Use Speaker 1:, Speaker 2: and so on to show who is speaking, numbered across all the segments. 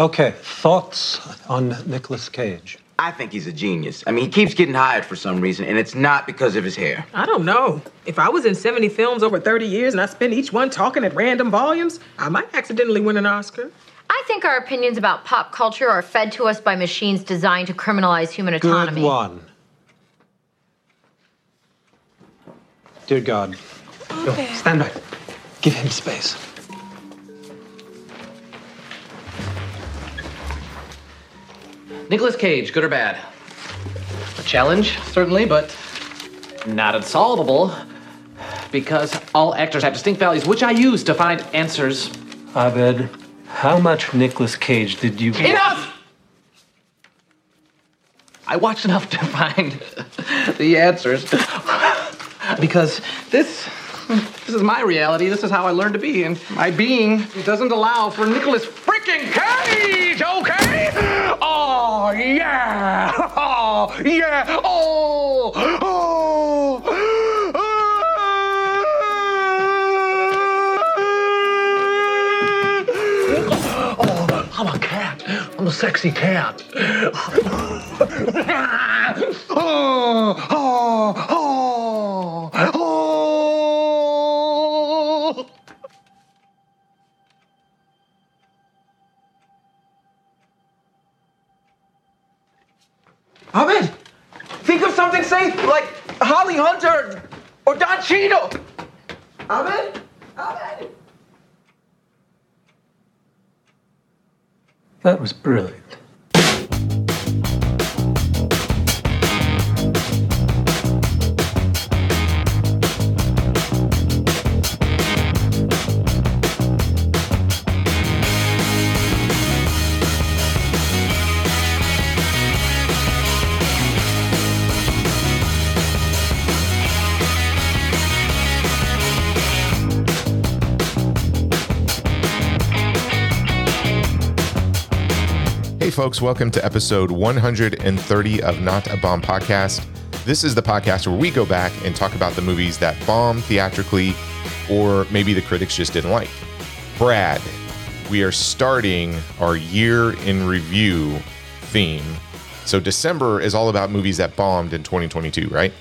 Speaker 1: Okay, thoughts on Nicolas Cage?
Speaker 2: I think he's a genius. I mean, he keeps getting hired for some reason, and it's not because of his hair.
Speaker 3: I don't know. If I was in 70 films over 30 years and I spent each one talking at random volumes, I might accidentally win an Oscar.
Speaker 4: I think our opinions about pop culture are fed to us by machines designed to criminalize human autonomy.
Speaker 1: Good one. Dear God. Go, stand back. Give him space.
Speaker 5: Nicolas Cage, good or bad? A challenge, certainly, but not unsolvable. Because all actors have distinct values, which I use to find answers.
Speaker 1: Abed, how much Nicolas Cage did you get?
Speaker 5: Enough! I watched enough to find the answers. because this this is my reality. This is how I learned to be, and my being doesn't allow for Nicolas freaking Cage, okay? Oh yeah! Oh yeah! Oh! Oh! Oh, I'm a cat. I'm a sexy cat. oh, oh, oh,
Speaker 2: Abed, think of something safe like Holly Hunter or Don Cheadle. Abed, Abed.
Speaker 1: That was brilliant.
Speaker 6: Folks, welcome to episode 130 of Not a Bomb Podcast. This is the podcast where we go back and talk about the movies that bombed theatrically or maybe the critics just didn't like. Brad, we are starting our year in review theme. So, December is all about movies that bombed in 2022, right?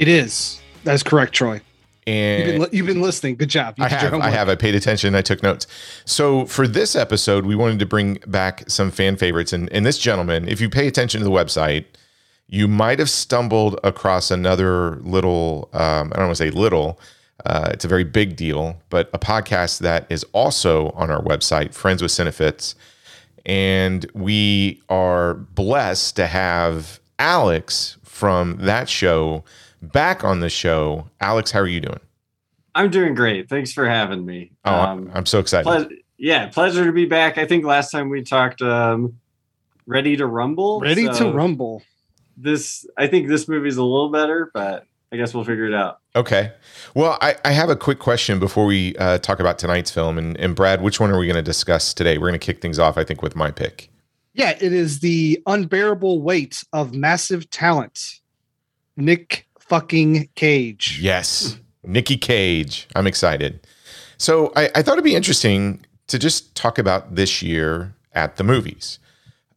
Speaker 7: It is. That's correct, Troy.
Speaker 6: And
Speaker 7: You've been, you've been listening. Good job. You
Speaker 6: I have. I have. I paid attention. I took notes. So for this episode, we wanted to bring back some fan favorites. And, and this gentleman, if you pay attention to the website, you might have stumbled across another little, um, I don't want to say little, uh, it's a very big deal, but a podcast that is also on our website, Friends with Cinefits. And we are blessed to have Alex from that show back on the show. Alex, how are you doing?
Speaker 8: I'm doing great. Thanks for having me.
Speaker 6: Oh, I'm- I'm so excited.
Speaker 8: ple- yeah, pleasure to be back. I think last time we talked, um, Ready to Rumble.
Speaker 7: Ready to rumble.
Speaker 8: This, I think this movie's a little better, but I guess we'll figure it out.
Speaker 6: Okay. Well, I, I have a quick question before we uh, talk about tonight's film. And, and Brad, which one are we going to discuss today? We're going to kick things off, I think, with my pick.
Speaker 7: Yeah, it is the unbearable weight of massive talent. Nick fucking Cage.
Speaker 6: Yes, Nikki Cage. I'm excited. So I, I thought it'd be interesting to just talk about this year at the movies.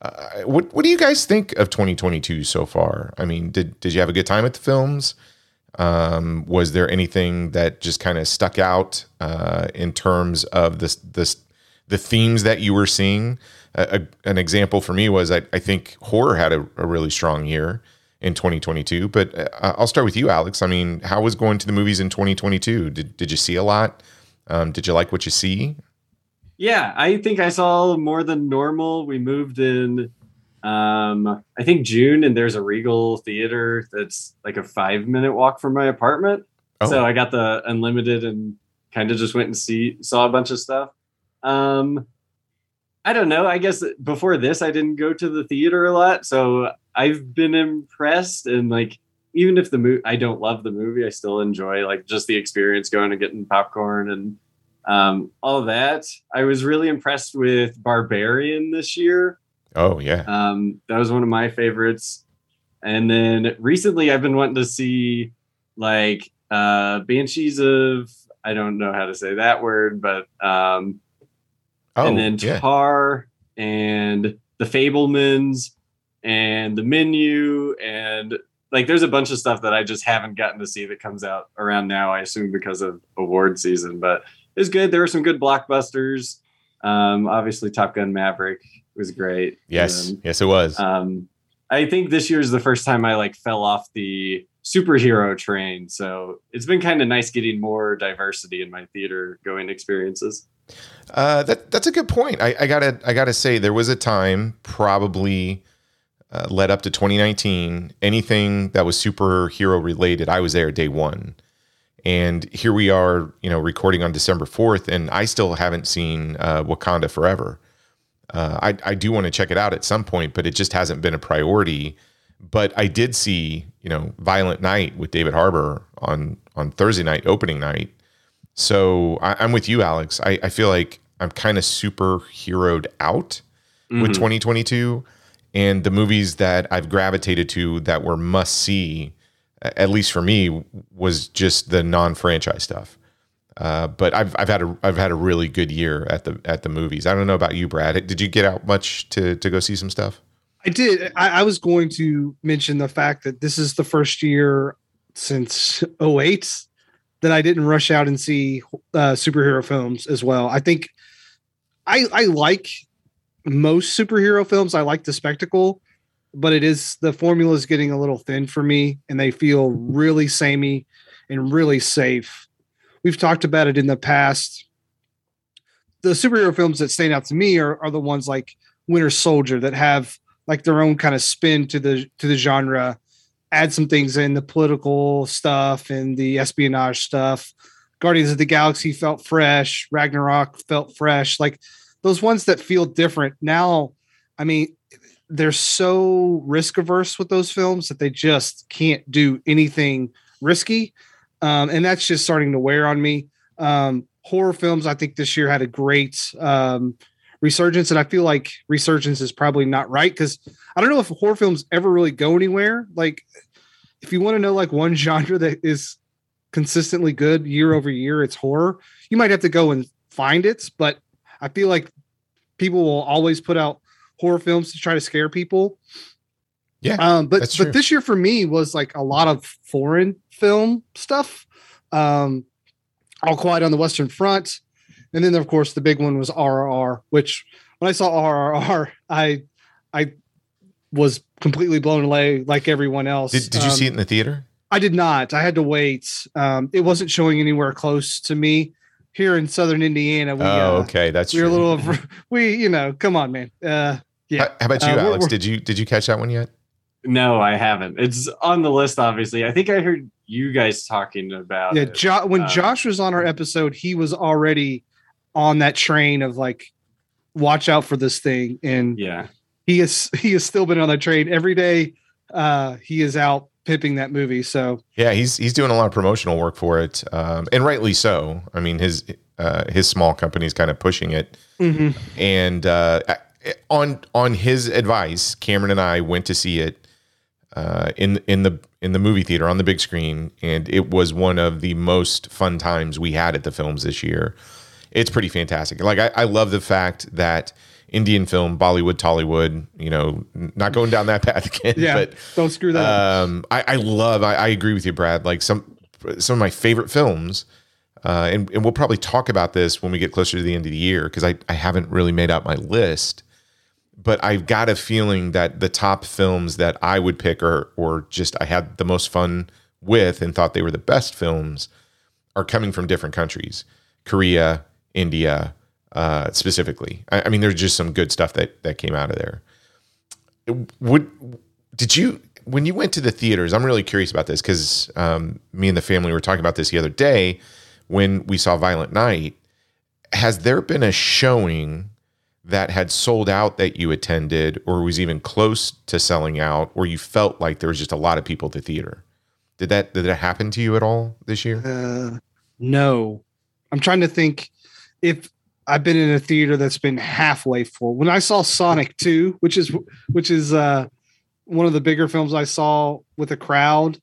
Speaker 6: Uh, what What do you guys think of 2022 so far? I mean, did did you have a good time at the films? Um, was there anything that just kind of stuck out uh, in terms of this this the themes that you were seeing? A, an example for me was I, I think horror had a, a really strong year in 2022. But uh, I'll start with you, Alex. I mean, how was going to the movies in 2022? Did did you see a lot? Um, did you like what you see?
Speaker 8: Yeah, I think I saw more than normal. We moved in, um, I think June, and there's a Regal theater that's like a five minute walk from my apartment.
Speaker 6: Oh.
Speaker 8: So I got the unlimited and kind of just went and see saw a bunch of stuff. Um, I don't know. I guess before this, I didn't go to the theater a lot, so I've been impressed. And like, even if the movie, I don't love the movie, I still enjoy like just the experience going and getting popcorn and um, all of that. I was really impressed with Barbarian this year.
Speaker 6: Oh yeah.
Speaker 8: Um, that was one of my favorites. And then recently, I've been wanting to see like uh, Banshees of I don't know how to say that word, but um,
Speaker 6: Oh
Speaker 8: and then
Speaker 6: yeah.
Speaker 8: Tar and The Fabelmans and The Menu and like there's a bunch of stuff that I just haven't gotten to see that comes out around now. I assume because of award season, but it's good. There were some good blockbusters. Um, obviously, Top Gun Maverick was great.
Speaker 6: Yes,
Speaker 8: And,
Speaker 6: yes, it was.
Speaker 8: um, I think this year is the first time I like fell off the superhero train. So it's been kind of nice getting more diversity in my theater going experiences.
Speaker 6: Uh, that that's a good point. I, I gotta I gotta say there was a time probably uh, led up to 2019. Anything that was superhero related, I was there day one, and here we are, you know, recording on December 4th, and I still haven't seen uh, Wakanda Forever. Uh, I I do want to check it out at some point, but it just hasn't been a priority. But I did see, you know, Violent Night with David Harbour on on Thursday night, opening night. So I, I'm with you, Alex. I, I feel like I'm kind of superheroed out with 2022, and the movies that I've gravitated to that were must see, at least for me, was just the non-franchise stuff. Uh, but I've I've had a I've had a really good year at the at the movies. I don't know about you, Brad. Did you get out much to to go see some stuff?
Speaker 7: I did. I, I was going to mention the fact that this is the first year since 08 that I didn't rush out and see uh, superhero films as well. I think I I like most superhero films. I like the spectacle, but it is the formula is getting a little thin for me, and they feel really samey and really safe. We've talked about it in the past. The superhero films that stand out to me are, are the ones like Winter Soldier that have like their own kind of spin to the to the genre add some things in the political stuff and the espionage stuff guardians of the galaxy felt fresh ragnarok felt fresh like those ones that feel different now i mean they're so risk averse with those films that they just can't do anything risky um, and that's just starting to wear on me. Um, horror films i think this year had a great um, resurgence and i feel like resurgence is probably not right because i don't know if horror films ever really go anywhere. Like if you want to know like one genre that is consistently good year over year it's horror. You might have to go and find it but i feel like people will always put out horror films to try to scare people
Speaker 6: Yeah,
Speaker 7: um but
Speaker 6: true.
Speaker 7: but this year for me was like a lot of foreign film stuff um all quiet on the western front and then of course the big one was RRR, which when I saw RRR, I I was completely blown away like everyone else.
Speaker 6: Did, did you see it
Speaker 7: Um,
Speaker 6: in the theater?
Speaker 7: I did not. I had to wait. Um, it wasn't showing anywhere close to me here in Southern Indiana. We,
Speaker 6: oh,
Speaker 7: uh,
Speaker 6: okay, that's
Speaker 7: we were a little, we, you know, come on, man. Uh, yeah.
Speaker 6: How, how about you,
Speaker 7: Uh, we're-
Speaker 6: Alex?
Speaker 7: we're-
Speaker 6: Did you did you catch that one yet?
Speaker 8: No, I haven't. It's on the list, obviously. I think I heard you guys talking about
Speaker 7: yeah.
Speaker 8: it.
Speaker 7: Jo- when
Speaker 8: Uh,
Speaker 7: Josh was on our episode, he was already on that train of like, watch out for this thing. And
Speaker 8: Yeah.
Speaker 7: he is, he has still been on that train every day. Uh, he is out pipping that movie. So
Speaker 6: Yeah, he's he's doing a lot of promotional work for it, um, and rightly so. I mean, his uh, his small company's kind of pushing it,
Speaker 7: mhm.
Speaker 6: and uh, on on his advice, Cameron and I went to see it uh, in in the in the movie theater on the big screen, and it was one of the most fun times we had at the films this year. It's pretty fantastic. Like I, I love the fact that Indian film, Bollywood, Tollywood, you know, not going down that path again,
Speaker 7: yeah,
Speaker 6: but
Speaker 7: don't screw that up.
Speaker 6: um, I, I love. I, I agree with you, Brad. Like some some of my favorite films, uh, and and we'll probably talk about this when we get closer to the end of the year because I I haven't really made out my list, but I've got a feeling that the top films that I would pick or or just I had the most fun with and thought they were the best films are coming from different countries, Korea, India, uh, specifically. I, I mean, there's just some good stuff that that came out of there. Would did you when you went to the theaters i'm really curious about this because um, me and the family were talking about this the other day when we saw violent night. Has there been a showing that had sold out that you attended or was even close to selling out or you felt like there was just a lot of people at the theater? Did that did that happen to you at all this year?
Speaker 7: Uh, no, I'm trying to think if I've been in a theater that's been halfway full. When I saw Sonic 2, which is which is uh, one of the bigger films I saw with a crowd.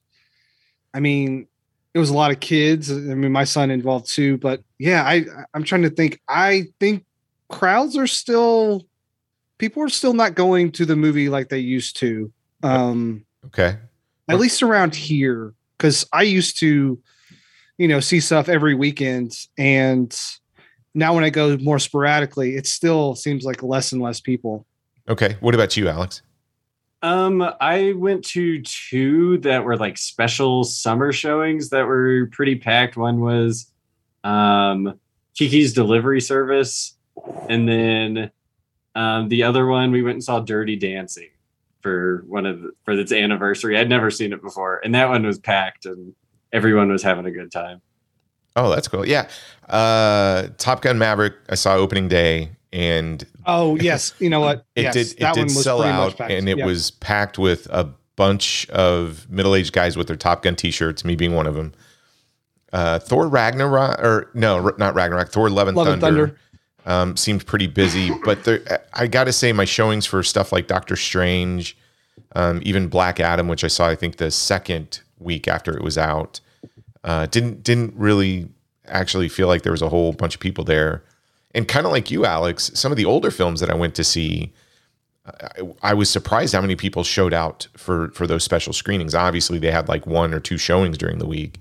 Speaker 7: I mean, it was a lot of kids. I mean, my son involved too, but yeah, I I'm trying to think. I think crowds are still people are still not going to the movie like they used to. Um,
Speaker 6: Okay.
Speaker 7: at least around here, because I used to, you know, see stuff every weekend, and now when I go more sporadically, it still seems like less and less people.
Speaker 6: Okay. What about you, Alex?
Speaker 8: Um, I went to two that were like special summer showings that were pretty packed. One was um Kiki's Delivery Service, and then um the other one we went and saw Dirty Dancing for one of the, for its anniversary. I'd never seen it before, and that one was packed and everyone was having a good time.
Speaker 6: Oh, that's cool. Yeah. Uh, Top Gun Maverick, I saw opening day and
Speaker 7: Oh yes, you know what?
Speaker 6: it
Speaker 7: yes,
Speaker 6: did it
Speaker 7: that
Speaker 6: did
Speaker 7: one was
Speaker 6: sell out
Speaker 7: packed.
Speaker 6: and it
Speaker 7: Yep.
Speaker 6: was packed with a bunch of middle-aged guys with their Top Gun t-shirts, me being one of them. Uh, Thor Ragnarok or no, not Ragnarok, Thor Love and
Speaker 7: Love and
Speaker 6: Thunder.
Speaker 7: Thunder.
Speaker 6: Um, seemed pretty busy, but there, I got to say, my showings for stuff like Doctor Strange, um, even Black Adam, which I saw, I think the second week after it was out, uh, didn't didn't really actually feel like there was a whole bunch of people there. And kind of like you, Alex, some of the older films that I went to see, I, I was surprised how many people showed out for for those special screenings. Obviously, they had like one or two showings during the week,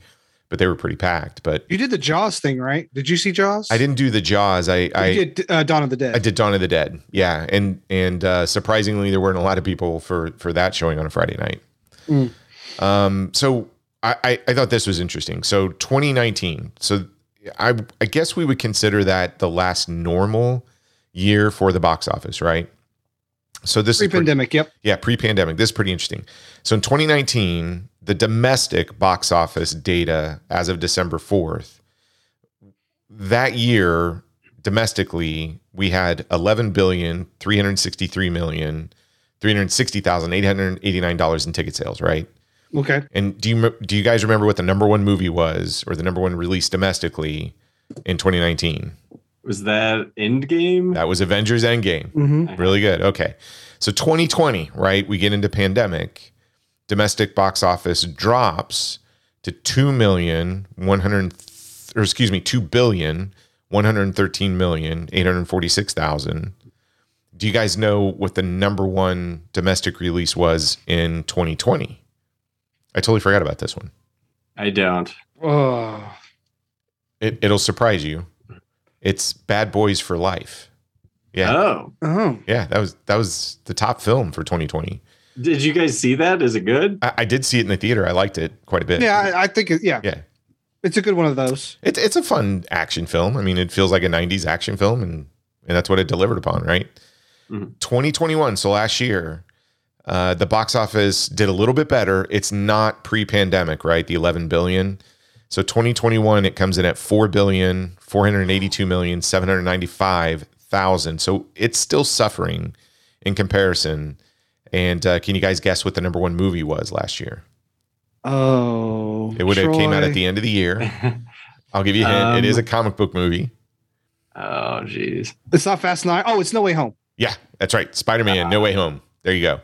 Speaker 6: but they were pretty packed. But
Speaker 7: You did the Jaws thing, right? Did you see Jaws?
Speaker 6: I didn't do the Jaws. I I,
Speaker 7: did uh, Dawn of the Dead.
Speaker 6: I did Dawn of the Dead. Yeah, and and uh, surprisingly, there weren't a lot of people for for that showing on a Friday night.
Speaker 7: Mm.
Speaker 6: Um, so I, I thought this was interesting. So 2019. So I I guess we would consider that the last normal year for the box office, right? So this is
Speaker 7: Pre-pandemic. Yep.
Speaker 6: yeah, pre-pandemic. This is pretty interesting. So in 2019, the domestic box office data as of December 4th, that year domestically, we had 11 billion 363 million 360,889 dollars in ticket sales, right?
Speaker 7: Okay.
Speaker 6: And do you do you guys remember what the number one movie was or the number one release domestically in 2019?
Speaker 8: Was that Endgame?
Speaker 6: That was Avengers Endgame.
Speaker 7: hmm
Speaker 6: Really good. Okay. So 2020, right? We get into pandemic. Domestic box office drops to 2 million 100 or excuse me, 2 billion 113 million 846,000. Do you guys know what the number one domestic release was in 2020? I totally forgot about this one.
Speaker 8: I don't.
Speaker 7: Oh,
Speaker 6: It, it'll surprise you. It's Bad Boys for Life. Yeah.
Speaker 8: Oh,
Speaker 7: oh,
Speaker 6: Yeah, that was that was the top film for 2020.
Speaker 8: did you guys see that? Is it good?
Speaker 6: I, I did see it in the theater. I liked it quite a bit.
Speaker 7: yeah. I, I think it, yeah,
Speaker 6: yeah.
Speaker 7: it's a good one of those.
Speaker 6: It's it's a fun action film. I mean, it feels like a '90s action film, and and that's what it delivered upon, right?
Speaker 8: Mhm.
Speaker 6: 2021, so last year, uh, the box office did a little bit better. It's not pre-pandemic, right? The 11 billion. So 2021, it comes in at 4 billion 482 million 795 thousand. So it's still suffering in comparison. And uh, can you guys guess what the number one movie was last year?
Speaker 7: Oh,
Speaker 6: It would have came out at the end of the year. I'll give you a hint. it is a comic book movie.
Speaker 8: Oh, jeez.
Speaker 7: It's not Fast Nine. Oh, it's No Way Home.
Speaker 6: Yeah, that's right. Spider Man, No Way Home. There you go.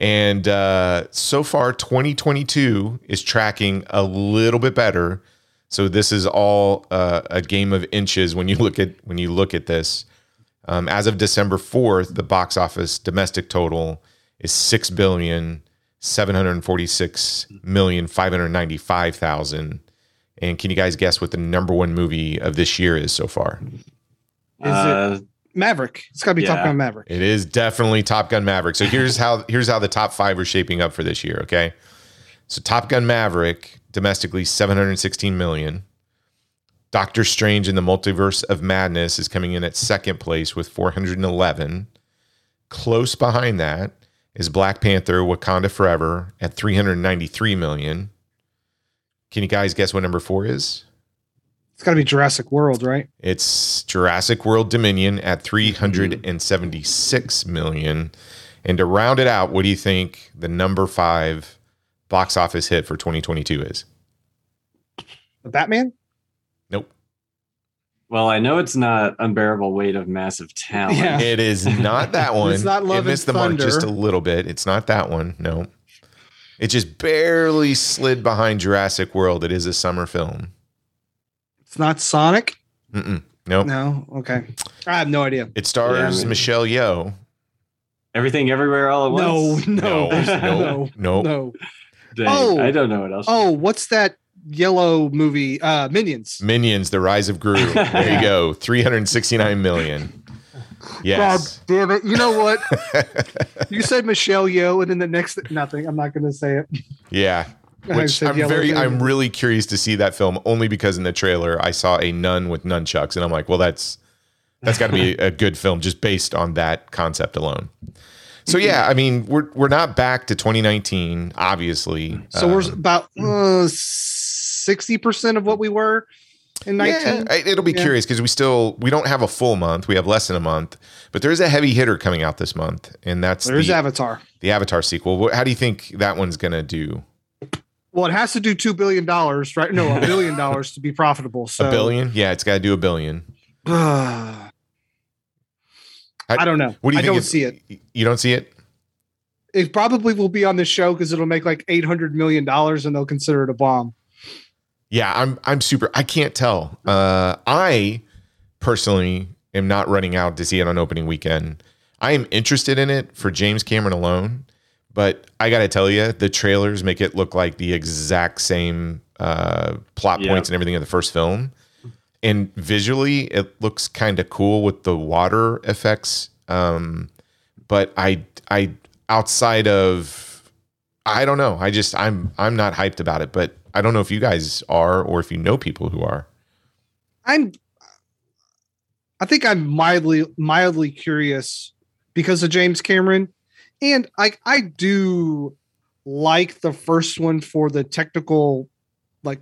Speaker 6: And uh, so far, 2022 is tracking a little bit better. So this is all uh, a game of inches when you look at when you look at this. Um, as of December 4th, the box office domestic total is six billion seven hundred forty-six million five hundred ninety-five thousand. And can you guys guess what the number one movie of this year is so far?
Speaker 7: Is
Speaker 8: Uh,
Speaker 7: it Maverick? It's got to be Top. Gun Maverick.
Speaker 6: It is definitely Top Gun Maverick. So here's how here's how the top five are shaping up for this year. Okay, so Top Gun Maverick domestically 716 million. Doctor Strange in the Multiverse of Madness is coming in at second place with 411. Close behind that is Black Panther: Wakanda Forever at 393 million. Can you guys guess what number four is?
Speaker 7: It's got to be Jurassic World, right?
Speaker 6: It's Jurassic World Dominion at 376 million. And to round it out, what do you think the number five box office hit for 2022 is?
Speaker 7: The Batman.
Speaker 6: Nope.
Speaker 8: well, I know it's not unbearable weight of massive talent.
Speaker 7: Yeah.
Speaker 6: It is not that one.
Speaker 7: It's not Love
Speaker 6: it
Speaker 7: and
Speaker 6: missed the mark
Speaker 7: Thunder.
Speaker 6: just a little bit. It's not that one. No. It just barely slid behind Jurassic World. It is a summer film.
Speaker 7: It's not Sonic.
Speaker 6: Mm-mm. Nope.
Speaker 7: No. Okay. I have no idea.
Speaker 6: It stars
Speaker 8: Yeah, I mean-
Speaker 6: Michelle Yeoh
Speaker 8: Everything Everywhere All at
Speaker 7: No,
Speaker 8: Once.
Speaker 7: no,
Speaker 6: No,
Speaker 7: no,
Speaker 6: no.
Speaker 7: no.
Speaker 8: Dang,
Speaker 7: Oh.
Speaker 8: I don't know what else.
Speaker 7: Oh, what's that yellow movie? Uh, Minions.
Speaker 6: Minions: The Rise of Gru. There you go. 369 million. Yes.
Speaker 7: God damn it! You know what? you said Michelle Yeoh, and then the next nothing. I'm not going to say it.
Speaker 6: Yeah. Which I'm very. I'm really curious to see that film only because in the trailer I saw a nun with nunchucks, and I'm like, well, that's that's got to be a good film just based on that concept alone. So yeah, I mean, we're we're not back to 2019, obviously.
Speaker 7: So we're
Speaker 6: Um,
Speaker 7: about uh, sixty percent of what we were in nineteen.
Speaker 6: I- it'll be
Speaker 7: Yeah.
Speaker 6: curious because we still we don't have a full month. We have less than a month, but there's a heavy hitter coming out this month, and that's
Speaker 7: There's
Speaker 6: the,
Speaker 7: Avatar.
Speaker 6: the Avatar sequel. How do you think that one's gonna do?
Speaker 7: Well, it has to do two billion dollars, right? No, a billion dollars to be profitable. So
Speaker 6: a billion? Yeah, it's got to do a billion.
Speaker 7: I don't know.
Speaker 6: What do you
Speaker 7: I don't see it.
Speaker 6: You don't see it?
Speaker 7: It probably will be on the show because it'll make like eight hundred million dollars, and they'll consider it a bomb.
Speaker 6: Yeah, I'm I'm super. I can't tell. Uh, I personally am not running out to see it on opening weekend. I am interested in it for James Cameron alone, but I got to tell you, the trailers make it look like the exact same uh, plot
Speaker 8: Yeah.
Speaker 6: points and everything of the first film. And visually, it looks kind of cool with the water effects. Um, but I, I outside of, I don't know. I just I'm I'm not hyped about it. But I don't know if you guys are or if you know people who are.
Speaker 7: I'm. I think I'm mildly mildly curious because of James Cameron, and I I do like the first one for the technical like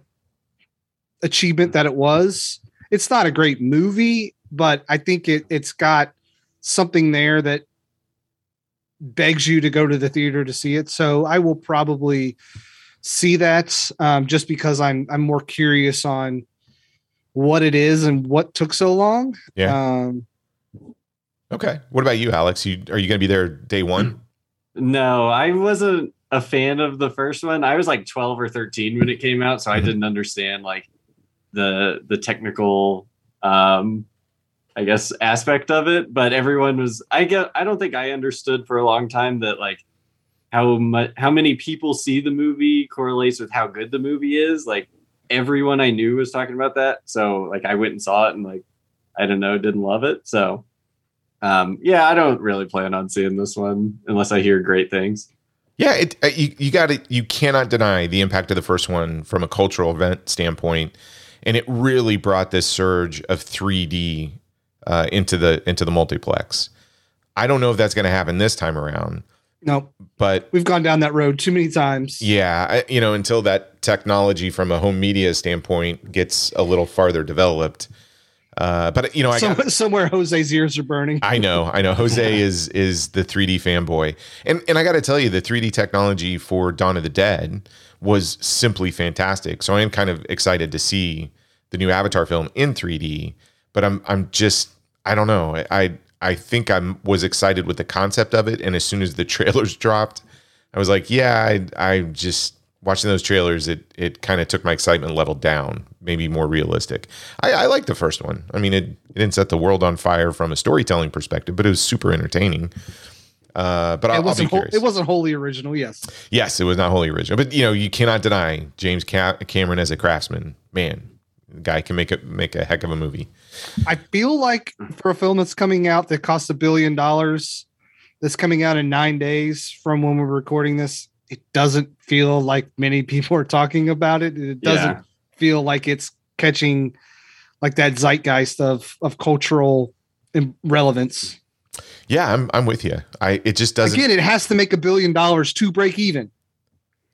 Speaker 7: achievement that it was. It's not a great movie, but I think it it's got something there that begs you to go to the theater to see it. So I will probably see that um, just because I'm I'm more curious on what it is and what took so long.
Speaker 6: Yeah.
Speaker 7: Um,
Speaker 6: Okay. What about you, Alex? You are you going to be there day one?
Speaker 8: No, I wasn't a fan of the first one. I was like 12 or 13 when it came out, so I
Speaker 6: Mhm.
Speaker 8: didn't understand like the the technical um I guess aspect of it, but everyone was I get I don't think I understood for a long time that like how much how many people see the movie correlates with how good the movie is. Like everyone I knew was talking about that. So like I went and saw it and like I don't know, didn't love it. So um yeah, I don't really plan on seeing this one unless I hear great things.
Speaker 6: Yeah, it, uh, you you got to you cannot deny the impact of the first one from a cultural event standpoint, and it really brought this surge of 3D uh, into the into the multiplex. I don't know if that's going to happen this time around,
Speaker 7: no,
Speaker 6: but
Speaker 7: we've gone down that road too many times.
Speaker 6: yeah, I, you know, until that technology from a home media standpoint gets a little farther developed. Uh, but you know, I got,
Speaker 7: somewhere Jose's ears are burning.
Speaker 6: I know, I know. Jose is is the 3D fanboy, and and I got to tell you, the 3D technology for Dawn of the Dead was simply fantastic. So I am kind of excited to see the new Avatar film in 3D. But I'm I'm just I don't know. I I, I think I was excited with the concept of it, and as soon as the trailers dropped, I was like, yeah, I I just watching those trailers, it it kind of took my excitement level down, maybe more realistic. I, I like the first one. I mean, it, it didn't set the world on fire from a storytelling perspective, but it was super entertaining. Uh, but I'll,
Speaker 7: it
Speaker 6: I'll be
Speaker 7: wasn't. whole-
Speaker 6: curious.
Speaker 7: it wasn't wholly original. Yes.
Speaker 6: yes, it was not wholly original, but you know, you cannot deny James Ca- Cameron as a craftsman. Man, the guy can make a make a heck of a movie.
Speaker 7: I feel like for a film that's coming out that costs a billion dollars, that's coming out in nine days from when we're recording this, it doesn't feel like many people are talking about it. It doesn't
Speaker 8: Yeah.
Speaker 7: Feel like it's catching like that zeitgeist of of cultural relevance.
Speaker 6: Yeah, I'm I'm with you. I it just doesn't.
Speaker 7: Again, it has to make a billion dollars to break even.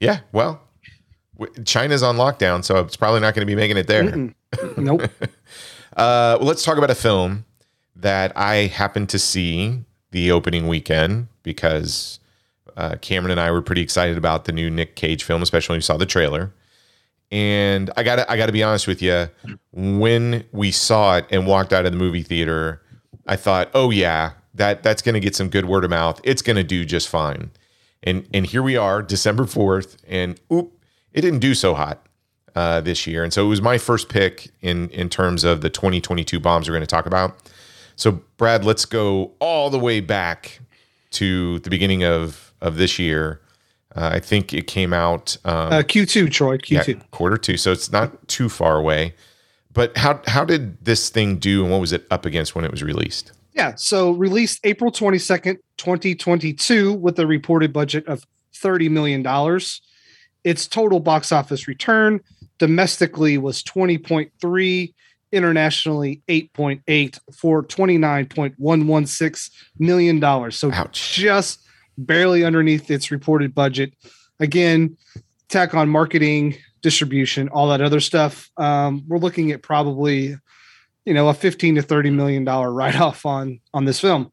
Speaker 6: Yeah, well, China's on lockdown, so it's probably not going to be making it there.
Speaker 7: Mm-mm. Nope.
Speaker 6: Uh, well, let's talk about a film that I happened to see the opening weekend because uh, Cameron and I were pretty excited about the new Nick Cage film, especially when we saw the trailer. And I got I got to be honest with you, when we saw it and walked out of the movie theater, I thought, "Oh yeah, that that's going to get some good word of mouth. It's going to do just fine." And and here we are, December 4th, and oop, it didn't do so hot uh, this year. And so it was my first pick in in terms of the 2022 bombs we're going to talk about. So Brad, let's go all the way back to the beginning of of this year. Uh, I think it came out um,
Speaker 7: Uh, Q2, Troy. Q2.
Speaker 6: quarter two, so it's not too far away. But how how did this thing do, and what was it up against when it was released?
Speaker 7: Yeah. So released April 22nd, 2022, with a reported budget of $30 million. Its total box office return domestically was 20.3, internationally 8.8 for $29.116 million. So
Speaker 6: Ouch.
Speaker 7: just barely underneath its reported budget. Again, tack on marketing, distribution, all that other stuff. Um, we're looking at probably, you know, a 15 to 30 million dollar write off on on this film.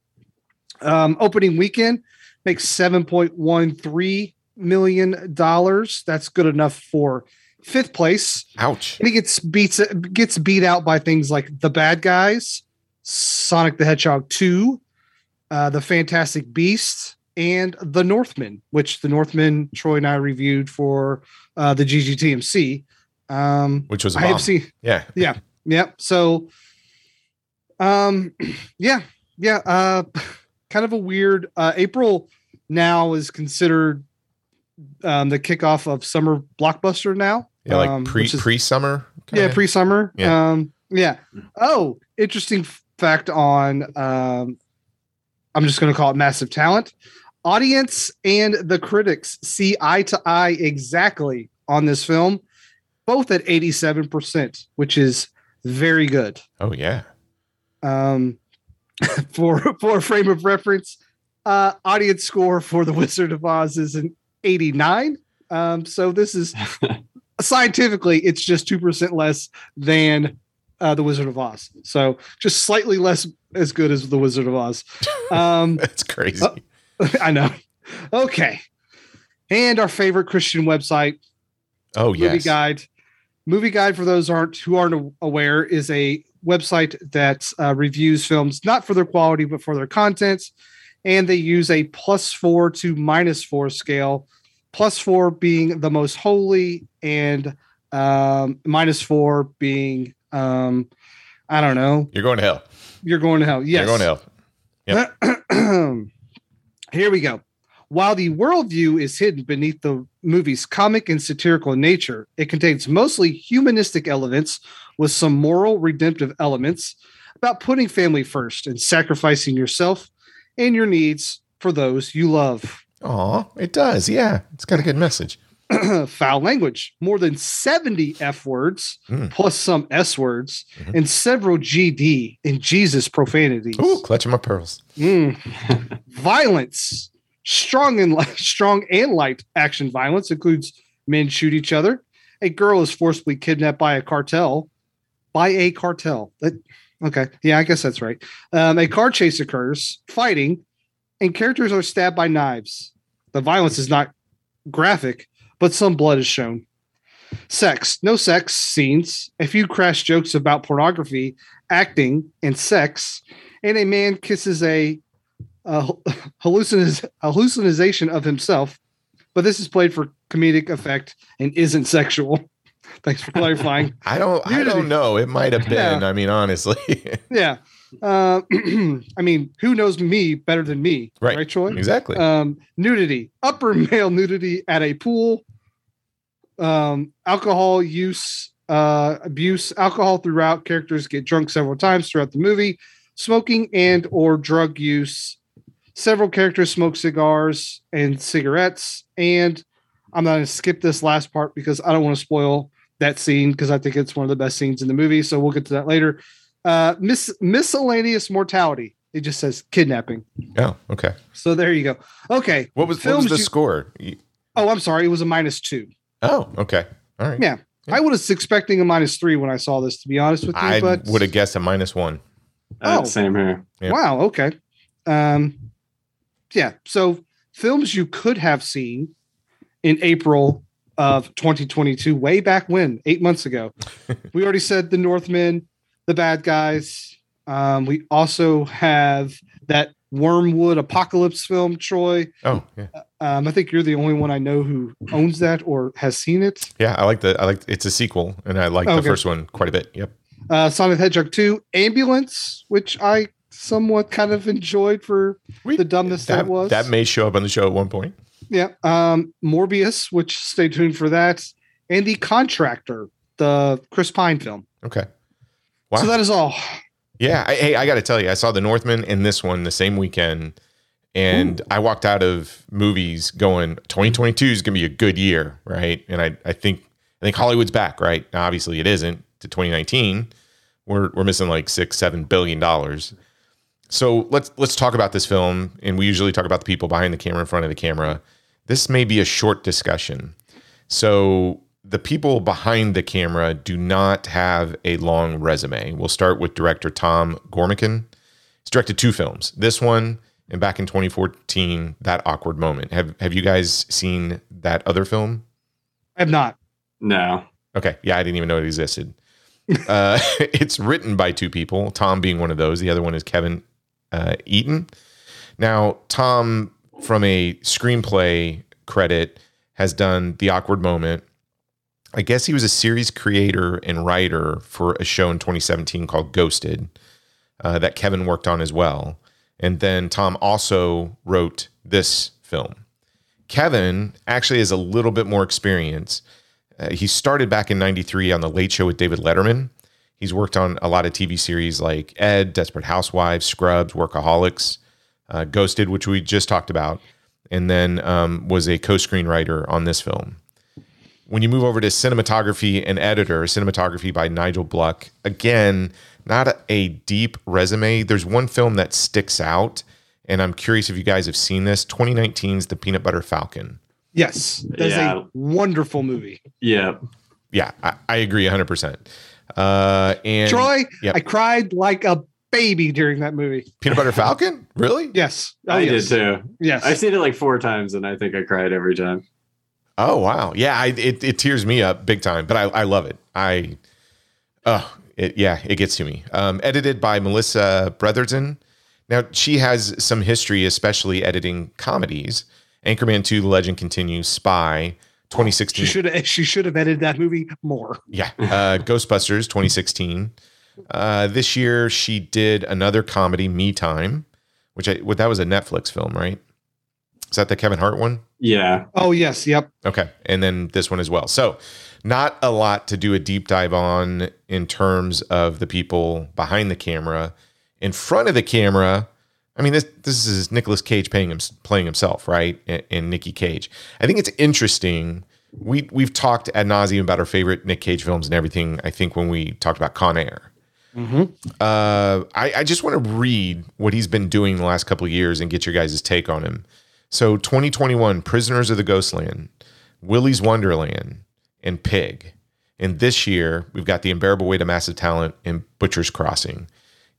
Speaker 7: Um, opening weekend makes 7.13 million dollars. That's good enough for fifth place.
Speaker 6: Ouch!
Speaker 7: And he gets beats gets beat out by things like the bad guys, Sonic the Hedgehog 2, uh, the Fantastic Beasts, and the Northman, which the Northman Troy and I reviewed for uh, the GGTMC. Um,
Speaker 6: Which was a
Speaker 7: I have seen,
Speaker 6: yeah,
Speaker 7: yeah, yeah. So, um, yeah, yeah. Uh, kind of a weird. Uh, April now is considered um, the kickoff of summer blockbuster now.
Speaker 6: yeah, like
Speaker 7: um,
Speaker 6: pre pre summer.
Speaker 7: yeah, pre summer.
Speaker 6: Yeah.
Speaker 7: Um, yeah. Oh, interesting fact on. Um, I'm just going to call it massive talent. Audience and the critics see eye to eye exactly on this film, both at 87%, which is very good.
Speaker 6: Oh yeah.
Speaker 7: Um, for for a frame of reference, uh, audience score for The Wizard of Oz is an 89. Um, so this is scientifically, it's just two percent less than uh, The Wizard of Oz. So just slightly less as good as The Wizard of Oz. Um,
Speaker 6: That's crazy.
Speaker 7: Oh. I know. Okay, and our favorite Christian website,
Speaker 6: oh yeah.
Speaker 7: movie
Speaker 6: yes.
Speaker 7: guide movie guide for those aren't who aren't aware is a website that uh, reviews films not for their quality but for their content and they use a plus four to minus four scale plus four being the most holy and um, minus four being um, i don't know
Speaker 6: You're going to hell.
Speaker 7: you're going to hell yes
Speaker 6: You're going to hell.
Speaker 7: Here we go. While the worldview is hidden beneath the movie's comic and satirical nature, it contains mostly humanistic elements with some moral, redemptive elements about putting family first and sacrificing yourself and your needs for those you love.
Speaker 6: Aw, it does. Yeah, it's got a good message.
Speaker 7: Foul language, more than 70 F words,
Speaker 6: Mm.
Speaker 7: plus some S words,
Speaker 6: Mhm.
Speaker 7: and several GD and Jesus profanities.
Speaker 6: Ooh, clutching my pearls.
Speaker 7: Mm. violence, strong and light, strong and light action violence includes men shoot each other. A girl is forcibly kidnapped by a cartel. By a cartel. That, okay, yeah, I guess that's right. Um, a car chase occurs, fighting, and characters are stabbed by knives. The violence is not graphic, but some blood is shown. Sex, no sex scenes. A few crash jokes about pornography, acting, and sex. And a man kisses a a hallucin- hallucination of himself, but this is played for comedic effect and isn't sexual. Thanks for clarifying.
Speaker 6: I don't. I don't know. It might have been.
Speaker 7: Yeah.
Speaker 6: I mean, honestly.
Speaker 7: yeah. Uh, I mean, who knows me better than me?
Speaker 6: Right.
Speaker 7: Right, Troy?
Speaker 6: exactly.
Speaker 7: Um, nudity, upper male nudity at a pool, um, alcohol use, uh, abuse, alcohol throughout. Characters get drunk several times throughout the movie. Smoking and or drug use. Several characters smoke cigars and cigarettes. And I'm not going to skip this last part because I don't want to spoil that scene because I think it's one of the best scenes in the movie. So we'll get to that later. Uh, mis- miscellaneous mortality. It just says kidnapping.
Speaker 6: oh, okay.
Speaker 7: So there you go. Okay.
Speaker 6: What was, what was
Speaker 7: Films
Speaker 6: the
Speaker 7: you-
Speaker 6: score?
Speaker 7: Oh, I'm sorry. It was a minus two.
Speaker 6: Oh, okay. All right.
Speaker 7: Yeah. I was expecting a minus three when I saw this, to be honest with you.
Speaker 6: I
Speaker 7: but
Speaker 6: would have guessed a minus one.
Speaker 8: Uh,
Speaker 7: Oh.
Speaker 8: Same here.
Speaker 6: Yeah.
Speaker 7: wow. Okay. Um, yeah. So films you could have seen in April of 2022, way back when, eight months ago. we already said The Northmen, The Bad Guys. Um, we also have that Wormwood Apocalypse film, Troy.
Speaker 6: Oh, yeah.
Speaker 7: Um, I think you're the only one I know who owns that or has seen it.
Speaker 6: Yeah, I like the. I like. It's a sequel, and I like the first one quite a bit. Yep.
Speaker 7: uh, Sonic the Hedgehog 2, Ambulance, which I somewhat kind of enjoyed for
Speaker 6: We-
Speaker 7: the dumbness that,
Speaker 6: that
Speaker 7: was.
Speaker 6: That may show up on the show at one point.
Speaker 7: yeah. Um, Morbius, which stay tuned for that, and the Contractor, the Chris Pine film.
Speaker 6: Okay. Wow.
Speaker 7: So that is all.
Speaker 6: Yeah, I, hey, I got to tell you, I saw the Northman and this one the same weekend, and I walked out of movies going, 2022 is going to be a good year, right? And I, I think, I think Hollywood's back, right? Now, obviously, it isn't to 2019. We're we're missing like six, seven billion dollars. So let's let's talk about this film, and we usually talk about the people behind the camera, in front of the camera. This may be a short discussion. So the people behind the camera do not have a long resume. We'll start with director Tom Gormican. He's directed two films. This one and back in 2014, That Awkward Moment. Have have you guys seen that other film?
Speaker 7: I have not.
Speaker 8: No.
Speaker 6: Okay. Yeah, I didn't even know it existed. uh, it's written by two people, Tom being one of those. The other one is Kevin uh, Etten. Now, Tom, from a screenplay credit, has done The Awkward Moment. I guess he was a series creator and writer for a show in 2017 called Ghosted uh, that Kevin worked on as well. And then Tom also wrote this film. Kevin actually has a little bit more experience. Uh, he started back in 93 on The Late Show with David Letterman. He's worked on a lot of TV series like Ed, Desperate Housewives, Scrubs, Workaholics, uh, Ghosted, which we just talked about, and then um, was a co screenwriter on this film. When you move over to cinematography and editor, cinematography by Nigel Bluck, again, not a, a deep resume. There's one film that sticks out, and I'm curious if you guys have seen this 2019's The Peanut Butter Falcon.
Speaker 7: Yes, that's
Speaker 8: Yeah.
Speaker 7: a wonderful movie.
Speaker 8: Yeah.
Speaker 6: Yeah, I, I agree 100%. Uh, and
Speaker 7: Troy,
Speaker 6: Yep.
Speaker 7: I cried like a baby during that movie.
Speaker 6: Peanut Butter Falcon? Really?
Speaker 7: Yes, Oh,
Speaker 8: I
Speaker 7: yes.
Speaker 8: did too.
Speaker 7: Yes,
Speaker 8: I've seen it like four times and I think I cried every time.
Speaker 6: Oh wow, yeah, I, it it tears me up big time, but I I love it. I, oh, it yeah, it gets to me. Um, edited by Melissa Bretherton. Now she has some history, especially editing comedies. Anchorman Two: The Legend Continues, Spy, 2016.
Speaker 7: she should have. She should have edited that movie more.
Speaker 6: Yeah. Uh, Ghostbusters 2016. Uh, this year she did another comedy, Me Time, which I what that was a Netflix film, right? Is that the Kevin Hart one?
Speaker 8: Yeah.
Speaker 7: Oh yes, yep.
Speaker 6: Okay. And then this one as well. So not a lot to do a deep dive on in terms of the people behind the camera. In front of the camera, I mean, this this is Nicolas Cage playing him, playing himself, right? And, and Nikki Cage. I think it's interesting. We we've talked ad nauseum about our favorite Nick Cage films and everything. I think when we talked about Con Air, uh, I, I just want to read what he's been doing the last couple of years and get your guys' take on him. So 2021, Prisoners of the Ghostland, Willy's Wonderland, and Pig. And this year, we've got The Unbearable Weight of Massive Talent and Butcher's Crossing.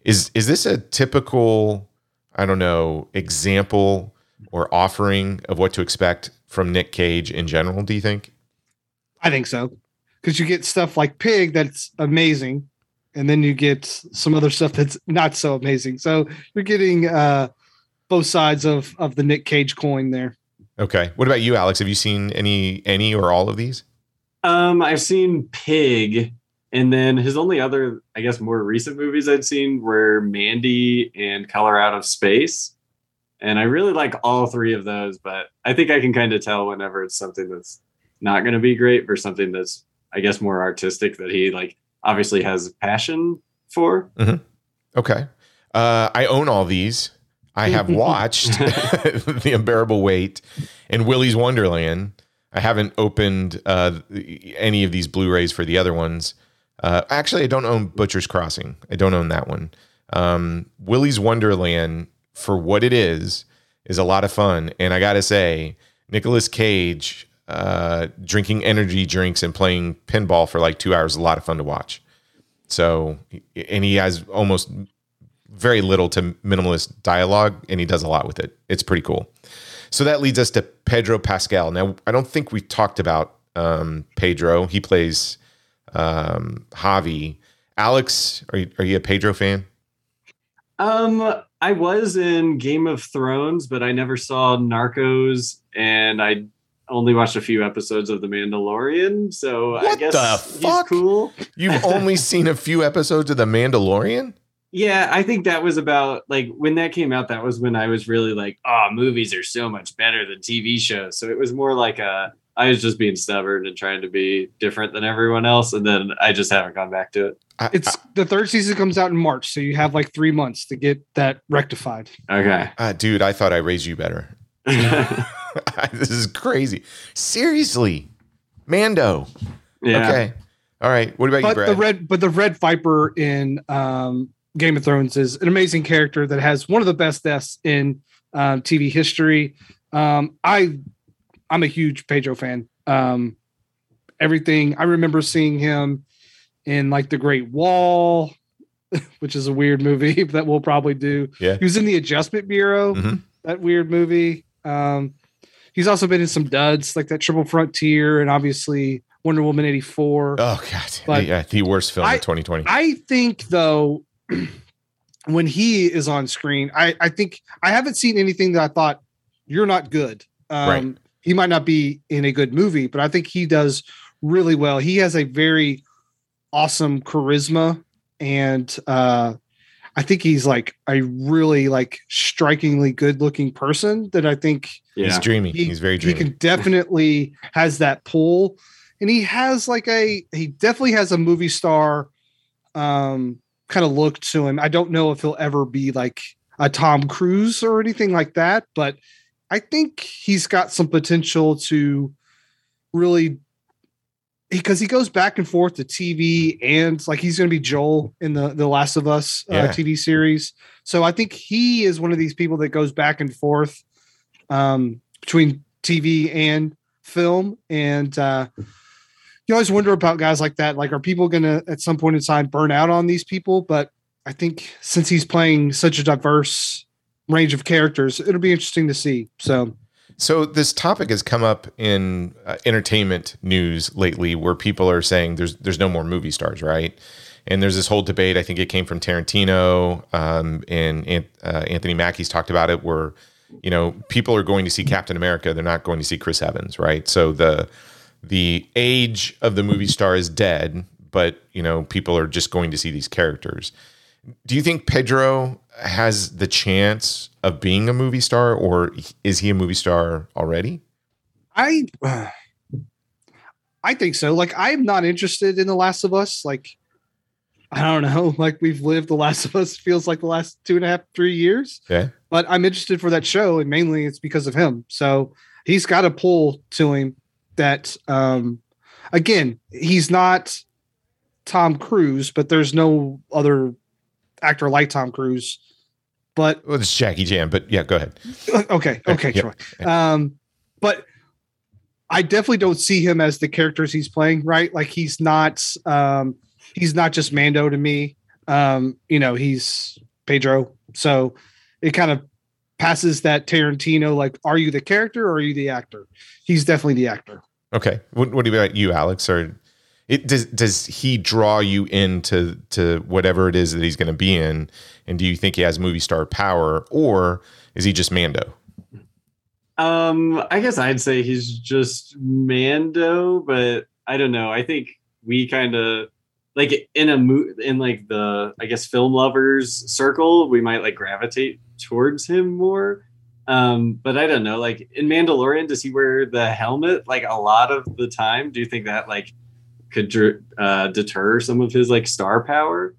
Speaker 6: Is is this a typical, I don't know, example or offering of what to expect from Nick Cage in general, do you think?
Speaker 7: I think so. Because you get stuff like Pig that's amazing, and then you get some other stuff that's not so amazing. So you're getting uh, both sides of of the Nick Cage coin there.
Speaker 6: Okay. What about you, Alex? Have you seen any any or all of these?
Speaker 8: Um, I've seen Pig, and then his only other, I guess, more recent movies I'd seen were Mandy and Color Out of Space. And I really like all three of those, but I think I can kind of tell whenever it's something that's not going to be great versus something that's, I guess, more artistic that he like obviously has passion for.
Speaker 6: Okay. Uh, I own all these. I have watched The Unbearable Weight and Willy's Wonderland. I haven't opened uh, any of these Blu-rays for the other ones. Uh, actually, I don't own Butcher's Crossing. I don't own that one. Um, Willy's Wonderland, for what it is, is a lot of fun. And I got to say, Nicolas Cage uh, drinking energy drinks and playing pinball for like two hours is a lot of fun to watch. So, and he has almost very little to minimalist dialogue, and he does a lot with it. It's pretty cool. So that leads us to Pedro Pascal. Now, I don't think we talked about um, Pedro. He plays um, Javi. Alex, are you, are you a Pedro fan?
Speaker 8: Um, I was in Game of Thrones, but I never saw Narcos, and I only watched a few episodes of The Mandalorian. So I guess
Speaker 6: the
Speaker 8: he's cool.
Speaker 6: You've only seen a few episodes of The Mandalorian?
Speaker 8: Yeah, I think that was about like when that came out. That was when I was really like, "Oh, movies are so much better than TV shows." So it was more like a I was just being stubborn and trying to be different than everyone else, and then I just haven't gone back to it.
Speaker 6: I,
Speaker 7: It's the third season comes out in March, so you have like three months to get that rectified.
Speaker 8: Okay.
Speaker 6: uh, dude, I thought I raised you better. this is crazy. Seriously, Mando.
Speaker 8: yeah.
Speaker 6: Okay. All right. What about you, Brad?
Speaker 7: the red, but the Red Viper in um, Game of Thrones is an amazing character that has one of the best deaths in um, TV history. Um, I, I'm a huge Pedro fan. Um, everything I remember seeing him in like The Great Wall, which is a weird movie that we'll probably do.
Speaker 6: Yeah.
Speaker 7: he was in the Adjustment Bureau,
Speaker 6: Mhm.
Speaker 7: that weird movie. Um, he's also been in some duds like that Triple Frontier and obviously Wonder Woman eighty four.
Speaker 6: oh God.
Speaker 7: But
Speaker 6: yeah, the worst film
Speaker 7: I-
Speaker 6: of 2020.
Speaker 7: I think though, when he is on screen, I, I think I haven't seen anything that I thought you're not good. Um,
Speaker 6: Right.
Speaker 7: He might not be in a good movie, but I think he does really well. He has a very awesome charisma, and uh, I think he's like a really like strikingly good looking person. That I think
Speaker 6: He's
Speaker 8: Yeah.
Speaker 6: dreamy.
Speaker 7: he,
Speaker 6: He's very dreamy.
Speaker 7: he can definitely has that pull and he has like a he definitely has a movie star um kind of look to him i don't know if he'll ever be like a tom cruise or anything like that but i think he's got some potential to really because he goes back and forth to tv and like he's going to be joel in the the last of us uh,
Speaker 6: Yeah.
Speaker 7: tv series so i think he is one of these people that goes back and forth um, between TV and film. And uh, you always wonder about guys like that. Like, are people going to at some point in time burn out on these people? But I think since he's playing such a diverse range of characters, it'll be interesting to see. So,
Speaker 6: So this topic has come up in uh, entertainment news lately, where people are saying there's there's no more movie stars, right? And there's this whole debate. I think it came from Tarantino, um, and uh, Anthony Mackie's talked about it, where you know people are going to see Captain America, they're not going to see Chris Evans, right? So the the age of the movie star is dead, but you know people are just going to see these characters. Do you think Pedro has the chance of being a movie star, or is he a movie star already?
Speaker 7: I. I think so. Like, I'm not interested in The Last of Us. Like, I don't know. Like, we've lived The Last of Us feels like the last two and a half, three years.
Speaker 6: Yeah.
Speaker 7: but I'm interested for that show, and mainly it's because of him. So he's got a pull to him that, um, again, he's not Tom Cruise, but there's no other actor like Tom Cruise. But
Speaker 6: Well, it's Jackie Chan, but yeah, go ahead.
Speaker 7: okay, okay,
Speaker 6: Yep.
Speaker 7: Troy. Um, but I definitely don't see him as the characters he's playing. Right, like he's not. Um, he's not just Mando to me. Um, you know, he's Pedro. So it kind of passes that Tarantino. Like, are you the character or are you the actor? He's definitely the actor.
Speaker 6: Okay. What, what about you, Alex? Or it does does he draw you into to whatever it is that he's going to be in? And do you think he has movie star power, or is he just Mando?
Speaker 8: Um, I guess I'd say he's just Mando, but I don't know. I think we kind of like in a mo- in like the I guess film lovers circle, we might like gravitate towards him more. Um, but I don't know. Like in Mandalorian, does he wear the helmet like a lot of the time? Do you think that like could uh, deter some of his like star power?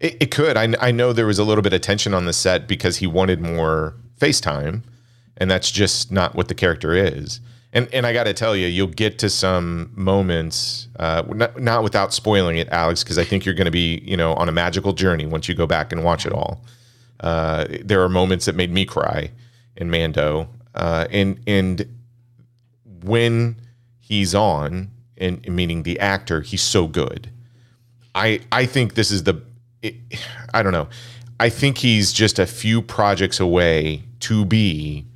Speaker 6: It, it could. I, I know there was a little bit of tension on the set because he wanted more FaceTime, and that's just not what the character is. And and I got to tell you, you'll get to some moments, uh, not, not without spoiling it, Alex, because I think you're going to be, you know, on a magical journey once you go back and watch it all. Uh, there are moments that made me cry in Mando, uh, and and when he's on, and meaning the actor, he's so good. I I think this is the it, I don't know. I think he's just a few projects away to be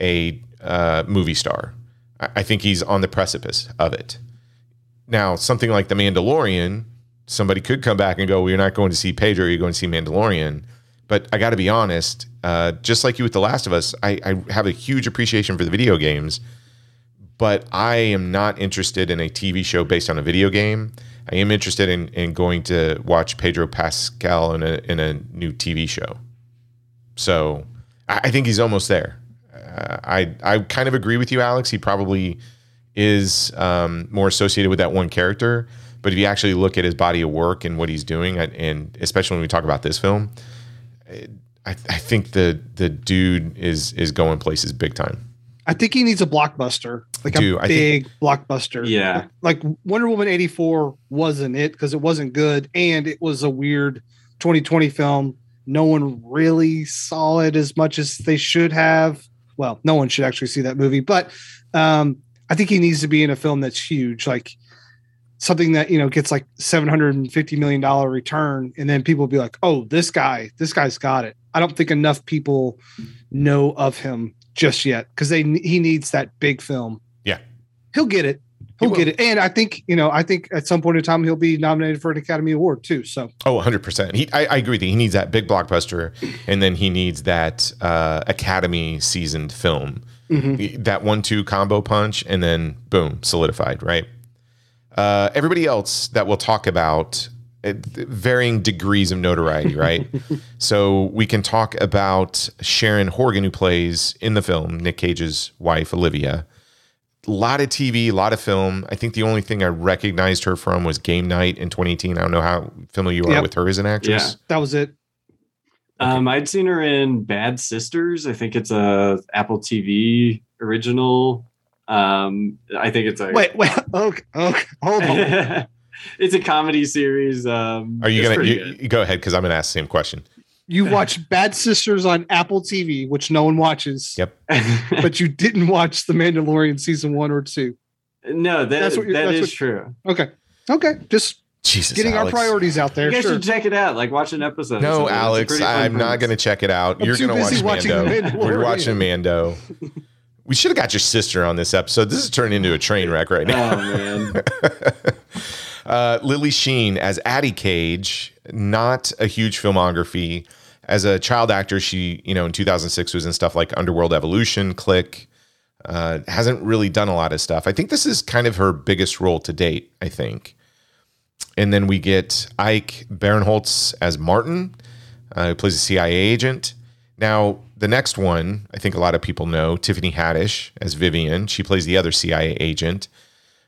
Speaker 6: a uh, movie star. I, I think he's on the precipice of it. Now, something like The Mandalorian, somebody could come back and go, "Well, you're not going to see Pedro, you're going to see Mandalorian." But I got to be honest, uh, just like you with The Last of Us, I, I have a huge appreciation for the video games, but I am not interested in a TV show based on a video game. I am interested in in going to watch Pedro Pascal in a in a new TV show. So I, I think he's almost there. Uh, I I kind of agree with you, Alex. He probably is um, more associated with that one character. But if you actually look at his body of work and what he's doing, and- especially when we talk about this film, I, I think the the dude is is going places big time.
Speaker 7: I think he needs a blockbuster, like
Speaker 6: do.
Speaker 7: a
Speaker 6: I
Speaker 7: big blockbuster.
Speaker 8: Yeah.
Speaker 7: Like Wonder Woman 84 wasn't it because it wasn't good and it was a weird 2020 film. No one really saw it as much as they should have. Well, no one should actually see that movie, but um, I think he needs to be in a film that's huge, like something that you know gets like 750 million dollar return, and then people will be like, "Oh, this guy, this guy's got it." I don't think enough people know of him just yet because they he needs that big film.
Speaker 6: Yeah.
Speaker 7: he'll get it. He'll
Speaker 6: will.
Speaker 7: get it, and I think you know. I think at some point in time he'll be nominated for an Academy Award too. So
Speaker 6: Oh, 100%. He, I, I agree with you. He needs that big blockbuster, and then he needs that uh, Academy seasoned film. That one two combo punch, and then boom, solidified, right? Uh, everybody else that we'll talk about varying degrees of notoriety, right? so we can talk about Sharon Horgan, who plays in the film Nick Cage's wife, Olivia. A lot of TV, a lot of film. I think the only thing I recognized her from was Game Night in 2018. I don't know how familiar you are
Speaker 7: Yep.
Speaker 6: with her as an actress.
Speaker 7: Yeah, that was it.
Speaker 8: Um, I'd seen her in Bad Sisters. I think it's a Apple TV original. Um, I think it's a
Speaker 7: Wait, wait, okay, okay, hold on.
Speaker 8: it's a comedy series. Um,
Speaker 6: Are you gonna you, you go ahead because I'm gonna ask the same question.
Speaker 7: You watch Bad Sisters on Apple TV, which no one watches.
Speaker 6: Yep.
Speaker 7: But you didn't watch The Mandalorian season one or two.
Speaker 8: no, that,
Speaker 7: That's what
Speaker 8: that
Speaker 7: that's
Speaker 8: is
Speaker 7: what-
Speaker 8: true.
Speaker 7: Okay. Okay. Just
Speaker 6: Jesus,
Speaker 7: getting
Speaker 6: Alex.
Speaker 7: our priorities out there.
Speaker 8: You guys
Speaker 7: Sure.
Speaker 8: should check it out. Like watch an episode. or
Speaker 6: No,
Speaker 8: something. It's a
Speaker 6: Alex, I'm not going to check it out.
Speaker 7: I'm
Speaker 6: You're going to watch
Speaker 7: busy watching The
Speaker 6: Mando. We're watching Mando. We should have got your sister on this episode. This is turning into a train wreck right now.
Speaker 8: Oh man.
Speaker 6: Uh, Lily Sheen as Addie Cage, not a huge filmography. As a child actor, she, you know, in 2006 was in stuff like Underworld Evolution, Click. Uh, hasn't really done a lot of stuff. I think this is kind of her biggest role to date, I think. And then we get Ike Barinholtz as Martin, uh, who plays a CIA agent. Now, the next one, I think a lot of people know Tiffany Haddish as Vivian. She plays the other CIA agent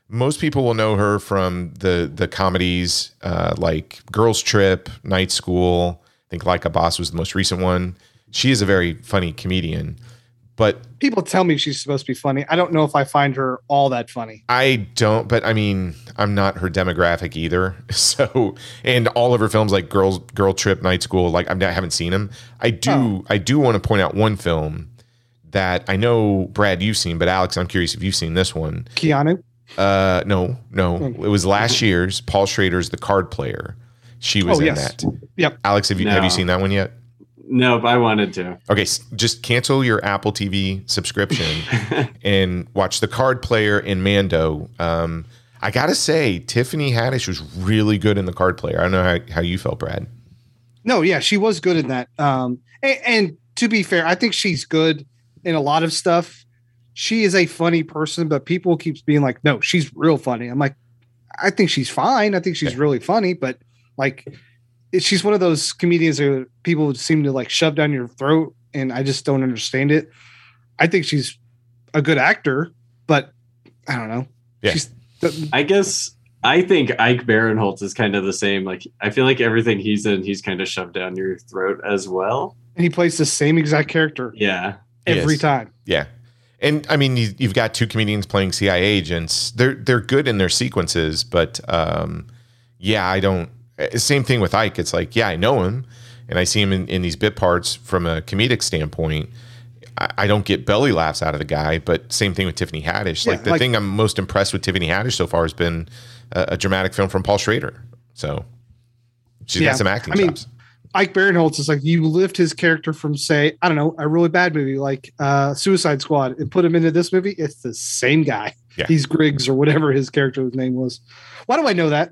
Speaker 6: most people will know her from the the comedies uh, like Girls Trip, Night School. I think Like a Boss was the most recent one. She is a very funny comedian, but
Speaker 7: People tell me she's supposed to be funny. I don't know if I find her all that funny.
Speaker 6: I don't. But I mean, I'm not her demographic either. So, and all of her films like Girls Girl Trip, Night School, like I'm, I haven't seen them. I do.
Speaker 7: Oh.
Speaker 6: I do want to point out one film that I know Brad you've seen, but Alex, I'm curious if you've seen this one.
Speaker 7: Keanu.
Speaker 6: Uh, no, no.
Speaker 7: Hmm.
Speaker 6: It was last year's Paul Schrader's The Card Player. She was
Speaker 7: Oh,
Speaker 6: in
Speaker 7: yes.
Speaker 6: that.
Speaker 7: Yep.
Speaker 6: Alex, have you have you seen that one yet?
Speaker 8: No, but I wanted to.
Speaker 6: Okay, just cancel your Apple TV subscription and watch The Card Player in Mando. Um, I gotta say, Tiffany Haddish was really good in The Card Player. I don't know how, how you felt, Brad.
Speaker 7: No, yeah, she was good in that. Um, and, and to be fair, I think she's good in a lot of stuff. She is a funny person, but people keeps being like, "No, she's real funny." I'm like, I think she's fine. I think she's really funny, but like, it- she's one of those comedians that people seem to like shove down your throat, and I just don't understand it. I think she's a good actor, but I don't know.
Speaker 6: Yeah.
Speaker 7: She's
Speaker 8: I guess I think Ike Barinholtz is kind of the same. Like I feel like everything he's in, he's kind of shoved down your throat as well.
Speaker 7: and he plays the same exact character
Speaker 8: Yeah.
Speaker 7: every
Speaker 6: Yes.
Speaker 7: time.
Speaker 6: Yeah. And I mean, you, you've got two comedians playing CIA agents. They're they're good in their sequences, but um, yeah, I don't. Uh, Same thing with Ike. It's like, yeah, I know him, and I see him in, in these bit parts from a comedic standpoint. I, I don't get belly laughs out of the guy, but same thing with Tiffany Haddish.
Speaker 7: Yeah,
Speaker 6: like the
Speaker 7: like-
Speaker 6: thing I'm most impressed with Tiffany Haddish so far has been a, a dramatic film from Paul Schrader. So she's
Speaker 7: Yeah,
Speaker 6: got some acting
Speaker 7: I mean,
Speaker 6: chops.
Speaker 7: Ike Barinholtz is like you lift his character from say I don't know a really bad movie like uh, Suicide Squad and put him into this movie. It's the same guy.
Speaker 6: Yeah.
Speaker 7: He's Griggs or whatever his character's name was. Why do I know that?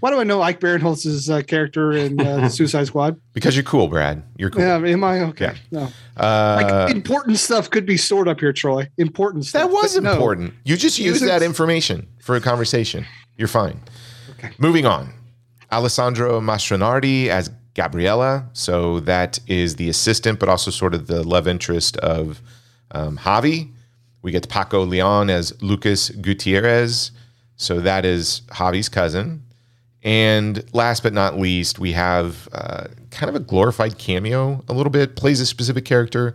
Speaker 7: Why do I know Ike Barinholtz's uh, character in uh, Suicide Squad?
Speaker 6: Because you're cool, Brad. You're cool.
Speaker 7: Yeah, am I okay?
Speaker 6: Yeah.
Speaker 7: No,
Speaker 6: Uh,
Speaker 7: like important stuff could be stored up here, Troy. Important stuff.
Speaker 6: That was
Speaker 7: but no.
Speaker 6: important. You just use that information for a conversation. You're fine. Okay. Moving on. Alessandra Mastronardi as Gabriella. So that is the assistant, but also sort of the love interest of um, Javi. We get Paco Leon as Lucas Gutierrez. So that is Javi's cousin. And last but not least, we have uh, kind of a glorified cameo, a little bit, plays a specific character.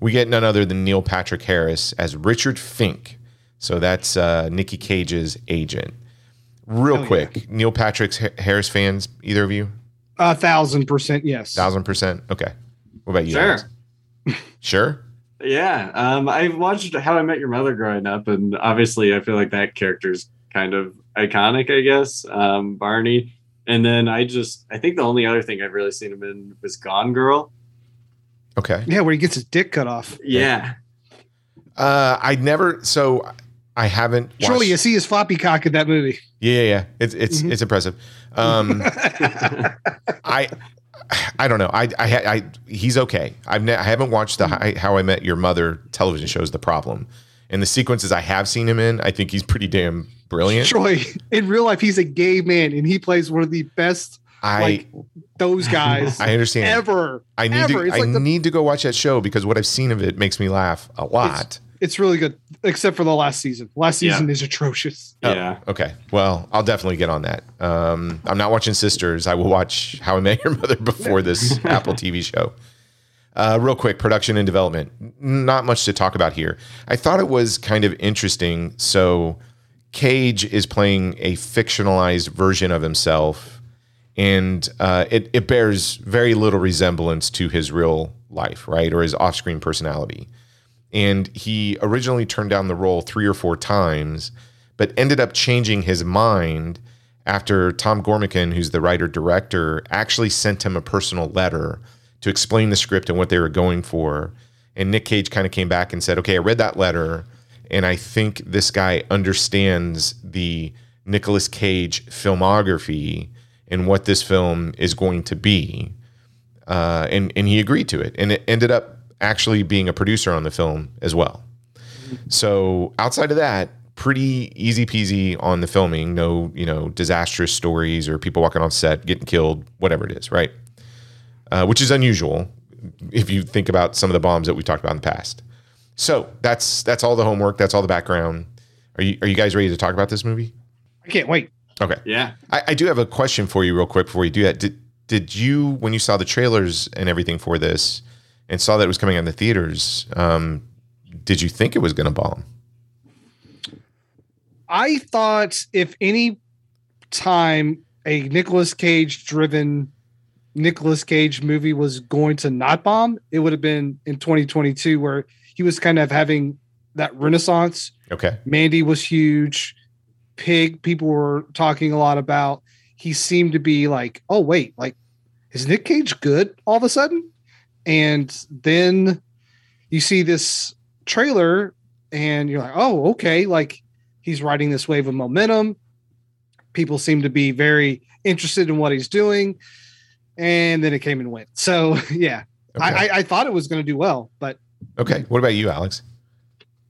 Speaker 6: We get none other than Neil Patrick Harris as Richard Fink. So that's uh, Nikki Cage's agent. Real
Speaker 7: Hell yeah.
Speaker 6: quick, Neil Patrick's Ha- Harris fans, either of you?
Speaker 7: A thousand percent, yes.
Speaker 6: Thousand percent? Okay. What about you?
Speaker 8: Sure.
Speaker 6: Sure?
Speaker 8: Yeah, um, I've watched How I Met Your Mother growing up, and obviously, I feel like that character's kind of iconic. I guess um, Barney, and then I just I think the only other thing I've really seen him in was Gone Girl.
Speaker 6: Okay.
Speaker 7: Yeah, where he gets his dick cut off.
Speaker 8: Yeah,
Speaker 6: Uh, I never, so I haven't. Watched,
Speaker 7: Surely you see his floppy cock in that movie.
Speaker 6: Yeah, yeah, yeah. It's it's
Speaker 7: Mhm.
Speaker 6: it's impressive. Um, I I don't know. I I, I he's okay. I've ne- I haven't watched the Hi- How I Met Your Mother television shows. The problem and the sequences I have seen him in, I think he's pretty damn brilliant.
Speaker 7: Troy, in real life, he's a gay man and he plays one of the best
Speaker 6: I
Speaker 7: like those guys
Speaker 6: I understand.
Speaker 7: ever.
Speaker 6: I need
Speaker 7: ever.
Speaker 6: to
Speaker 7: It's
Speaker 6: I
Speaker 7: like the-
Speaker 6: need to go watch that show because what I've seen of it makes me laugh a lot.
Speaker 7: It's really good, except for the last season. Last
Speaker 8: Yeah.
Speaker 7: season is atrocious.
Speaker 6: Oh,
Speaker 8: yeah.
Speaker 6: Okay. Well, I'll definitely get on that. Um, I'm not watching Sisters. I will watch How I Met Your Mother before this Apple TV show. Uh, real quick, production and development. Not much to talk about here. I thought it was kind of interesting. So, Cage is playing a fictionalized version of himself, and uh, it, it bears very little resemblance to his real life, right? Or his off screen personality and he originally turned down the role three or four times, but ended up changing his mind after Tom Gormican, who's the writer director, actually sent him a personal letter to explain the script and what they were going for. And Nick Cage kind of came back and said, "Okay, I read that letter, and I think this guy understands the Nicolas Cage filmography and what this film is going to be." uh, and and he agreed to it, and it ended up actually being a producer on the film as well. So outside of that, pretty easy peasy on the filming. No, you know, disastrous stories or people walking on set getting killed, whatever it is, right? Uh, which is unusual if you think about some of the bombs that we talked about in the past. So that's that's all the homework. That's all the background. Are you are you guys ready to talk about this movie?
Speaker 7: I can't wait.
Speaker 6: Okay.
Speaker 8: Yeah.
Speaker 6: I, I do have a question for you, real quick, before you do that. Did did you, when you saw the trailers and everything for this, and saw that it was coming out in the theaters, um, did you think it was going to bomb?
Speaker 7: I thought if any time a Nicolas Cage driven Nicolas Cage movie was going to not bomb, it would have been in 2022 where he was kind of having that renaissance.
Speaker 6: Okay.
Speaker 7: Mandy was huge. Pig, people were talking a lot about. He seemed to be like, oh, wait, like, is Nick Cage good all of a sudden? And then you see this trailer and you're like, oh, okay, like he's riding this wave of momentum. People seem to be very interested in what he's doing. And then it came and went. So, yeah,
Speaker 6: Okay.
Speaker 7: I, I, I thought it was going to do well, but
Speaker 6: okay. What about you, Alex?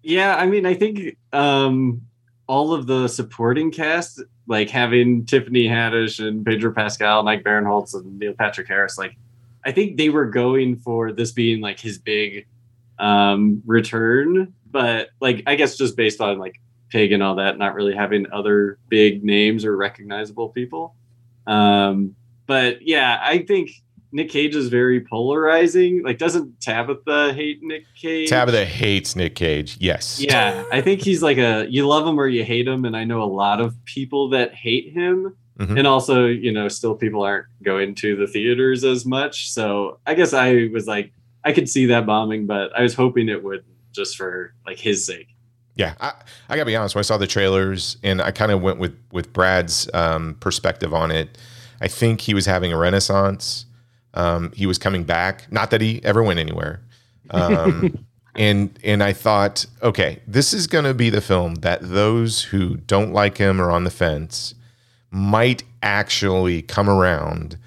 Speaker 8: Yeah, I mean, I think um, all of the supporting cast, like having Tiffany Haddish and Pedro Pascal, Mike Barinholtz, and Neil Patrick Harris, like I think they were going for this being like his big um, return, but like I guess just based on like Pig and all that, not really having other big names or recognizable people. Um, but yeah, I think Nick Cage is very polarizing. Like, doesn't Tabitha hate Nick Cage?
Speaker 6: Tabitha hates Nick Cage. Yes.
Speaker 8: Yeah, I think he's like a you love him or you hate him, and I know a lot of people that hate him,
Speaker 6: Mhm.
Speaker 8: and also you know still people aren't going to the theaters as much. So I guess I was like I could see that bombing, but I was hoping it would just for like his sake.
Speaker 6: Yeah, I, I gotta be honest. When I saw the trailers, and I kind of went with with Brad's um, perspective on it, I think he was having a renaissance. Um, he was coming back. Not that he ever went anywhere. Um, and and I thought, okay, this is going to be the film that those who don't like him or on the fence might actually come around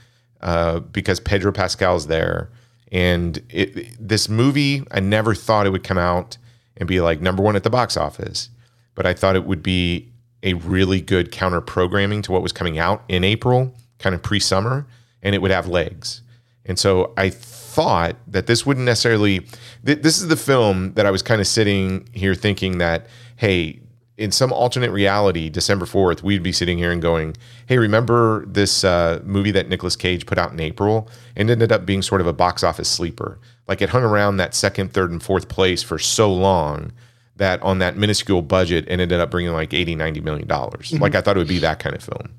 Speaker 6: uh, because Pedro Pascal's there. And it, this movie, I never thought it would come out and be like number one at the box office, but I thought it would be a really good counter programming to what was coming out in April, kind of pre summer, and it would have legs. And so I thought that this wouldn't necessarily, th- this is the film that I was kind of sitting here thinking that, hey, in some alternate reality, December 4th, we'd be sitting here and going, hey, remember this uh, movie that Nicolas Cage put out in April and ended up being sort of a box office sleeper? Like it hung around that second, third, and fourth place for so long that on that minuscule budget, it ended up bringing like 80, 90 million dollars. Like I thought it would be that kind of film.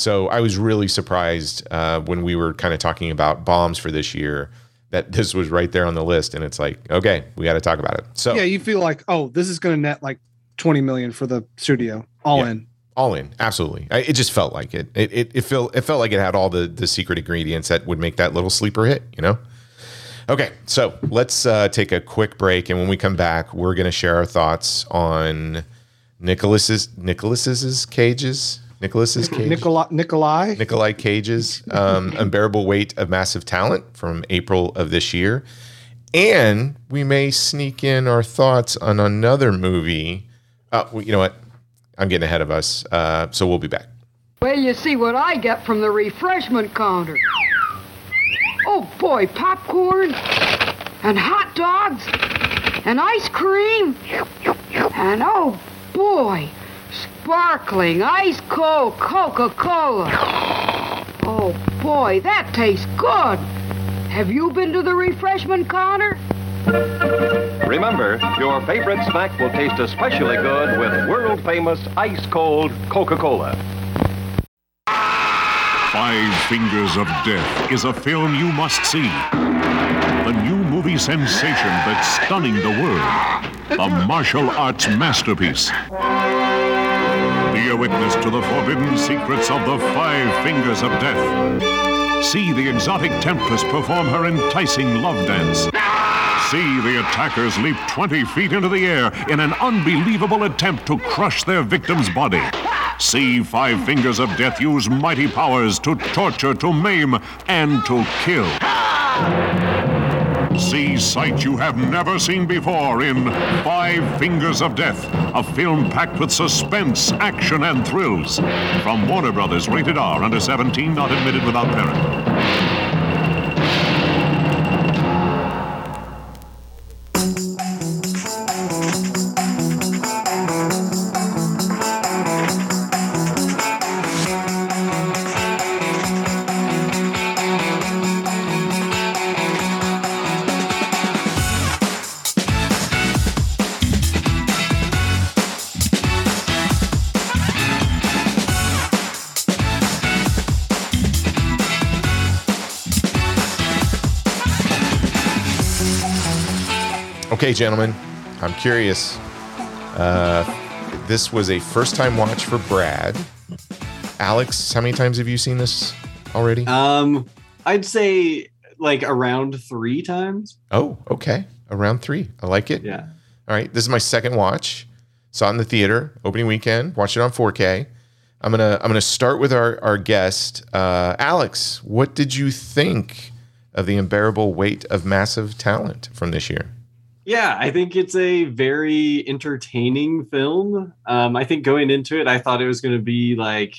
Speaker 6: So I was really surprised uh, when we were kind of talking about bombs for this year that this was right there on the list. And it's like, okay, we got to talk about it. So
Speaker 7: Yeah, you feel like, oh, this is going to net like 20 million for the studio, all
Speaker 6: Yeah.
Speaker 7: in.
Speaker 6: all in, absolutely. I, it just felt like it. It, it. it felt it felt like it had all the the secret ingredients that would make that little sleeper hit. You know. Okay, so let's uh, take a quick break, and when we come back, we're going to share our thoughts on Nicholas's Nicholas's cages. Nicholas's cage.
Speaker 7: Nikolai, Nikolai.
Speaker 6: Nikolai Cage's um, Unbearable Weight of Massive Talent from April of this year. And we may sneak in our thoughts on another movie. Uh, well, you know what? I'm getting ahead of us. Uh, so we'll be back.
Speaker 9: Well, you see what I get from the refreshment counter. Oh boy, popcorn and hot dogs and ice cream and oh boy, sparkling ice cold Coca-Cola. Oh boy, that tastes good. Have you been to the refreshment counter?
Speaker 10: Remember, your favorite snack will taste especially good with world famous ice cold Coca Cola.
Speaker 11: Five Fingers of Death is a film you must see. The new movie sensation that's stunning the world. A martial arts masterpiece. Be a witness to the forbidden secrets of the Five Fingers of Death. See the exotic temptress perform her enticing love dance. See the attackers leap 20 feet into the air in an unbelievable attempt to crush their victim's body. See Five Fingers of Death use mighty powers to torture, to maim, and to kill. See sight you have never seen before in Five Fingers of Death, a film packed with suspense, action, and thrills. From Warner Brothers, rated R, under 17, not admitted without parent.
Speaker 6: Okay, gentlemen, I'm curious. Uh, this was a first time watch for Brad. Alex, how many times have you seen this already?
Speaker 8: Um, I'd say like around three times.
Speaker 6: oh, okay. Around three. I like it.
Speaker 8: Yeah.
Speaker 6: All right. This is my second watch. Saw it in the theater, opening weekend, watched it on 4K. I'm gonna I'm gonna start with our, our guest. Uh, Alex, what did you think of the unbearable weight of massive talent from this year?
Speaker 8: Yeah, I think it's a very entertaining film. Um, I think going into it, I thought it was going to be like,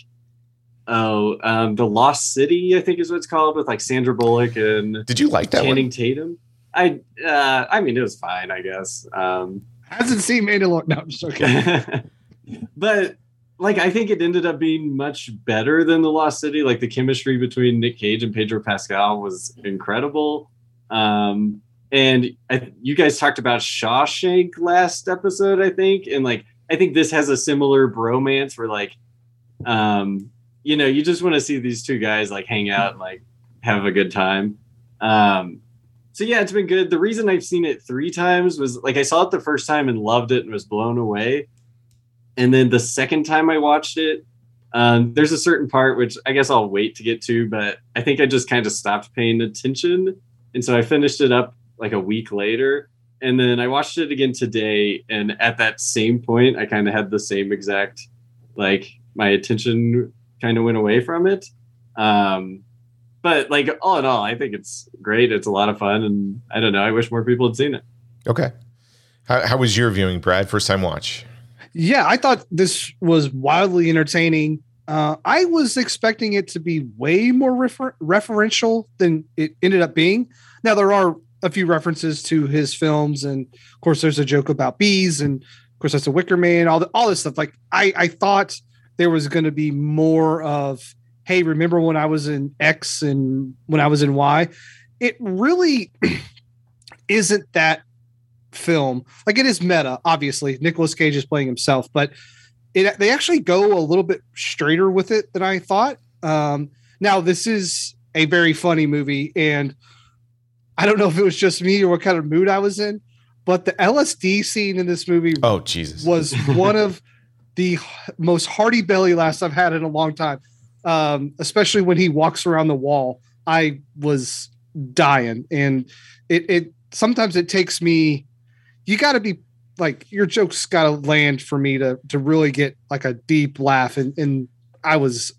Speaker 8: oh, um, the Lost City, I think is what it's called, with like Sandra Bullock and
Speaker 6: Did you like that
Speaker 8: Channing
Speaker 6: one?
Speaker 8: Tatum. I, uh, I mean, it was fine, I guess. Um,
Speaker 7: Hasn't seen Mandalorian. No, I'm just okay.
Speaker 8: but like, I think it ended up being much better than the Lost City. Like the chemistry between Nick Cage and Pedro Pascal was incredible. Um, and I, you guys talked about Shawshank last episode, I think, and like I think this has a similar bromance where like, um, you know, you just want to see these two guys like hang out and like have a good time. Um, so yeah, it's been good. The reason I've seen it three times was like I saw it the first time and loved it and was blown away, and then the second time I watched it, um, there's a certain part which I guess I'll wait to get to, but I think I just kind of stopped paying attention, and so I finished it up like a week later, and then I watched it again today, and at that same point, I kind of had the same exact like my attention kind of went away from it. Um, but like all in all, I think it's great. It's a lot of fun, and I don't know. I wish more people had seen it.
Speaker 6: Okay. How, how was your viewing, Brad? First time watch?
Speaker 7: Yeah, I thought this was wildly entertaining. Uh, I was expecting it to be way more refer- referential than it ended up being. Now there are a few references to his films, and of course, there's a joke about bees, and of course, that's a Wicker Man, all the, all this stuff. Like I, I thought there was going to be more of, hey, remember when I was in X and when I was in Y? It really isn't that film. Like it is meta, obviously. Nicolas Cage is playing himself, but it they actually go a little bit straighter with it than I thought. Um, now this is a very funny movie, and I don't know if it was just me or what kind of mood I was in, but the LSD scene in this movie
Speaker 6: Oh Jesus.
Speaker 7: was one of the most hearty belly laughs I've had in a long time. Um, especially when he walks around the wall. I was dying, and it it sometimes it takes me. You got to be like your jokes got to land for me to to really get like a deep laugh, and and I was,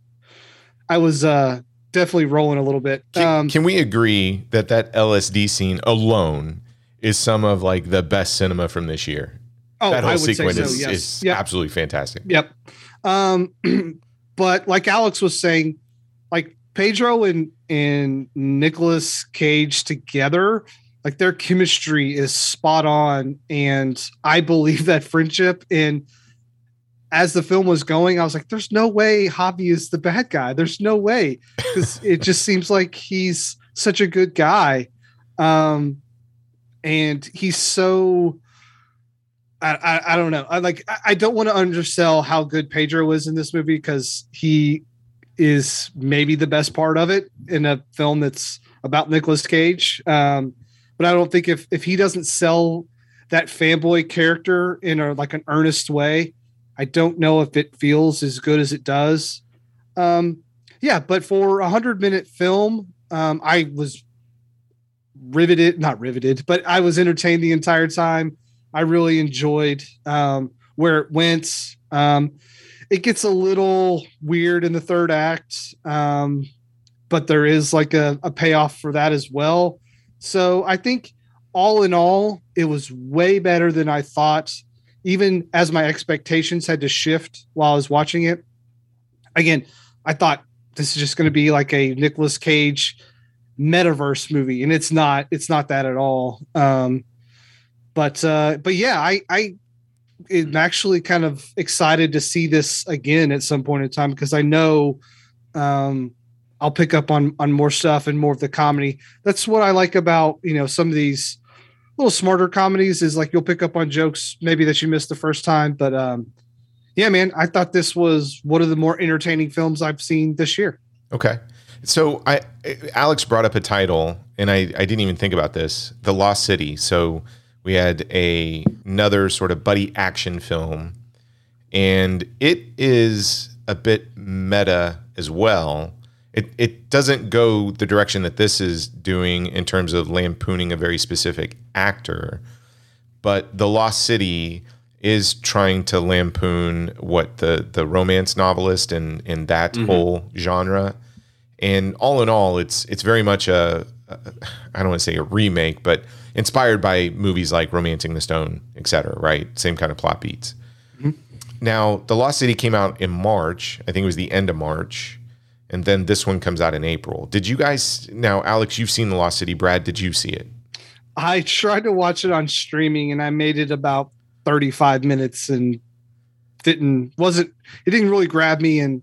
Speaker 7: I was uh definitely rolling a little bit.
Speaker 6: Can,
Speaker 7: Um,
Speaker 6: can we agree that that LSD scene alone is some of like the best cinema from this year?
Speaker 7: Oh,
Speaker 6: that whole
Speaker 7: I would say
Speaker 6: sequence
Speaker 7: so,
Speaker 6: is,
Speaker 7: yes.
Speaker 6: is
Speaker 7: Yep.
Speaker 6: absolutely fantastic.
Speaker 7: Yep. Um, but like Alex was saying, like Pedro and and Nicolas Cage together, like their chemistry is spot on, and I believe that friendship. And as the film was going, I was like, "There's no way Javi is the bad guy. There's no way," because it just seems like he's such a good guy, um, and he's so. I, I, I don't know. I like I, I don't want to undersell how good Pedro is in this movie because he is maybe the best part of it in a film that's about Nicolas Cage. Um, but I don't think if if he doesn't sell that fanboy character in a like an earnest way, I don't know if it feels as good as it does. Um, yeah, but for a hundred minute film, um, I was riveted, not riveted, but I was entertained the entire time. I really enjoyed um, where it went. Um, it gets a little weird in the third act, um, but there is like a, a payoff for that as well. So I think all in all, it was way better than I thought, even as my expectations had to shift while I was watching it. Again, I thought this is just going to be like a Nicolas Cage metaverse movie, and it's not. It's not that at all. Um, but uh, but yeah, I I am actually kind of excited to see this again at some point in time because I know um, I'll pick up on on more stuff and more of the comedy. That's what I like about you know some of these little smarter comedies is like you'll pick up on jokes maybe that you missed the first time. But um, yeah, man, I thought this was one of the more entertaining films I've seen this year.
Speaker 6: Okay. So I Alex brought up a title and I, I didn't even think about this. The Lost City. So we had a another sort of buddy action film and it is a bit meta as well. It it doesn't go the direction that this is doing in terms of lampooning a very specific actor, but The Lost City is trying to lampoon what the the romance novelist and in that mm-hmm. whole genre. And all in all, it's it's very much a, a I don't want to say a remake, but inspired by movies like Romancing the Stone, et cetera, right? Same kind of plot beats. Mm-hmm. Now, The Lost City came out in March. I think it was the end of March. And then this one comes out in April. Did you guys now, Alex, you've seen The Lost City. Brad, did you see it?
Speaker 7: I tried to watch it on streaming and I made it about 35 minutes and didn't wasn't it didn't really grab me and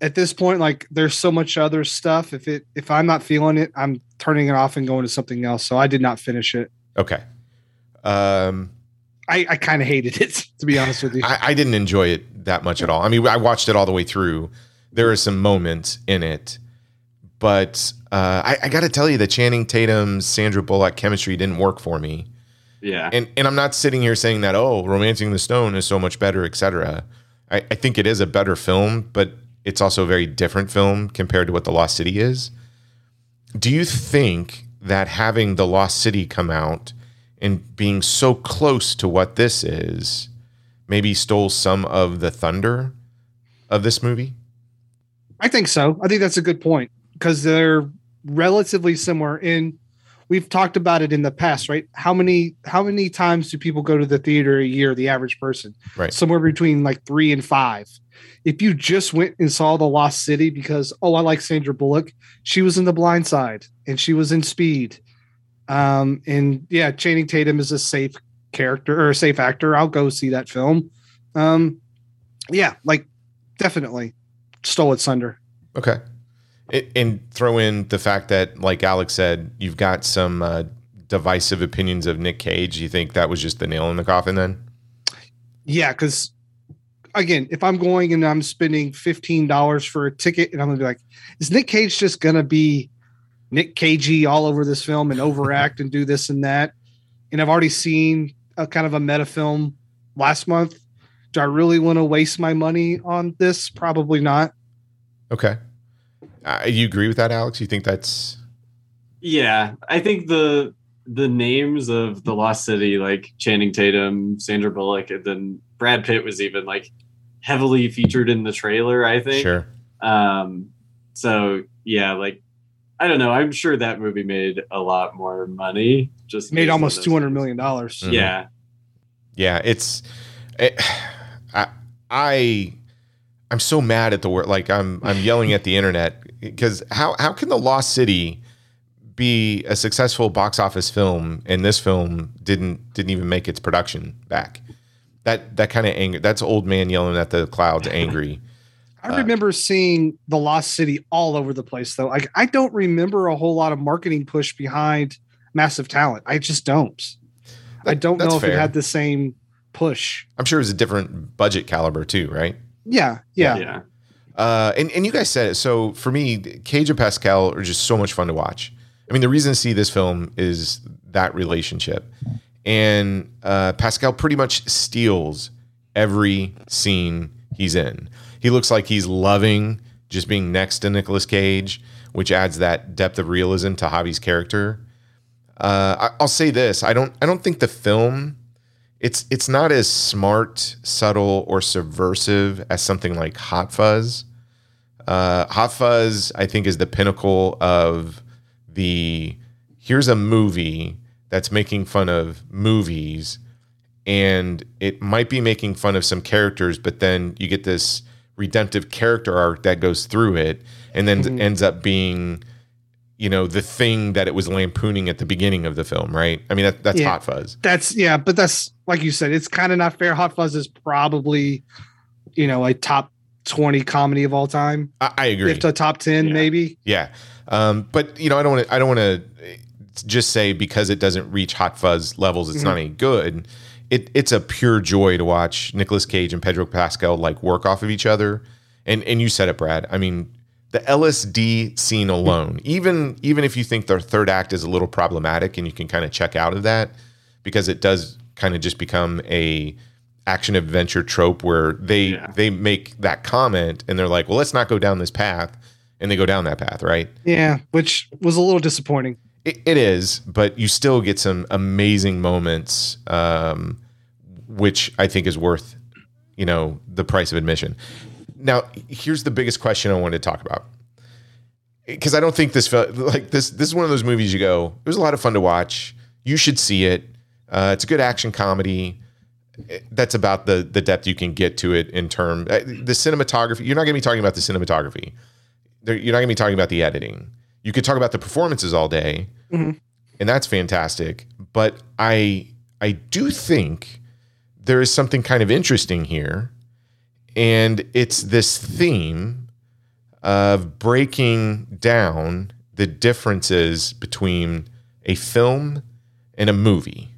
Speaker 7: at this point like there's so much other stuff if it if I'm not feeling it I'm turning it off and going to something else so I did not finish it.
Speaker 6: Okay. Um,
Speaker 7: I I kind of hated it to be honest with you.
Speaker 6: I, I didn't enjoy it that much at all. I mean, I watched it all the way through. There are some moments in it, but uh, I, I got to tell you, the Channing Tatum Sandra Bullock chemistry didn't work for me.
Speaker 8: Yeah.
Speaker 6: And and I'm not sitting here saying that oh, Romancing the Stone is so much better, etc. I, I think it is a better film, but it's also a very different film compared to what The Lost City is. Do you think that having The Lost City come out and being so close to what this is maybe stole some of the thunder of this movie?
Speaker 7: I think so. I think that's a good point because they're relatively similar in we've talked about it in the past, right? How many how many times do people go to the theater a year? The average person,
Speaker 6: Right.
Speaker 7: Somewhere between like three and five. If you just went and saw The Lost City because oh, I like Sandra Bullock, she was in The Blind Side and she was in Speed, um, and yeah, Channing Tatum is a safe character or a safe actor. I'll go see that film. Um, yeah, like definitely stole its thunder.
Speaker 6: Okay. It, and throw in the fact that, like Alex said, you've got some uh, divisive opinions of Nick Cage. You think that was just the nail in the coffin then?
Speaker 7: Yeah, because again, if I'm going and I'm spending fifteen dollars for a ticket, and I'm gonna be like, is Nick Cage just gonna be Nick Cagey all over this film and overact and do this and that? And I've already seen a kind of a meta film last month. Do I really want to waste my money on this? Probably not.
Speaker 6: Okay. Uh, you agree with that, Alex? You think that's
Speaker 8: Yeah, I think the the names of the Lost City, like Channing Tatum, Sandra Bullock, and then Brad Pitt was even like heavily featured in the trailer. I think.
Speaker 6: sure?
Speaker 8: Um. So yeah, like I don't know. I'm sure that movie made a lot more money. Just
Speaker 7: Made
Speaker 8: almost two
Speaker 7: hundred
Speaker 8: million
Speaker 7: two hundred
Speaker 8: things.
Speaker 7: million dollars.
Speaker 6: Mhm.
Speaker 8: Yeah.
Speaker 6: Yeah, it's it, I I I'm so mad at the word like I'm I'm yelling at the internet because how how can the Lost City be a successful box office film and this film didn't didn't even make its production back? That that kind of anger that's old man yelling at the clouds angry.
Speaker 7: I remember seeing the Lost City all over the place, though. Like I don't remember a whole lot of marketing push behind Massive Talent. I just don't. I don't know if
Speaker 6: fair.
Speaker 7: it had the same push.
Speaker 6: I'm sure it was a different budget caliber too, right?
Speaker 7: Yeah, yeah.
Speaker 8: Yeah.
Speaker 6: Uh, and, and you guys said it. So for me, Cage and Pascal are just so much fun to watch. I mean, the reason to see this film is that relationship. And uh, Pascal pretty much steals every scene he's in. He looks like he's loving just being next to Nicolas Cage, which adds that depth of realism to Javi's character. Uh, I, I'll say this: I don't, I don't think the film it's it's not as smart, subtle, or subversive as something like Hot Fuzz. Uh, Hot Fuzz, I think, is the pinnacle of the here's a movie that's making fun of movies, and it might be making fun of some characters, but then you get this redemptive character arc that goes through it, and then
Speaker 7: Mhm.
Speaker 6: ends up being, you know, the thing that it was lampooning at the beginning of the film, right? I mean, that, that's
Speaker 7: Yeah.
Speaker 6: Hot Fuzz.
Speaker 7: That's yeah, but that's like you said, it's kind of not fair. Hot Fuzz is probably, you know, a top twenty comedy of all time.
Speaker 6: I, I agree.
Speaker 7: If the top ten, maybe.
Speaker 6: Yeah. Um, but you know, I don't want to. I don't want to just say because it doesn't reach Hot Fuzz levels, it's not
Speaker 7: Mhm.
Speaker 6: any good. It it's a pure joy to watch Nicolas Cage and Pedro Pascal like work off of each other. And and you said it, Brad. I mean, the LSD scene alone, even even if you think their third act is a little problematic, and you can kind of check out of that because it does kind of just become a action adventure trope where they they make that comment and they're like, well, let's not go down this path, and they go down that path, right?
Speaker 7: Yeah, which was a little disappointing.
Speaker 6: It, it is, but you still get some amazing moments, um, which I think is worth, you know, the price of admission. Now, here's the biggest question I wanted to talk about, because I don't think this felt like this. This is one of those movies you go. It was a lot of fun to watch. You should see it. Uh, it's a good action comedy. That's about the the depth you can get to it in term uh, the cinematography. You're not going to be talking about the cinematography. You're not going to be talking about the editing. You could talk about the performances all day,
Speaker 7: Mhm.
Speaker 6: and that's fantastic. But I I do think there is something kind of interesting here, and it's this theme of breaking down the differences between a film and a movie.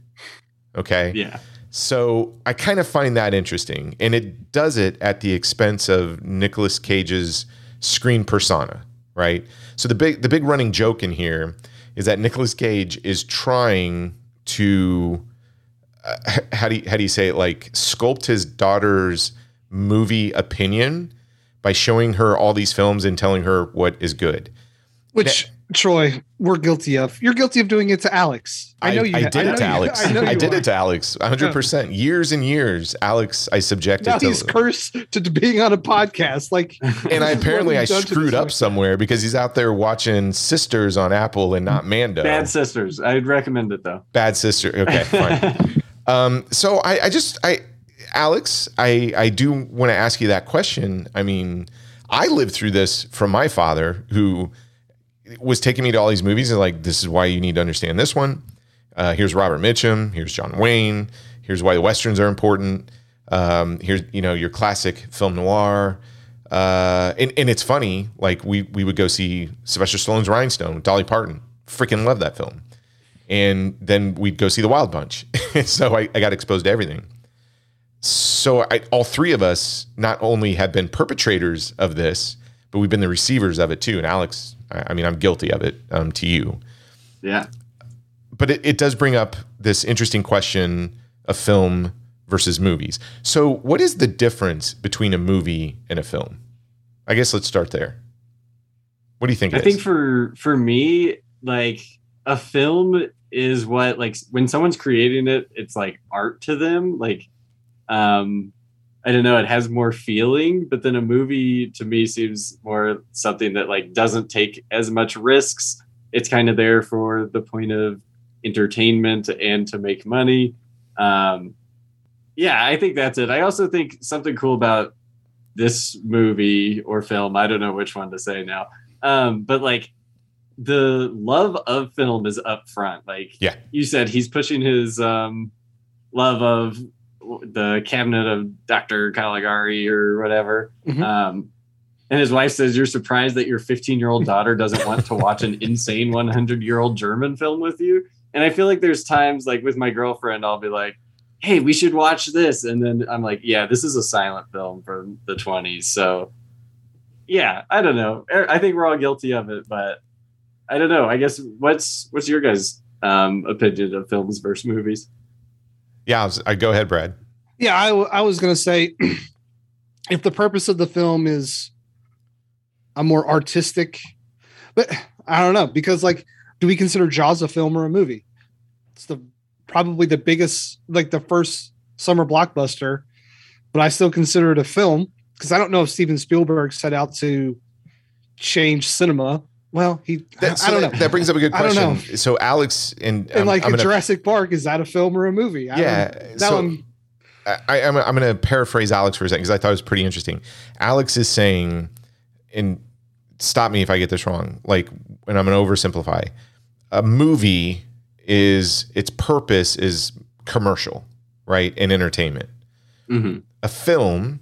Speaker 6: Okay.
Speaker 8: Yeah.
Speaker 6: So I kind of find that interesting, and it does it at the expense of Nicolas Cage's screen persona, right? So the big the big running joke in here is that Nicolas Cage is trying to uh, how do you, how do you say it like sculpt his daughter's movie opinion by showing her all these films and telling her what is good.
Speaker 7: Which Troy, we're guilty of. You're guilty of doing it to Alex. I know you.
Speaker 6: I did
Speaker 7: know
Speaker 6: it to
Speaker 7: you-
Speaker 6: Alex.
Speaker 7: I, know you
Speaker 6: did
Speaker 7: are.
Speaker 6: it to Alex. 100%. Years and years. Alex, I subjected
Speaker 7: Now
Speaker 6: to.
Speaker 7: he's cursed to being on a podcast. Like,
Speaker 6: and I apparently I
Speaker 7: we've done to
Speaker 6: screwed up somewhere because he's out there watching Sisters on Apple and not Mando.
Speaker 8: Bad Sisters. I'd recommend it though.
Speaker 6: Bad sister. Okay, fine. um, so I, I just I Alex, I I do want to ask you that question. I mean, I lived through this from my father who was taking me to all these movies and like, this is why you need to understand this one. Uh, here's Robert Mitchum. Here's John Wayne. Here's why the westerns are important. Um, here's you know your classic film noir. Uh, and, and it's funny, like we we would go see Sylvester Stallone's Rhinestone, Dolly Parton. Freaking love that film and then we'd go see the Wild Bunch. so I, I got exposed to everything. So I, all three of us not only have been perpetrators of this, but we've been the receivers of it too. And Alex, I, I mean, I'm guilty of it um, to you.
Speaker 8: Yeah.
Speaker 6: But it, it does bring up this interesting question of film versus movies. So, what is the difference between a movie and a film? I guess let's start there. What do you think?
Speaker 8: I think for for me, like a film is what like when someone's creating it, it's like art to them. Like, um, I don't know, it has more feeling. But then a movie to me seems more something that like doesn't take as much risks. It's kind of there for the point of entertainment and to make money. Um, yeah, I think that's it. I also think something cool about this movie or film, I don't know which one to say now. Um, but like the love of film is up front. Like
Speaker 6: yeah.
Speaker 8: you said, he's pushing his um, love of the cabinet of Dr. Caligari or whatever.
Speaker 7: Mhm.
Speaker 8: Um, and his wife says, You're surprised that your 15 year old daughter doesn't want to watch an insane 100 year old German film with you. And I feel like there's times, like with my girlfriend, I'll be like, Hey, we should watch this. And then I'm like, Yeah, this is a silent film from the 20s. So, yeah, I don't know. Er, I think we're all guilty of it, but I don't know. I guess what's what's your guys' um, opinion of films versus movies?
Speaker 6: Yeah, I, was, I go ahead, Brad.
Speaker 7: Yeah, I, w- I was going to say if the purpose of the film is a more artistic, but I don't know because like, do we consider Jaws a film or a movie? It's the probably the biggest, like the first summer blockbuster, but I still consider it a film because I don't know if Steven Spielberg set out to change cinema. Well, he
Speaker 6: That,
Speaker 7: I don't
Speaker 6: that,
Speaker 7: know.
Speaker 6: that brings up a good
Speaker 7: I don't
Speaker 6: question.
Speaker 7: know.
Speaker 6: So Alex and
Speaker 7: And
Speaker 6: um,
Speaker 7: like
Speaker 6: I'm
Speaker 7: a
Speaker 6: gonna-
Speaker 7: Jurassic Park, is that a film or a movie? I don't-
Speaker 6: Yeah,
Speaker 7: Now
Speaker 6: so-
Speaker 7: I'm
Speaker 6: I, I'm, I'm going to paraphrase Alex for a second because I thought it was pretty interesting. Alex is saying, and stop me if I get this wrong, like, and I'm going to oversimplify. A movie is its purpose is commercial, right, and entertainment.
Speaker 8: Mm-hmm.
Speaker 6: A film,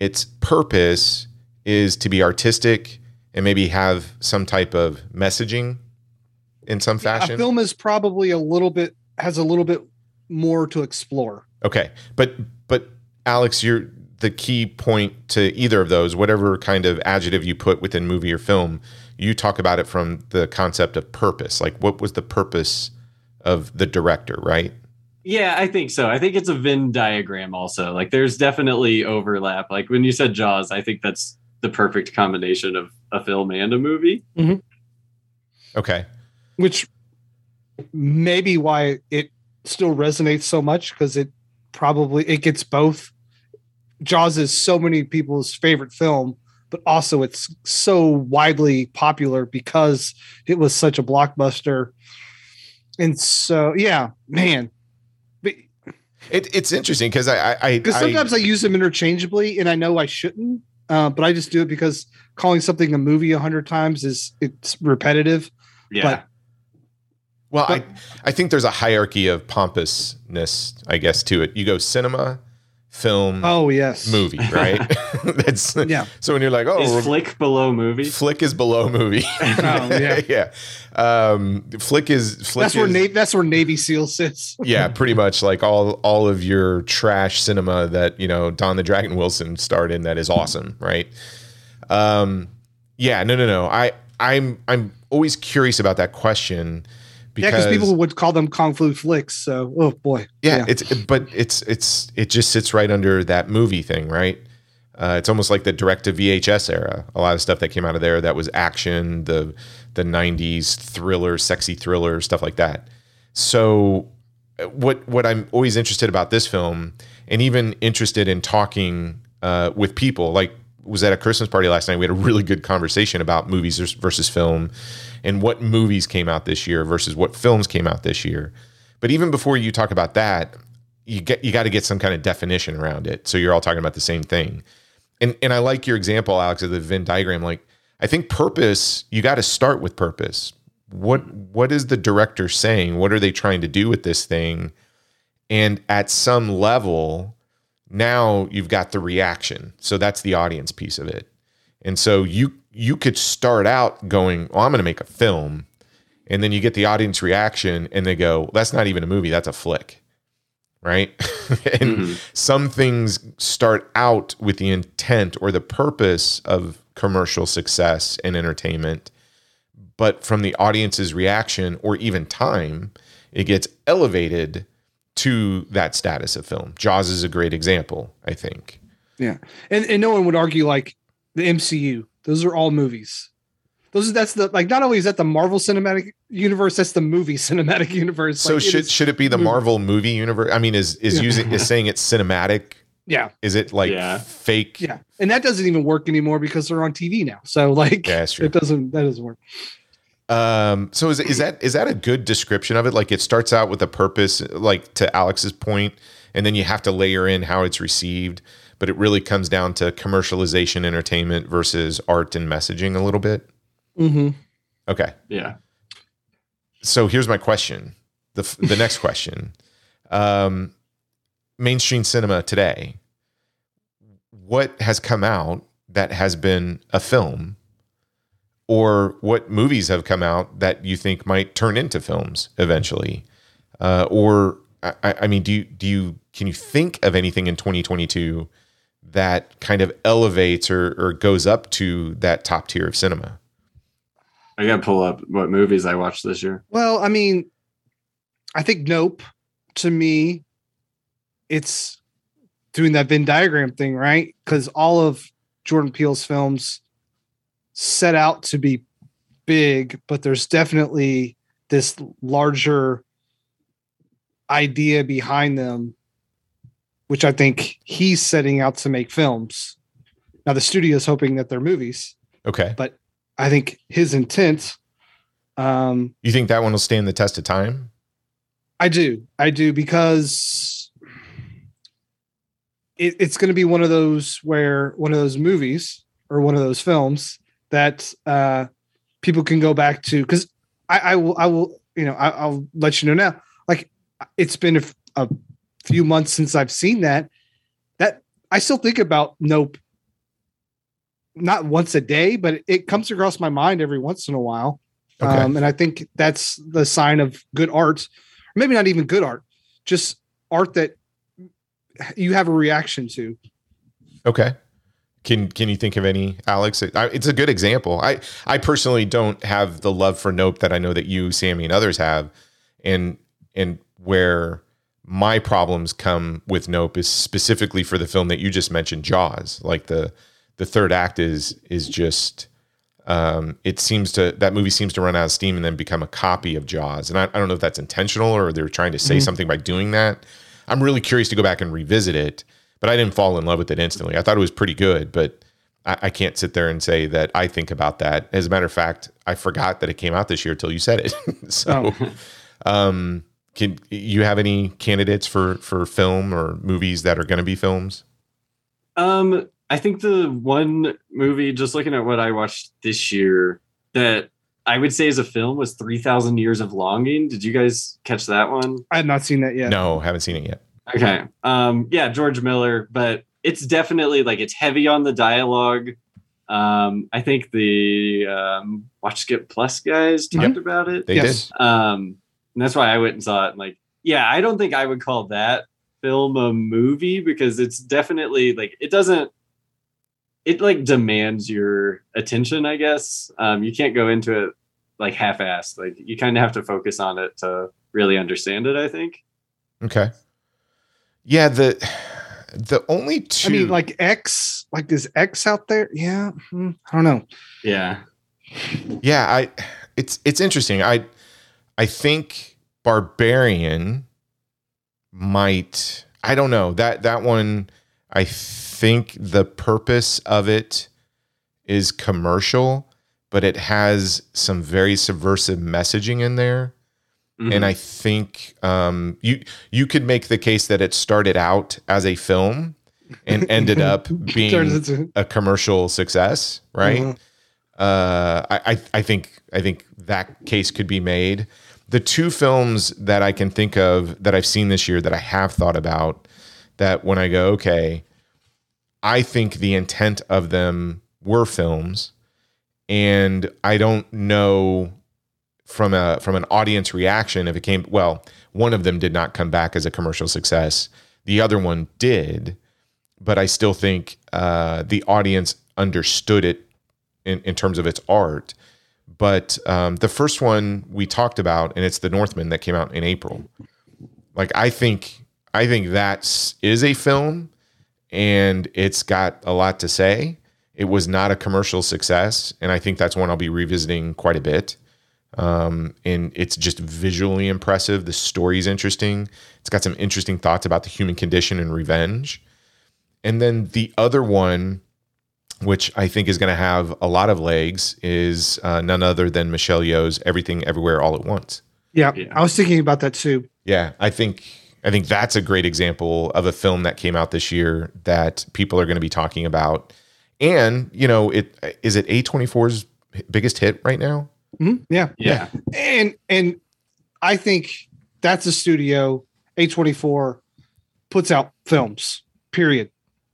Speaker 6: its purpose is to be artistic and maybe have some type of messaging in some fashion.
Speaker 7: a film is probably a little bit has a little bit more to explore.
Speaker 6: Okay, but but Alex, you're the key point to either of those, whatever kind of adjective you put within movie or film. You talk about it from the concept of purpose. Like, what was the purpose of the director, right?
Speaker 8: Yeah, I think so. I think it's a Venn diagram also. Like there's definitely overlap. Like when you said Jaws, I think that's the perfect combination of a film and a movie. Mm-hmm.
Speaker 6: Okay,
Speaker 7: which maybe why it still resonates so much because it probably it gets both. Jaws is so many people's favorite film, but also it's so widely popular because it was such a blockbuster. And so, yeah, man,
Speaker 6: it, it's interesting because I I, I,
Speaker 7: because sometimes I, use them interchangeably, and I know I shouldn't, uh, but I just do it because calling something a movie a hundred times is it's repetitive.
Speaker 8: Yeah.
Speaker 6: Well, I, I think there's a hierarchy of pompousness, I guess, to it. You go cinema, film,
Speaker 7: Oh yes,
Speaker 6: movie, right? That's
Speaker 7: Yeah.
Speaker 6: So when you're like, oh,
Speaker 8: Is
Speaker 6: we're-
Speaker 8: flick below movie?
Speaker 6: flick is below movie.
Speaker 7: Oh, yeah.
Speaker 6: yeah. Um, flick is flick
Speaker 7: that's where
Speaker 6: is,
Speaker 7: Navy that's where Navy SEAL sits.
Speaker 6: yeah, pretty much like all all of your trash cinema that you know Don the Dragon Wilson starred in that is awesome, right? Um, yeah, no, no, no. I I'm I'm always curious about that question
Speaker 7: Yeah,
Speaker 6: because
Speaker 7: because people would call them kung fu flicks. So, oh boy,
Speaker 6: yeah, it's but it's it's it just sits right under that movie thing, right? Uh, it's almost like the direct to VHS era. A lot of stuff that came out of there that was action, the the '90s thriller, sexy thriller, stuff like that. So, what what I'm always interested about this film, and even interested in talking uh, with people, like was at a Christmas party last night. We had a really good conversation about movies versus film, and what movies came out this year versus what films came out this year. But even before you talk about that, you get you got to get some kind of definition around it, so you're all talking about the same thing and and I like your example, Alex, of the Venn diagram. Like, I think purpose. You got to start with purpose. What what is the director saying? What are they trying to do with this thing? And at some level, now you've got the reaction. So that's the audience piece of it. And so you you could start out going, "Well, I'm going to make a film," and then you get the audience reaction, and they go, "That's not even a movie. That's a flick." right? and mm-hmm. some things start out with the intent or the purpose of commercial success and entertainment, but from the audience's reaction or even time, it gets elevated to that status of film. Jaws is a great example, I think.
Speaker 7: Yeah. And and no one would argue like the MCU. Those are all movies. Those is that's the like not only is that the Marvel Cinematic Universe, that's the movie cinematic universe.
Speaker 6: So
Speaker 7: like,
Speaker 6: should
Speaker 7: it
Speaker 6: should it be the
Speaker 7: movie.
Speaker 6: Marvel movie universe? I mean, is is
Speaker 7: Yeah.
Speaker 6: using is saying it's cinematic?
Speaker 7: Yeah.
Speaker 6: Is it like
Speaker 8: Yeah.
Speaker 6: fake?
Speaker 7: Yeah. And that doesn't even work anymore because they're on TV now. So like
Speaker 6: Yeah,
Speaker 7: it doesn't that doesn't work.
Speaker 6: Um, so is is that is that a good description of it? Like it starts out with a purpose, like to Alex's point, and then you have to layer in how it's received. But it really comes down to commercialization, entertainment versus art and messaging a little bit.
Speaker 7: Mm-hmm.
Speaker 6: Okay.
Speaker 8: Yeah.
Speaker 6: So here's my question. The f- the next question. Um, mainstream cinema today. What has come out that has been a film, or what movies have come out that you think might turn into films eventually, uh, or I, I mean, do you do you can you think of anything in 2022 that kind of elevates or, or goes up to that top tier of cinema?
Speaker 8: I gotta pull up what movies I watched this year.
Speaker 7: Well, I mean, I think Nope to me, it's doing that Venn diagram thing, right? Because all of Jordan Peele's films set out to be big, but there's definitely this larger idea behind them, which I think he's setting out to make films. Now the studio is hoping that they're movies,
Speaker 6: Okay.
Speaker 7: but I think his intent um
Speaker 6: You think that one will stand the test of time?
Speaker 7: I do. I do because it, it's going to be one of those where one of those movies or one of those films that uh, people can go back to. Because I, I will, I will, you know, I, I'll let you know now. Like it's been a, a few months since I've seen that. That I still think about Nope. Not once a day, but it comes across my mind every once in a while.
Speaker 6: Okay.
Speaker 7: Um, and I think that's the sign of good art maybe not even good art, just art that you have a reaction to.
Speaker 6: Okay. Can can you think of any, Alex? I, it's a good example. I I personally don't have the love for Nope that I know that you, Sammy, and others have, and and where my problems come with Nope is specifically for the film that you just mentioned, Jaws. Like the the third act is is just um, it seems to that movie seems to run out of steam and then become a copy of Jaws. And I, I don't know if that's intentional or they're trying to say
Speaker 7: Mhm.
Speaker 6: something by doing that. I'm really curious to go back and revisit it, but I didn't fall in love with it instantly. I thought it was pretty good, but I, I can't sit there and say that I think about that. As a matter of fact, I forgot that it came out this year till you said it. so, um, can you have any candidates for for film or movies that are going to be films?
Speaker 8: Um, I think the one movie, just looking at what I watched this year, that I would say is a film was Three Thousand Years of Longing. Did you guys catch that one?
Speaker 7: I have not seen that yet.
Speaker 6: No, haven't seen it yet.
Speaker 8: Okay. Um, yeah, George Miller, but it's definitely like it's heavy on the dialogue. Um, I think the um, Watch Skip Plus guys talked about it.
Speaker 6: They
Speaker 7: Yes.
Speaker 8: Um, and that's why I went and saw it. And like, yeah, I don't think I would call that film a movie because it's definitely like it doesn't. It like demands your attention, I guess. Um, you can't go into it like half-assed. Like you kind of have to focus on it to really understand it. I think.
Speaker 6: Okay. Yeah, the The only two.
Speaker 7: I mean, like X, like is X out there? Yeah, hmm, I don't know.
Speaker 8: Yeah.
Speaker 6: yeah, I. It's it's interesting. I I think Barbarian might. I don't know that that one. I think the purpose of it is commercial, but it has some very subversive messaging in there.
Speaker 8: Mhm.
Speaker 6: And I think um, you you could make the case that it started out as a film and ended up being a commercial success, right?
Speaker 7: Mhm.
Speaker 6: Uh, I I think I think that case could be made. The two films that I can think of that I've seen this year that I have thought about that when I go, okay, I think the intent of them were films, and I don't know from a from an audience reaction if it came well. One of them did not come back as a commercial success. The other one did, but I still think uh, the audience understood it in, in terms of its art. But um, the first one we talked about, and it's The Northman that came out in April. Like I think I think that is a film, and it's got a lot to say. It was not a commercial success, and I think that's one I'll be revisiting quite a bit. Um, and it's just visually impressive. The story's interesting. It's got some interesting thoughts about the human condition and revenge. And then the other one, which I think is going to have a lot of legs, is uh, none other than Michelle Yeoh's "Everything Everywhere All at Once."
Speaker 7: Yeah, I was thinking about that too.
Speaker 6: Yeah, I think I think that's a great example of a film that came out this year that people are going to be talking about. And you know, it is it A24's biggest hit right now.
Speaker 7: Mhm, Yeah,
Speaker 8: Yeah.
Speaker 7: and and I think that's a studio. A twenty four puts out films. Period.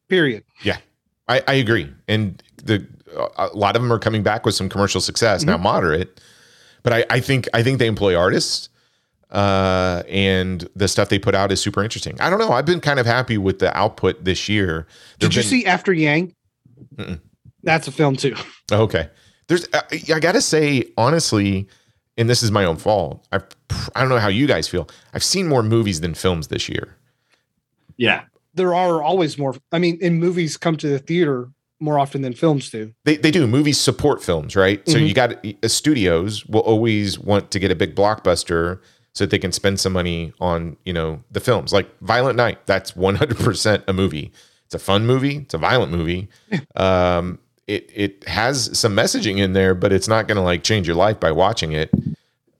Speaker 7: Period.
Speaker 6: Yeah, I, I agree. And the a lot of them are coming back with some commercial success now, moderate, but I, I think I think they employ artists, uh, and the stuff they put out is super interesting. I don't know. I've been kind of happy with the output this year.
Speaker 7: Did
Speaker 6: There've
Speaker 7: you
Speaker 6: been-
Speaker 7: see After Yang?
Speaker 6: Mm-mm.
Speaker 7: That's a film too.
Speaker 6: Okay. There's, I, I gotta say, honestly, and this is my own fault. I, I don't know how you guys feel. I've seen more movies than films this year.
Speaker 8: Yeah.
Speaker 7: There are always more. I mean, in movies come to the theater more often than films do.
Speaker 6: They, they do. Movies support films, right? So
Speaker 7: Mhm.
Speaker 6: you got uh, studios will always want to get a big blockbuster so that they can spend some money on, you know, the films. Like Violent Night, that's 100% a movie. It's a fun movie. It's a violent movie. Um, it it has some messaging in there, but it's not going to like change your life by watching it.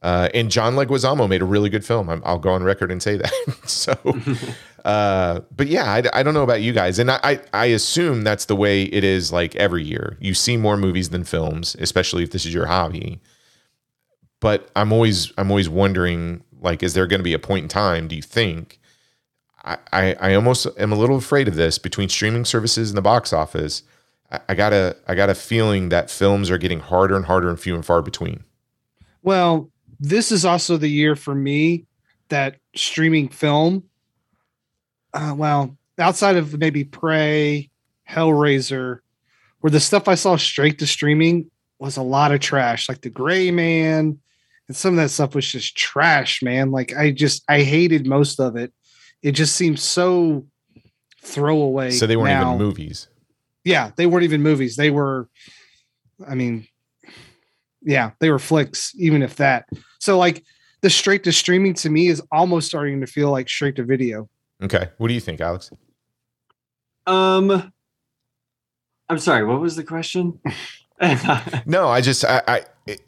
Speaker 6: Uh, and John Leguizamo made a really good film. I'm, I'll go on record and say that. so, uh, but yeah, I, I don't know about you guys, and I, I I assume that's the way it is. Like every year, you see more movies than films, especially if this is your hobby. But I'm always I'm always wondering, like, is there going to be a point in time? Do you think? I, I I almost am a little afraid of this between streaming services and the box office. I, I got a I got a feeling that films are getting harder and harder and few and far between.
Speaker 7: Well, this is also the year for me that streaming film. Uh, well, outside of maybe Prey, Hellraiser, where the stuff I saw straight to streaming was a lot of trash, like The Gray Man, and some of that stuff was just trash, man. Like I just I hated most of it. It just seemed so throwaway.
Speaker 6: So they weren't
Speaker 7: now.
Speaker 6: even movies.
Speaker 7: Yeah, they weren't even movies. They were, I mean, yeah, they were flicks, even if that. So like the straight to streaming to me is almost starting to feel like straight to video.
Speaker 6: Okay, what do you think, Alex?
Speaker 8: Um, I'm sorry. What was the question?
Speaker 6: No, I just I, I it,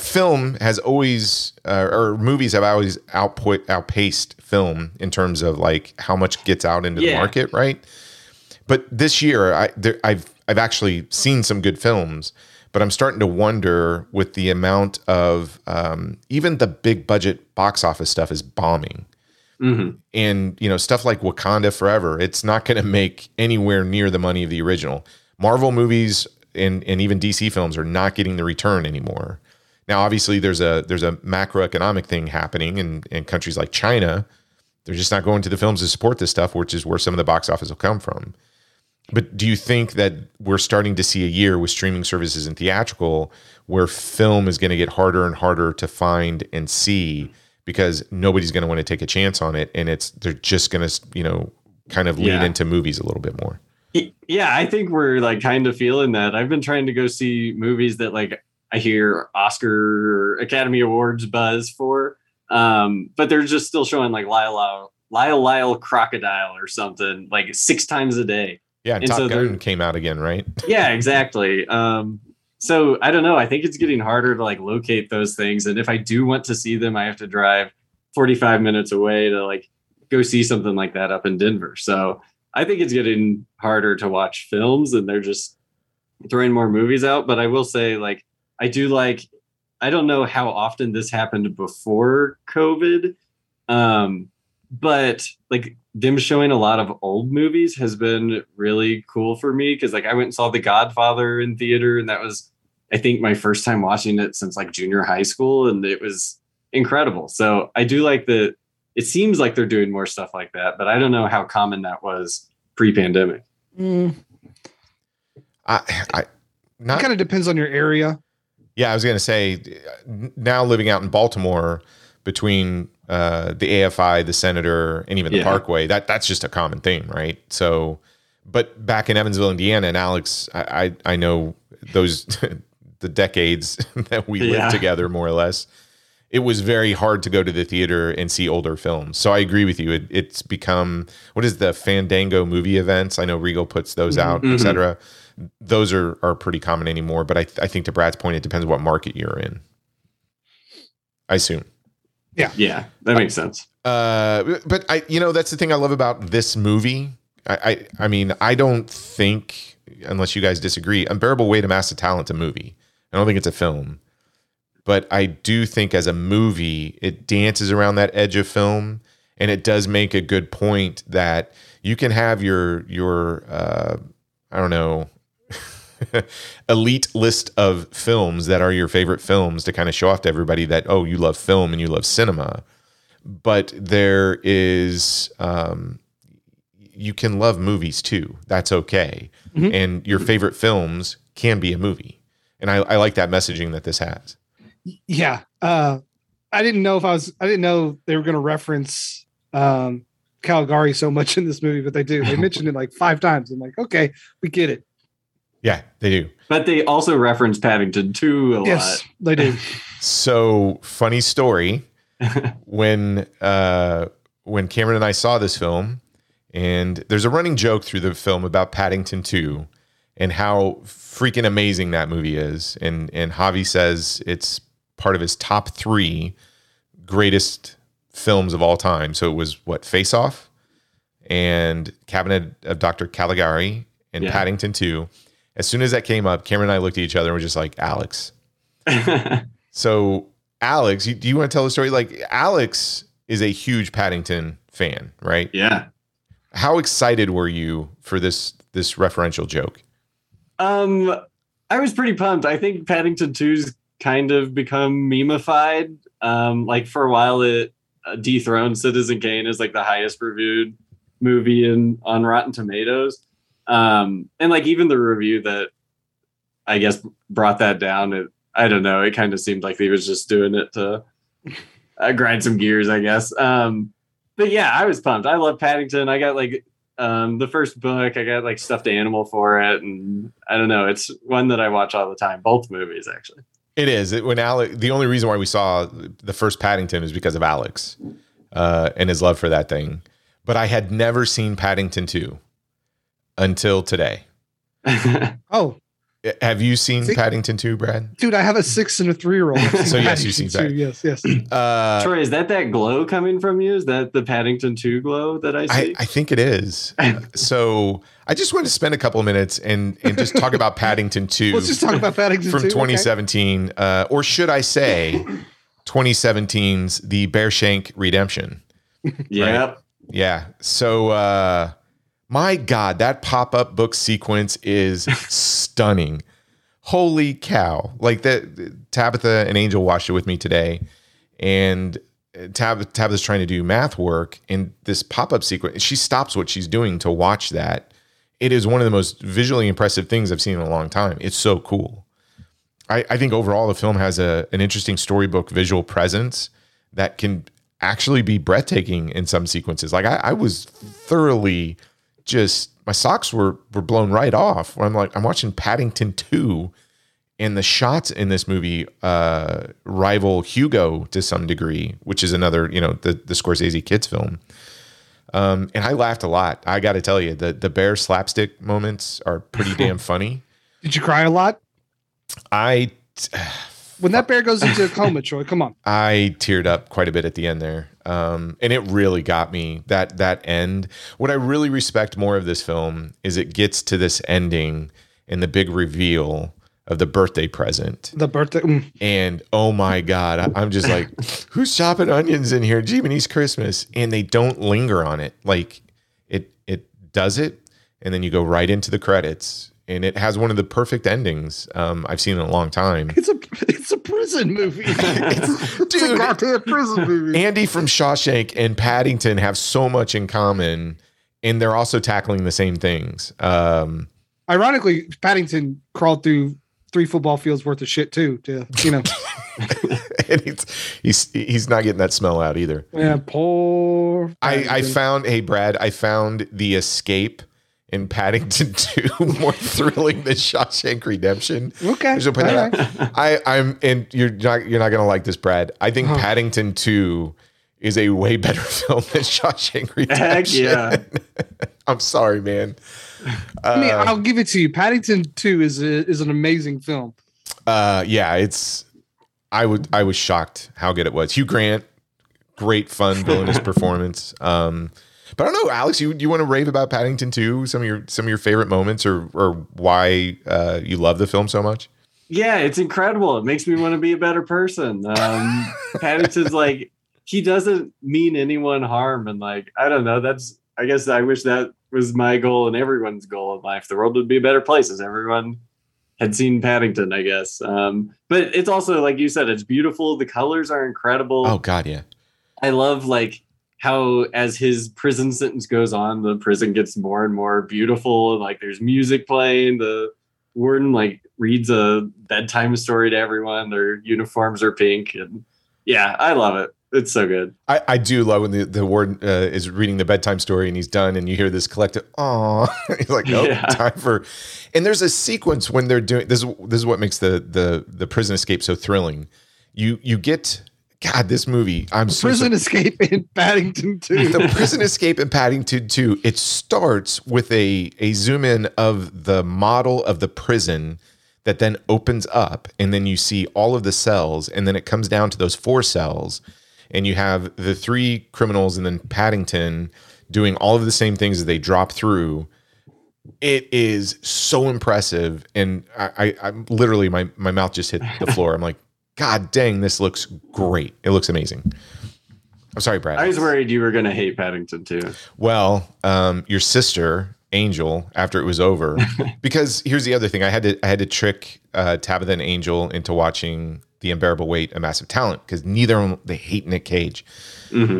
Speaker 6: film has always uh, or movies have always output outpaced film in terms of like how much gets out into the market, right? But this year, I there, I've I've actually seen some good films, but I'm starting to wonder with the amount of um, even the big budget box office stuff is bombing
Speaker 8: Mhm.
Speaker 6: and you know stuff like Wakanda Forever, it's not going to make anywhere near the money of the original. Marvel movies and and even DC films are not getting the return anymore. Now, obviously, there's a there's a macroeconomic thing happening in in countries like China. They're just not going to the films to support this stuff, which is where some of the box office will come from. But do you think that we're starting to see a year with streaming services and theatrical where film is going to get harder and harder to find and see because nobody's going to want to take a chance on it and it's they're just going to, you know, kind of lean
Speaker 8: Yeah.
Speaker 6: into movies a little bit more.
Speaker 8: Yeah, I think we're like kind of feeling that. I've been trying to go see movies that like I hear Oscar Academy Awards buzz for, um, but they're just still showing like Lyle Lyle, Lyle Crocodile or something like six times a day.
Speaker 6: Yeah, and,
Speaker 8: And
Speaker 6: Top
Speaker 8: so
Speaker 6: Gun came out again, right?
Speaker 8: yeah exactly um so i don't know. I think it's getting harder to like locate those things. And if i do want to see them i have to drive 45 minutes away to like go see something like that up in denver. So i think it's getting harder to watch films and they're just throwing more movies out. But i will say like i do like i don't know how often this happened before covid um but like them showing a lot of old movies has been really cool for me because like I went and saw The Godfather in theater and that was I think my first time watching it since like junior high school and it was incredible. So I do like the it seems like they're doing more stuff like that, but I don't know how common that was pre-pandemic.
Speaker 6: I, I not
Speaker 7: kind of depends on your area.
Speaker 6: Yeah, I was going to say now living out in Baltimore between uh, the AFI, the Senator, and even the
Speaker 8: Yeah.
Speaker 6: Parkway, that that's just a common thing, right? So, but back in Evansville, Indiana, and Alex, I I, I know those the decades that we
Speaker 8: Yeah.
Speaker 6: lived together, more or less. It was very hard to go to the theater and see older films. So I agree with you. It, it's become what is the Fandango movie events? I know Regal puts those out,
Speaker 8: Mhm.
Speaker 6: et cetera. Those are are pretty common anymore. But I, I think to Brad's point, it depends what market you're in. I assume.
Speaker 8: Yeah, yeah, that makes sense.
Speaker 6: Uh, but I, you know, that's the thing I love about this movie. I, I, I mean, I don't think, unless you guys disagree, Unbearable Weight of Massive Talent's a movie. I don't think it's a film, but I do think as a movie, it dances around that edge of film, and it does make a good point that you can have your your, uh, I don't know, elite list of films that are your favorite films to kind of show off to everybody that oh you love film and you love cinema. But there is um you can love movies too. That's okay.
Speaker 7: Mhm.
Speaker 6: and your favorite films can be a movie and I, I like that messaging that this has
Speaker 7: Yeah. Uh, I didn't know if I was, I didn't know they were going to reference um, Caligari so much in this movie, but they do. They mentioned it like five times. I'm like, okay, we get it.
Speaker 6: yeah they do
Speaker 8: But they also reference Paddington 2 a
Speaker 7: Yes,
Speaker 8: lot.
Speaker 7: they do.
Speaker 6: So funny story. when uh, when Cameron and I saw this film, and there's a running joke through the film about Paddington 2 and how freaking amazing that movie is. And and Javi says it's part of his top three greatest films of all time. So it was what Face Off and Cabinet of Dr. Caligari and
Speaker 8: Yeah.
Speaker 6: Paddington 2. As soon as that came up, Cameron and I looked at each other and were just like, Alex, so, Alex, you, do you want to tell the story? Like, Alex is a huge Paddington fan, right?
Speaker 8: Yeah.
Speaker 6: How excited were you for this this referential joke?
Speaker 8: Um, I was pretty pumped. I think Paddington 2's kind of become memeified. Um, like for a while, it uh, dethroned Citizen Kane as like the highest reviewed movie in on Rotten Tomatoes. Um, and like even the review that I guess brought that down, it I don't know. It kind of seemed like he was just doing it to uh, grind some gears, I guess. Um, but yeah, I was pumped. I love Paddington. I got like um, the first book. I got like stuffed animal for it, and I don't know. It's one that I watch all the time. Both movies, actually.
Speaker 6: It is. It, when Alex, the only reason why we saw the first Paddington is because of Alex uh, and his love for that thing. But I had never seen Paddington 2 until today.
Speaker 7: Oh,
Speaker 6: Have you seen
Speaker 7: See?
Speaker 6: Paddington 2, Brad?
Speaker 7: dude, I have a six and a three year old.
Speaker 6: So, yes, you've seen that.
Speaker 7: Yes, yes.
Speaker 6: Uh,
Speaker 8: Troy, is that that glow coming from you? Is that the Paddington Two glow that I
Speaker 6: I,
Speaker 8: see?
Speaker 6: I think it is. so I just want to spend a couple of minutes and and just talk about Paddington 2
Speaker 7: Let's just talk about Paddington
Speaker 6: from
Speaker 7: 2, okay?
Speaker 6: 2017, uh, or should I say 2017's The Bearshank Redemption.
Speaker 8: yep.
Speaker 6: Yeah. So uh my god, that pop-up book sequence is stunning. Holy cow. Like that Tabitha and Angel watched it with me today and uh, Tab Tabitha's trying to do math work and this pop-up sequence she stops what she's doing to watch that. It is one of the most visually impressive things I've seen in a long time. It's so cool. I, I think overall the film has a an interesting storybook visual presence that can actually be breathtaking in some sequences. Like I, I was thoroughly just my socks were were blown right off. When I'm like I'm watching Paddington two, and the shots in this movie uh, rival Hugo to some degree, which is another you know the the Scorsese kids film. Um, and I laughed a lot. I got to tell you, the the bear slapstick moments are pretty damn funny.
Speaker 7: Did you cry a lot
Speaker 6: I
Speaker 7: when that bear goes into a coma? Troy, come on.
Speaker 6: I teared up quite a bit at the end there, um, and it really got me that that end. What I really respect more of this film is it gets to this ending and the big reveal of the birthday present.
Speaker 7: The birthday. mm.
Speaker 6: And oh my God, I'm just like, who's chopping onions in here? Jimini's Christmas. And they don't linger on it. Like it it does it, and then you go right into the credits. And it has one of the perfect endings um, I've seen in a long time.
Speaker 7: It's a it's a prison movie. it's, a goddamn prison movie.
Speaker 6: Andy from Shawshank and Paddington have so much in common, and they're also tackling the same things. Um,
Speaker 7: Ironically, Paddington crawled through three football fields worth of shit too. To you know,
Speaker 6: and he's, he's he's not getting that smell out either.
Speaker 7: yeah, poor.
Speaker 6: I, I found, hey Brad, I found the escape in Paddington 2 more thrilling than Shawshank Redemption.
Speaker 7: Okay,
Speaker 6: Just put that out. I, I'm and you're not you're not gonna like this, Brad. I think
Speaker 7: Uh-huh.
Speaker 6: Paddington 2 is a way better film than Shawshank Redemption.
Speaker 8: Heck yeah.
Speaker 6: I'm sorry, man.
Speaker 7: I mean,
Speaker 6: Uh,
Speaker 7: I'll give it to you. Paddington Two is a, is an amazing film.
Speaker 6: Uh, yeah, it's. I would. I was shocked how good it was. Hugh Grant, great fun villainous performance. Um, but I don't know, Alex. You you want to rave about Paddington too? Some of your some of your favorite moments, or or why uh, you love the film so much?
Speaker 8: Yeah, it's incredible. It makes me want to be a better person. Um, Paddington's like he doesn't mean anyone harm, and like I don't know. That's I guess I wish that was my goal and everyone's goal in life. The world would be a better place as everyone had seen Paddington. I guess, um, but it's also like you said, it's beautiful. The colors are incredible.
Speaker 6: Oh God, yeah.
Speaker 8: I love like how as his prison sentence goes on, the prison gets more and more beautiful. Like there's music playing. The warden like reads a bedtime story to everyone. Their uniforms are pink, and yeah, I love it. It's so good.
Speaker 6: I, I do love when the, the warden uh, is reading the bedtime story and he's done and you hear this collective oh he's like nope
Speaker 8: Yeah.
Speaker 6: time for and there's a sequence when they're doing this is this is what makes the the the prison escape so thrilling you you get God this movie I'm so
Speaker 7: Prison Escape in Paddington Two.
Speaker 6: the prison escape in Paddington 2 it starts with a a zoom in of the model of the prison that then opens up and then you see all of the cells and then it comes down to those four cells and you have the three criminals and then Paddington doing all of the same things as they drop through. It is so impressive and I, I i'm literally my my mouth just hit the floor. I'm like god dang this looks great. It looks amazing. I'm sorry brad.
Speaker 8: I was worried you were gonna hate Paddington too.
Speaker 6: well, um, your sister Angel, after it was over, because here's the other thing: I had to I had to trick uh, Tabitha and Angel into watching The Unbearable Weight A Massive Talent because neither of them they hate Nick Cage.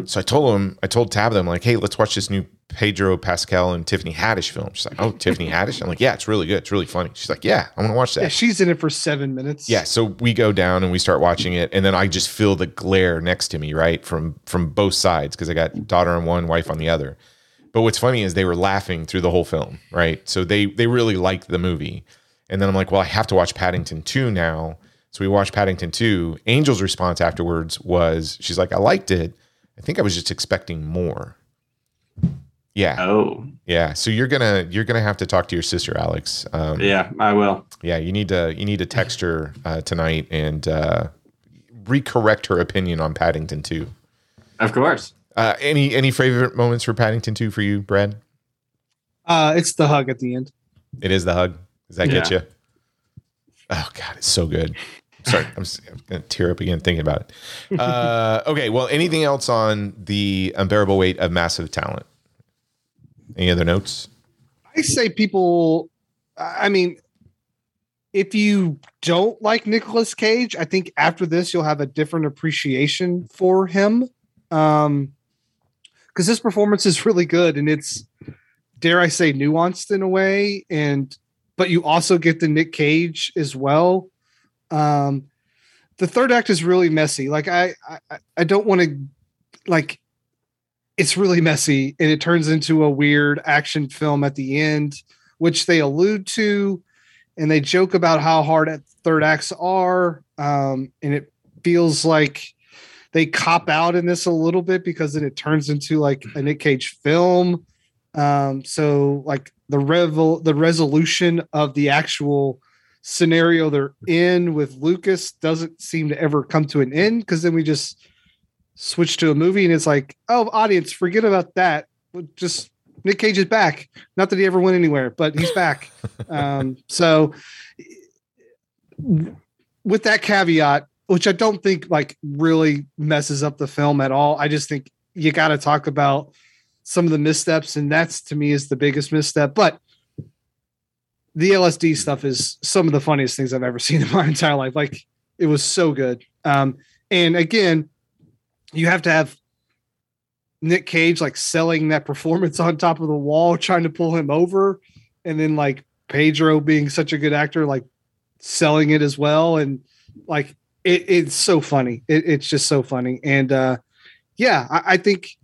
Speaker 6: So I told them, I told Tabitha, I'm like, hey, let's watch this new Pedro Pascal and Tiffany Haddish film. She's like, oh, Tiffany Haddish. I'm like, yeah, it's really good. It's really funny. She's like, yeah, I want to watch that.
Speaker 7: Yeah, she's in it for seven minutes.
Speaker 6: Yeah, so we go down and we start watching it, and then I just feel the glare next to me, right, from from both sides because I got daughter on one, wife on the other. But what's funny is they were laughing through the whole film, right? So they they really liked the movie, and then I'm like, well, I have to watch Paddington two now. So we watched Paddington two. Angel's response afterwards was, she's like, I liked it. I think I was just expecting more. Yeah.
Speaker 8: Oh,
Speaker 6: Yeah. So you're gonna you're gonna have to talk to your sister, Alex. Um,
Speaker 8: yeah, I will.
Speaker 6: yeah, you need to you need to text her uh, tonight and uh, recorrect her opinion on Paddington 2.
Speaker 8: Of course.
Speaker 6: Uh, any any favorite moments for Paddington 2 for you, Brad?
Speaker 7: Uh, it's the hug at the end.
Speaker 6: It is the hug. Does that get you? Oh God, it's so good. Sorry, I'm, s- I'm gonna tear up again thinking about it. Uh, okay, well, anything else on the unbearable weight of massive talent? Any other notes?
Speaker 7: I say people. I mean, if you don't like Nicolas Cage, I think after this you'll have a different appreciation for him. Um, because his performance is really good and it's, dare I say, nuanced in a way, and but you also get the Nick Cage as well. Um, the third act is really messy. Like I, I, I don't want to. like it's really messy and it turns into a weird action film at the end, which they allude to and they joke about how hard third acts are. Um, and it feels like they cop out in this a little bit because then it turns into like a Nick Cage film. Um, so like the revel the resolution of the actual scenario they're in with Lucas doesn't seem to ever come to an end because then we just switch to a movie and it's like, oh, audience, forget about that. Just Nick Cage is back. Not that he ever went anywhere, but he's back. um, so with that caveat, which I don't think like really messes up the film at all. I just think you got to talk about some of the missteps, and that's to me is the biggest misstep. But the LSD stuff is some of the funniest things I've ever seen in my entire life. Like it was so good. Um, and again, you have to have Nick Cage like selling that performance on top of the wall, trying to pull him over, and then like Pedro being such a good actor, like selling it as well, and like it, it's so funny. It, it's just so funny, and uh, yeah, I, I think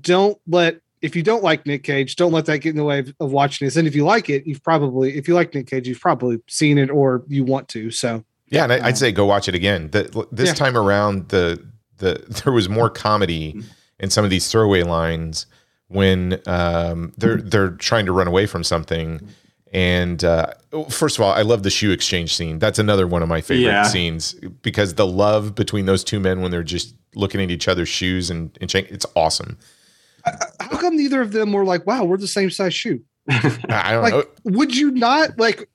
Speaker 7: don't let if you don't like Nick Cage, don't let that get in the way of, of, watching this. And if you like it, you've probably, if you like Nick Cage, you've probably seen it or you want to. So
Speaker 6: yeah, and I, would say go watch it again. The, this yeah. time around, the the there was more comedy in some of these throwaway lines when um, they're they're trying to run away from something. And uh, first of all, I love the shoe exchange scene. That's another one of my favorite yeah. scenes because the love between those two men when they're just looking at each other's shoes and, and it's awesome.
Speaker 7: How come neither of them were like, "Wow, we're the same size shoe"?
Speaker 6: I don't
Speaker 7: like,
Speaker 6: know.
Speaker 7: Would you not like,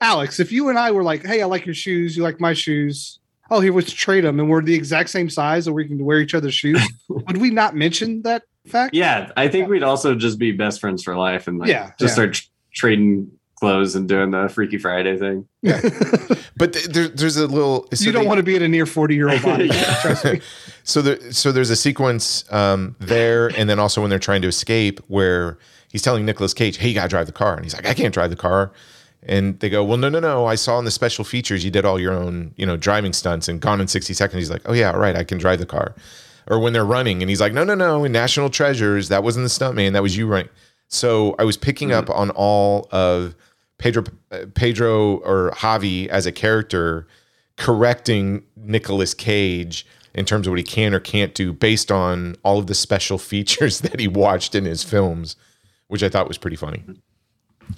Speaker 7: Alex? If you and I were like, "Hey, I like your shoes. You like my shoes oh, here, let's trade them, and we're the exact same size, and we can wear each other's shoes. Would we not mention that fact?
Speaker 8: Yeah, I think we'd also just be best friends for life, and like, yeah, just yeah. start trading clothes and doing the Freaky Friday thing.
Speaker 6: Yeah. but there, there's a little.
Speaker 7: So you don't they, want to be in a near 40 year old body. trust me.
Speaker 6: So there, so there's a sequence um, there, and then also when they're trying to escape, where he's telling Nicolas Cage, "Hey, you gotta drive the car," and he's like, "I can't drive the car." And they go, well, no, no, no. I saw in the special features you did all your own, you know, driving stunts and gone in 60 seconds. He's like, oh, yeah, right. I can drive the car. Or when they're running and he's like, no, no, no. In National Treasures, that wasn't the stuntman. That was you running. So I was picking mm-hmm. up on all of Pedro, Pedro or Javi as a character correcting Nicolas Cage in terms of what he can or can't do based on all of the special features that he watched in his films, which I thought was pretty funny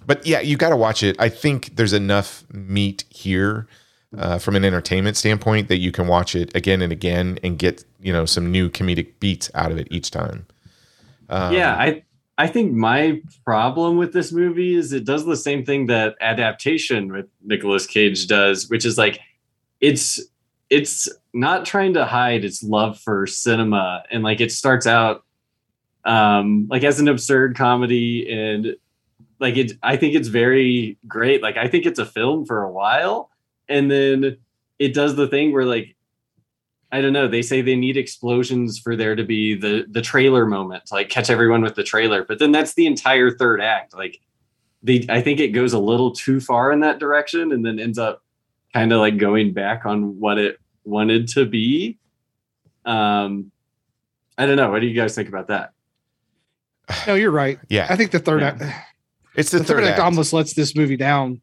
Speaker 6: but yeah, you got to watch it. I think there's enough meat here uh, from an entertainment standpoint that you can watch it again and again and get you know some new comedic beats out of it each time.
Speaker 8: Um, yeah, I I think my problem with this movie is it does the same thing that adaptation with Nicolas Cage does, which is like it's it's not trying to hide its love for cinema and like it starts out um like as an absurd comedy and like it i think it's very great. Like i think it's a film for a while and then it does the thing where like i don't know they say they need explosions for there to be the the trailer moment to like catch everyone with the trailer but then that's the entire third act. Like they i think it goes a little too far in that direction and then ends up kind of like going back on what it wanted to be. Um i don't know. What do you guys think about that?
Speaker 7: No you're right.
Speaker 6: Yeah.
Speaker 7: I think the third
Speaker 6: yeah. act it's the, the third, third act.
Speaker 7: almost lets this movie down.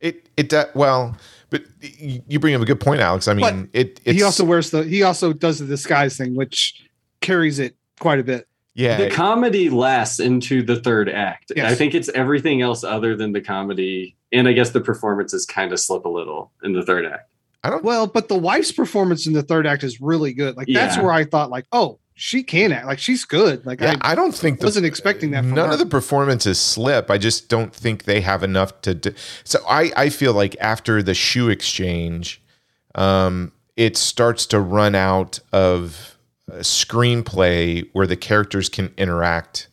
Speaker 6: It it uh, well, but you bring up a good point, Alex. I mean, but it.
Speaker 7: he also wears the he also does the disguise thing, which carries it quite a bit.
Speaker 6: Yeah,
Speaker 8: the comedy lasts into the third act. Yes. I think it's everything else other than the comedy, and I guess the performances kind of slip a little in the third act.
Speaker 7: I don't. Well, but the wife's performance in the third act is really good. Like that's where I thought, like, oh, she can act like she's good. Like
Speaker 6: yeah, I, I, don't think
Speaker 7: the, wasn't expecting that.
Speaker 6: none her. of the performances slip. I just don't think they have enough to. Do. So I I feel like after the shoe exchange, um, it starts to run out of screenplay where the characters can interact,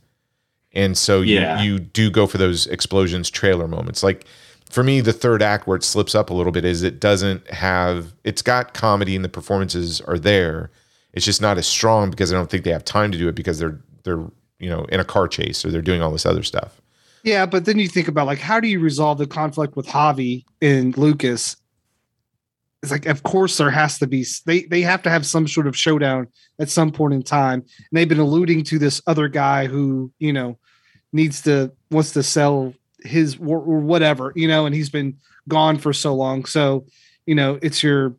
Speaker 6: and so you yeah. you do go for those explosions trailer moments. Like for me, the third act where it slips up a little bit is it doesn't have. It's got comedy and the performances are there it's just not as strong because I don't think they have time to do it because they're they're you know in a car chase or they're doing all this other stuff.
Speaker 7: Yeah, but then you think about like how do you resolve the conflict with Javi and Lucas? It's like of course there has to be they they have to have some sort of showdown at some point in time. And they've been alluding to this other guy who you know needs to wants to sell his or, or whatever you know and he's been gone for so long. So you know it's your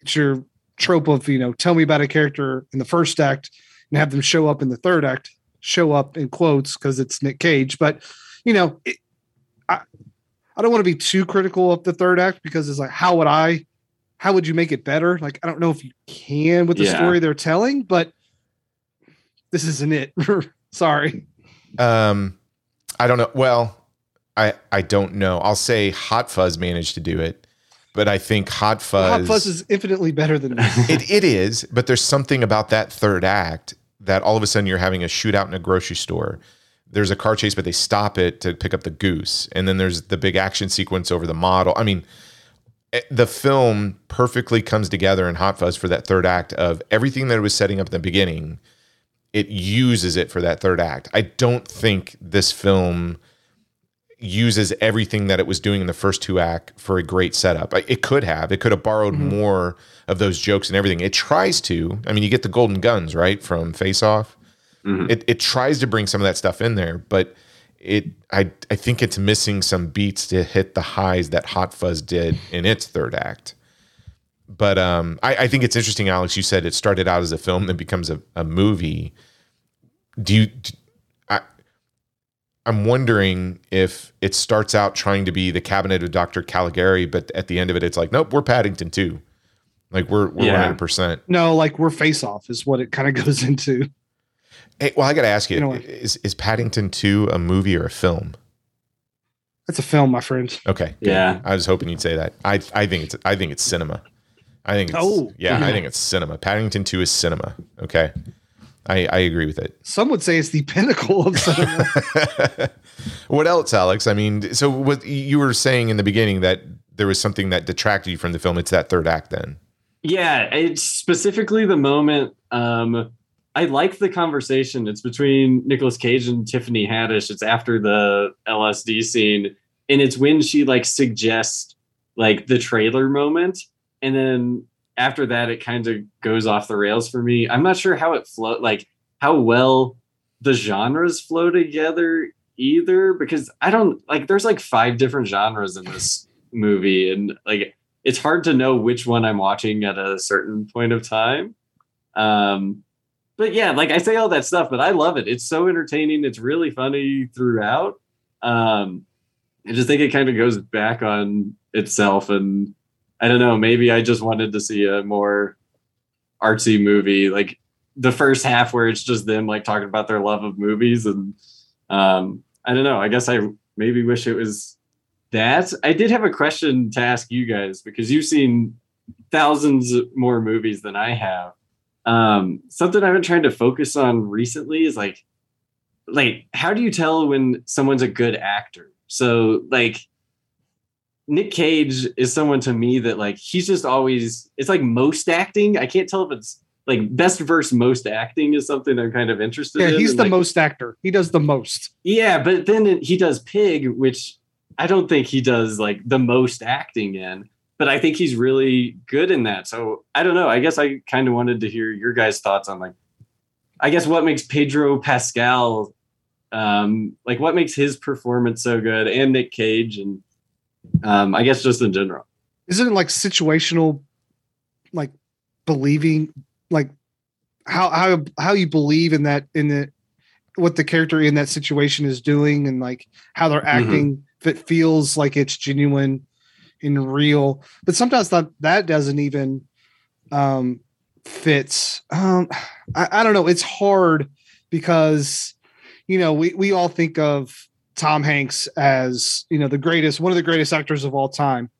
Speaker 7: it's your trope of you know tell me about a character in the first act and have them show up in the third act show up in quotes because it's nick cage but you know it, i i don't want to be too critical of the third act because it's like how would i how would you make it better like i don't know if you can with the
Speaker 8: Yeah.
Speaker 7: story they're telling but this isn't it sorry
Speaker 6: Um, I don't know. Well, I I don't know. I'll say Hot Fuzz managed to do it, but I think Hot Fuzz.
Speaker 7: hot fuzz is infinitely better than this
Speaker 6: it, it is, but there's something about that third act that all of a sudden you're having a shootout in a grocery store. There's a car chase, but they stop it to pick up the goose, and then there's the big action sequence over the model. I mean, eh, the film perfectly comes together in Hot Fuzz for that third act of everything that it was setting up in the beginning. It uses it for that third act. I don't think this film uses everything that it was doing in the first two act for a great setup. It could have. It could have borrowed more of those jokes and everything. It tries to. I mean, you get the golden guns right from Face Off. It it tries to bring some of that stuff in there, but it I I think it's missing some beats to hit the highs that Hot Fuzz did in its third act. But um, I, I think it's interesting, Alex. You said it started out as a film, then becomes a, a movie. Do you? d- I, I'm wondering if it starts out trying to be the cabinet of Dr. Caligari, but at the end of it, it's like, nope, we're Paddington too. Like we're we're
Speaker 8: Yeah.
Speaker 6: 100. percent
Speaker 7: no like we're face off is what it kind of goes into
Speaker 6: Hey, well, I got to ask you:
Speaker 7: You know what?
Speaker 6: is is Paddington two a movie or a film?
Speaker 7: That's a film, my friend.
Speaker 6: Okay, good.
Speaker 8: Yeah.
Speaker 6: I was hoping you'd say that. I I think it's I think it's cinema. I think it's,
Speaker 7: Oh.
Speaker 6: yeah, I mm-hmm. think it's cinema. Paddington two is cinema. Okay, I I agree with it.
Speaker 7: Some would say it's the pinnacle of cinema.
Speaker 6: What else, Alex? I mean, so what you were saying in the beginning that there was something that detracted you from the film. It's that third act, then.
Speaker 8: Yeah, it's specifically the moment. Um, I like the conversation. It's between Nicolas Cage and Tiffany Haddish. It's after the LSD scene, and it's when she like suggests like the trailer moment, and then after that, it kind of goes off the rails for me. I'm not sure how it flow, like how well the genres flow together either, because I don't like. There's like five different genres in this movie, and like it's hard to know which one I'm watching at a certain point of time. Um, but yeah, like I say all that stuff, but I love it. It's so entertaining. It's really funny throughout. Um, I just think it kind of goes back on itself, and I don't know. Maybe I just wanted to see a more artsy movie, like the first half where it's just them like talking about their love of movies, and um, I don't know. I guess I maybe wish it was that. I did have a question to ask you guys because you've seen thousands more movies than I have. Um, something I've been trying to focus on recently is like, like how do you tell when someone's a good actor? So like, Nick Cage is someone to me that like he's just always it's like most acting. I can't tell if it's like best versus most acting is something I'm kind of interested
Speaker 7: yeah,
Speaker 8: in.
Speaker 7: he's
Speaker 8: and,
Speaker 7: the
Speaker 8: like,
Speaker 7: most actor. He does the most.
Speaker 8: yeah, but then he does Pig, which I don't think he does like the most acting in, but I think he's really good in that. So I don't know. I guess I kind of wanted to hear your guys' thoughts on like, I guess what makes Pedro Pascal, um, like what makes his performance so good, and Nick Cage, and um, I guess just in general.
Speaker 7: Isn't it like situational, like believing, like how how how you believe in that in the what the character in that situation is doing and like how they're acting if it feels like it's genuine and real. But sometimes that that doesn't even um fits. Um I, I don't know. It's hard because you know we we all think of tom hanks as you know the greatest one of the greatest actors of all time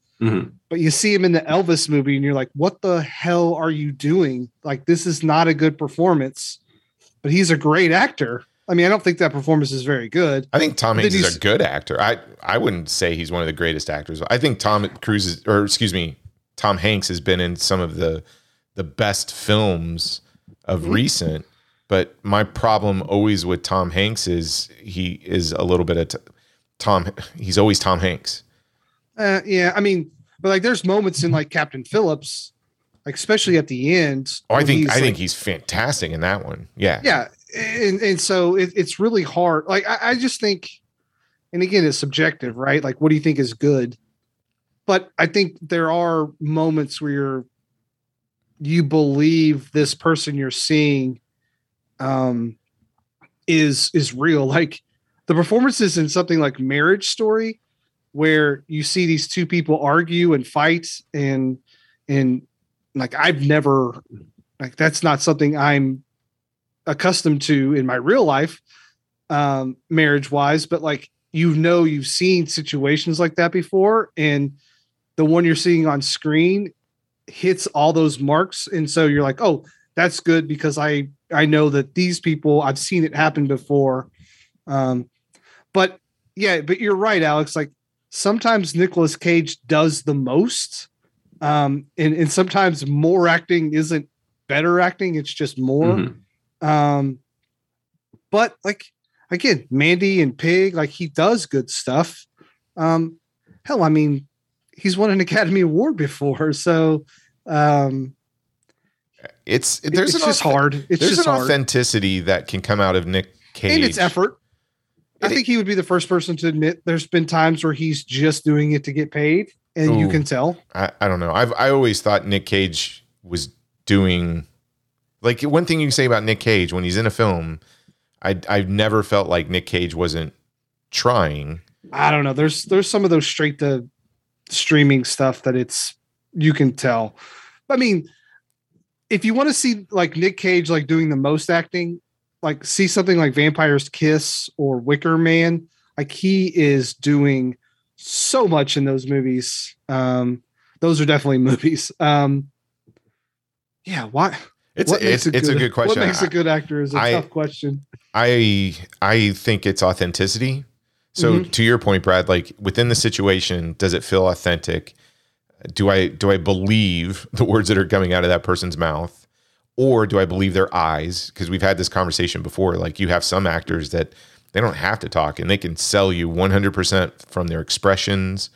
Speaker 7: but you see him in the Elvis movie and you're like, what the hell are you doing? Like, this is not a good performance, but he's a great actor. I mean, I don't think that performance is very good.
Speaker 6: I think Tom Hanks is a good actor. I I wouldn't say he's one of the greatest actors. I think Tom Cruise is, or excuse me, Tom Hanks has been in some of the the best films of
Speaker 7: Mm-hmm.
Speaker 6: recent. But my problem always with Tom Hanks is he is a little bit of t- Tom. He's always Tom Hanks.
Speaker 7: Uh, yeah, I mean, but like there's moments in like Captain Phillips, like especially at the end.
Speaker 6: Oh, I think
Speaker 7: he's,
Speaker 6: I think he's fantastic in that one. Yeah.
Speaker 7: yeah and and so it, it's really hard like I, I just think and again it's subjective right like what do you think is good but i think there are moments where you're you believe this person you're seeing um is is real. Like the performances in something like marriage story where you see these two people argue and fight and and like i've never like that's not something i'm accustomed to in my real life um marriage wise but like you know you've seen situations like that before and the one you're seeing on screen hits all those marks and so you're like oh that's good because i i know that these people i've seen it happen before um but yeah but you're right alex like sometimes Nicolas cage does the most um and and sometimes more acting isn't better acting it's just more
Speaker 8: Mhm.
Speaker 7: um, but like again, Mandy and Pig, like he does good stuff. Um, hell, I mean, he's won an Academy Award before, so um,
Speaker 6: It's there's
Speaker 7: it's
Speaker 6: an
Speaker 7: just hard. It's
Speaker 6: there's
Speaker 7: just
Speaker 6: an
Speaker 7: hard,
Speaker 6: authenticity that can come out of Nick Cage.
Speaker 7: and it's effort. I think he would be the first person to admit there's been times where he's just doing it to get paid, and you can tell.
Speaker 6: I, I don't know. I've I always thought Nick Cage was doing like one thing you can say about Nick Cage when he's in a film. I I've never felt like Nick Cage wasn't trying.
Speaker 7: I don't know. There's there's some of those straight to streaming stuff that it's you can tell. I mean, if you want to see like Nick Cage like doing the most acting, like see something like Vampire's Kiss or Wicker Man, like he is doing so much in those movies. Um, those are definitely movies. Um, yeah, why?
Speaker 6: It's
Speaker 7: what
Speaker 6: a, it's, it's a good question.
Speaker 7: What makes a good actor is a
Speaker 6: I-
Speaker 7: tough question.
Speaker 6: I I think it's authenticity. So
Speaker 7: Mhm.
Speaker 6: to your point, Brad, like within the situation, does it feel authentic? Do I do I believe the words that are coming out of that person's mouth, or do I believe their eyes? Because we've had this conversation before. Like you have some actors that they don't have to talk and they can sell you 100% from their expressions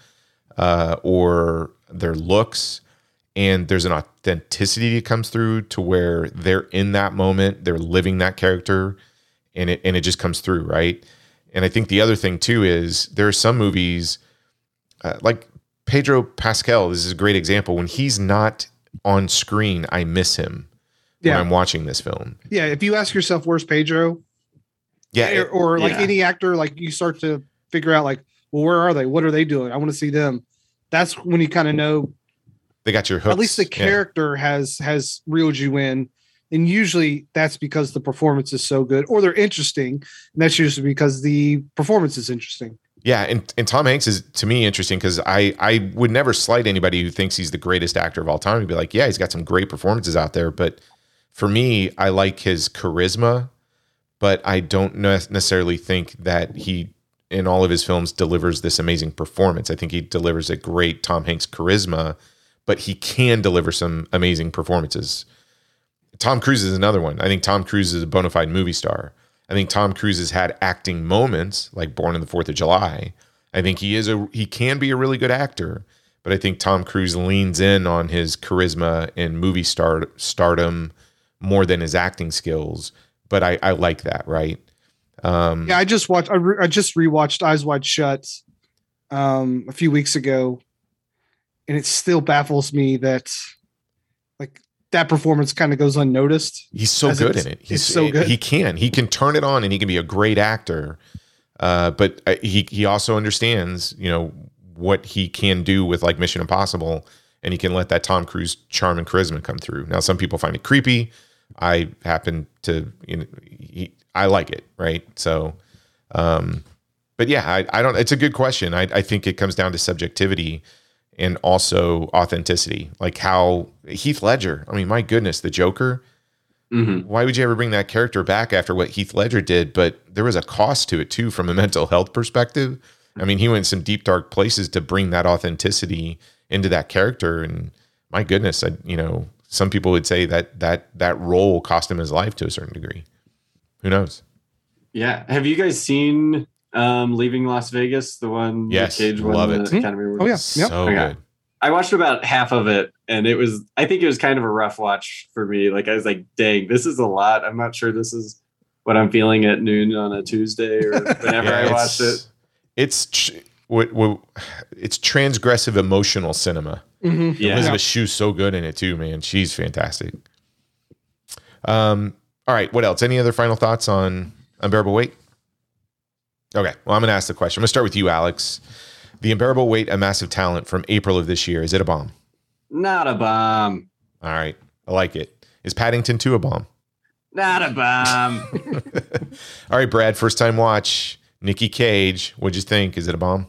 Speaker 6: uh, or their looks and there's an authenticity that comes through to where they're in that moment they're living that character and it and it just comes through right and i think the other thing too is there are some movies uh, like pedro pascal this is a great example when he's not on screen i miss him
Speaker 7: Yeah.
Speaker 6: when i'm watching this film
Speaker 7: Yeah, if you ask yourself, "Where's Pedro?"
Speaker 6: yeah
Speaker 7: or, or like
Speaker 6: yeah.
Speaker 7: any actor, like you start to figure out, like, well, where are they? What are they doing? I want to see them. That's when you kind of know.
Speaker 6: they got your hooks
Speaker 7: At least the
Speaker 6: Yeah.
Speaker 7: character has has reeled you in, and usually that's because the performance is so good, or they're interesting, and that's usually because the performance is interesting.
Speaker 6: Yeah, and, and Tom Hanks is to me interesting because I I would never slight anybody who thinks he's the greatest actor of all time. He'd be like, yeah, he's got some great performances out there, but for me, I like his charisma, but I don't ne- necessarily think that he in all of his films delivers this amazing performance. I think he delivers a great Tom Hanks charisma, but he can deliver some amazing performances. Tom Cruise is another one. I think Tom Cruise is a bona fide movie star. I think Tom Cruise has had acting moments like Born on the Fourth of July. I think he is a he can be a really good actor, but I think Tom Cruise leans in on his charisma and movie star stardom more than his acting skills. But I, I like that, right? Um,
Speaker 7: Yeah, I just watched. I, re- I just rewatched Eyes Wide Shut um, a few weeks ago, and it still baffles me that that performance kind of goes unnoticed.
Speaker 6: He's so good in it. He's
Speaker 7: so good.
Speaker 6: He can. He can turn it on, and he can be a great actor. Uh, but uh, he he also understands, you know, what he can do with like Mission Impossible, and he can let that Tom Cruise charm and charisma come through. Now, some people find it creepy. I happen to, you know, he, I like it, right? So, um, but yeah, I, I don't. It's a good question. I I think it comes down to subjectivity and also authenticity, like how Heath Ledger. I mean, my goodness, the Joker mm-hmm. why would you ever bring that character back after what Heath Ledger did? But there was a cost to it too, from a mental health perspective. I mean, he went some deep dark places to bring that authenticity into that character, and my goodness, I, you know, some people would say that that that role cost him his life to a certain degree. Who knows?
Speaker 8: Yeah. Have you guys seen um Leaving Las Vegas, the one
Speaker 6: Yes,
Speaker 8: Cage won
Speaker 6: love it.
Speaker 8: Academy Award?
Speaker 7: Oh, yeah. Yep.
Speaker 6: So
Speaker 8: Okay.
Speaker 6: good.
Speaker 8: I watched about half of it, and it was I think it was kind of a rough watch for me. Like I was like, dang, this is a lot. I'm not sure this is what I'm feeling at noon on a Tuesday or whenever
Speaker 6: Yeah,
Speaker 8: I watched it.
Speaker 6: It's tr- what, what it's transgressive emotional cinema.
Speaker 7: Mhm.
Speaker 8: Yeah.
Speaker 6: Elizabeth Shue's so good in it too, man. She's fantastic. Um. All right. What else? Any other final thoughts on unbearable weight? Okay. Well, I'm going to ask the question. I'm going to start with you, Alex. The unbearable weight, a massive talent from April of this year. Is it a bomb?
Speaker 8: Not a bomb.
Speaker 6: All right. I like it. Is Paddington 2 a bomb?
Speaker 8: Not a bomb.
Speaker 6: All right, Brad. First time watch. Nikki Cage. What'd you think? Is it a bomb?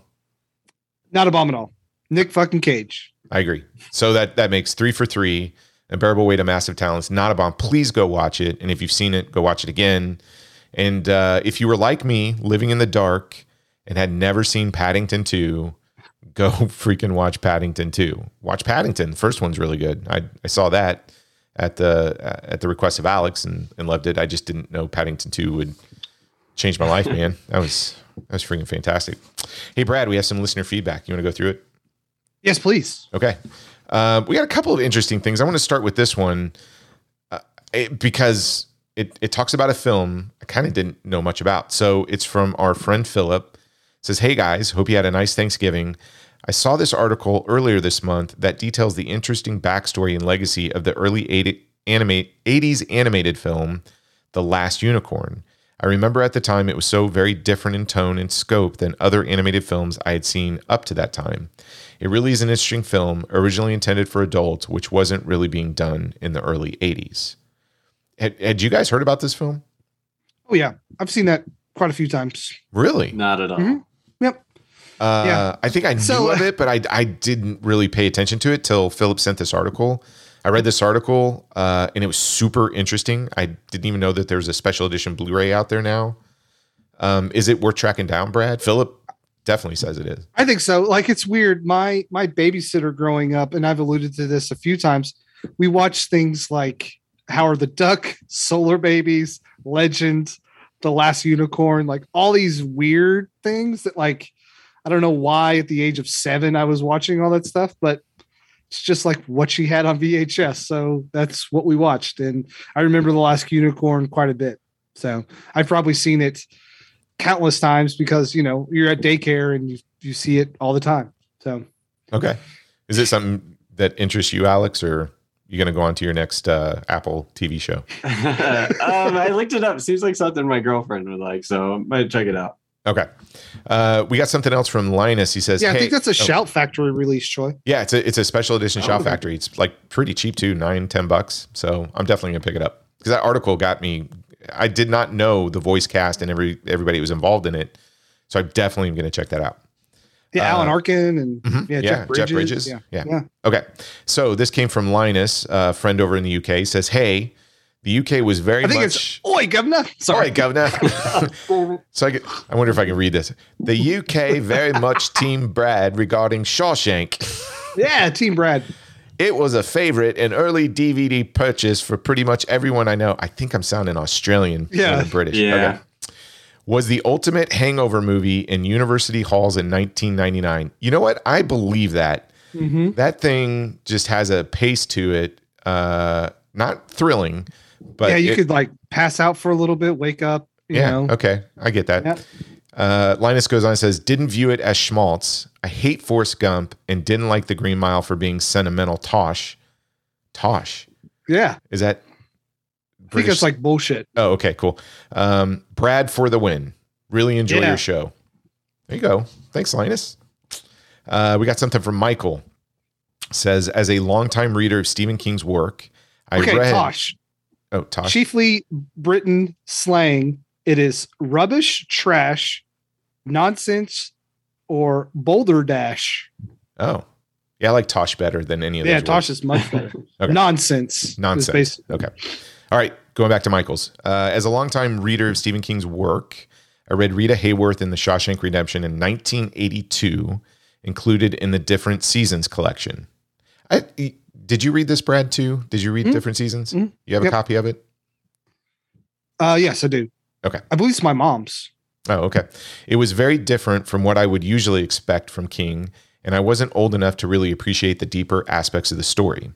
Speaker 7: Not a bomb at all. Nick fucking Cage.
Speaker 6: I agree. So that that makes three for three. Unbearable weight of massive talents. Not a bomb. Please go watch it. And if you've seen it, go watch it again. And uh, if you were like me, living in the dark and had never seen Paddington 2, go freaking watch Paddington 2. Watch Paddington. The first one's really good. I, I saw that at the at the request of Alex and, and loved it. I just didn't know Paddington 2 would change my life, man. That was that was freaking fantastic. Hey Brad, we have some listener feedback. You want to go through it?
Speaker 7: Yes, please.
Speaker 6: Okay. Uh, we got a couple of interesting things. I want to start with this one uh, it- because it, it talks about a film I kind of didn't know much about. So it's from our friend Philip. It says, Hey guys, hope you had a nice Thanksgiving. I saw this article earlier this month that details the interesting backstory and legacy of the early 80, animate, 80s animated film, The Last Unicorn. I remember at the time it was so very different in tone and scope than other animated films I had seen up to that time. It really is an interesting film, originally intended for adults, which wasn't really being done in the early 80s. Had, had you guys heard about this film?
Speaker 7: Oh yeah, I've seen that quite a few times.
Speaker 6: Really?
Speaker 8: Not at all.
Speaker 7: Mhm. Yep.
Speaker 6: Uh,
Speaker 7: Yeah.
Speaker 6: I think I knew
Speaker 7: So,
Speaker 6: of
Speaker 7: uh,
Speaker 6: it, but I, I didn't really pay attention to it till Philip sent this article. I read this article uh, and it was super interesting. I didn't even know that there's a special edition Blu ray out there now. Um, is it worth tracking down, Brad? Philip definitely says it is.
Speaker 7: I think so. Like it's weird. My my babysitter growing up, and I've alluded to this a few times. We watched things like Howard the Duck, Solar Babies, Legend, The Last Unicorn, like all these weird things that like I don't know why at the age of seven I was watching all that stuff, but it's just like what she had on VHS. So that's what we watched. And I remember The Last Unicorn quite a bit. So I've probably seen it countless times because you know you're at daycare and you you see it all the time. So
Speaker 6: Okay. Is it something that interests you, Alex, or you going to go on to your next uh, Apple TV show?
Speaker 8: um, I looked it up. Seems like something my girlfriend would like, so I might check it out.
Speaker 6: Okay. Uh, we got something else from Linus. He says,
Speaker 7: yeah, I think that's a
Speaker 6: oh.
Speaker 7: Shout Factory release, Troy.
Speaker 6: Yeah, it's a it's a special edition Shout
Speaker 7: Oh.
Speaker 6: Factory. It's like pretty cheap too, nine, ten bucks. So I'm definitely gonna pick it up because that article got me. I did not know the voice cast and every everybody was involved in it, so I definitely am gonna check that out.
Speaker 7: Yeah,
Speaker 6: Uh,
Speaker 7: Alan Arkin and
Speaker 6: Mhm.
Speaker 7: yeah,
Speaker 6: Yeah,
Speaker 7: Jeff Bridges.
Speaker 6: Yeah.
Speaker 7: Yeah.
Speaker 6: yeah, Okay, so this came from Linus, a friend over in the UK. Says, "Hey, the UK was very
Speaker 7: I think
Speaker 6: much."
Speaker 7: it's Oi, Governor. Sorry,
Speaker 6: Sorry, governor. so I, get, I wonder if I can read this. The UK very much team Brad regarding Shawshank.
Speaker 7: Yeah, Team Brad.
Speaker 6: It was a favorite and early DVD purchase for pretty much everyone I know. I think I'm sounding Australian
Speaker 7: Yeah.
Speaker 6: British.
Speaker 8: Yeah.
Speaker 6: Was the ultimate hangover movie in university halls in 1999. You know what? I believe that.
Speaker 7: Mm-hmm.
Speaker 6: That thing just has a pace to it. Uh, not thrilling, but
Speaker 7: yeah, you
Speaker 6: it-
Speaker 7: could like pass out for a little bit, wake up. You
Speaker 6: yeah.
Speaker 7: know.
Speaker 6: Okay. I get that.
Speaker 7: Yeah.
Speaker 6: Uh, Linus goes on and says, didn't view it as schmaltz. I hate Forrest Gump and didn't like the Green Mile for being sentimental tosh. Tosh.
Speaker 7: Yeah,
Speaker 6: Is that
Speaker 7: I think it's like bullshit.
Speaker 6: Oh, okay, cool. Um, Brad for the win. Really enjoy
Speaker 7: Yeah.
Speaker 6: your show. There you go. Thanks, Linus. Uh, we got something from Michael. Says, as a longtime reader of Stephen King's work, I
Speaker 7: okay,
Speaker 6: read.
Speaker 7: Tosh.
Speaker 6: Oh, Tosh.
Speaker 7: Chiefly Britain slang. It is rubbish, trash, nonsense, or boulder dash.
Speaker 6: oh, yeah, I like Tosh better than any of those.
Speaker 7: Yeah,
Speaker 6: words.
Speaker 7: Tosh is much better.
Speaker 6: Okay.
Speaker 7: Nonsense.
Speaker 6: Nonsense. Okay. All right. Going back to Michael's. Uh, as a longtime reader of Stephen King's work, I read Rita Hayworth in The Shawshank Redemption in 1982, included in the Different Seasons collection. I, did you read this, Brad, too? Did you read
Speaker 7: Mhm.
Speaker 6: Different Seasons?
Speaker 7: Mhm.
Speaker 6: You have
Speaker 7: Yep.
Speaker 6: a copy of it?
Speaker 7: Uh, yes, I do.
Speaker 6: Okay.
Speaker 7: I believe it's my mom's.
Speaker 6: Oh, okay. It was very different from what I would usually expect from King and I wasn't old enough to really appreciate the deeper aspects of the story.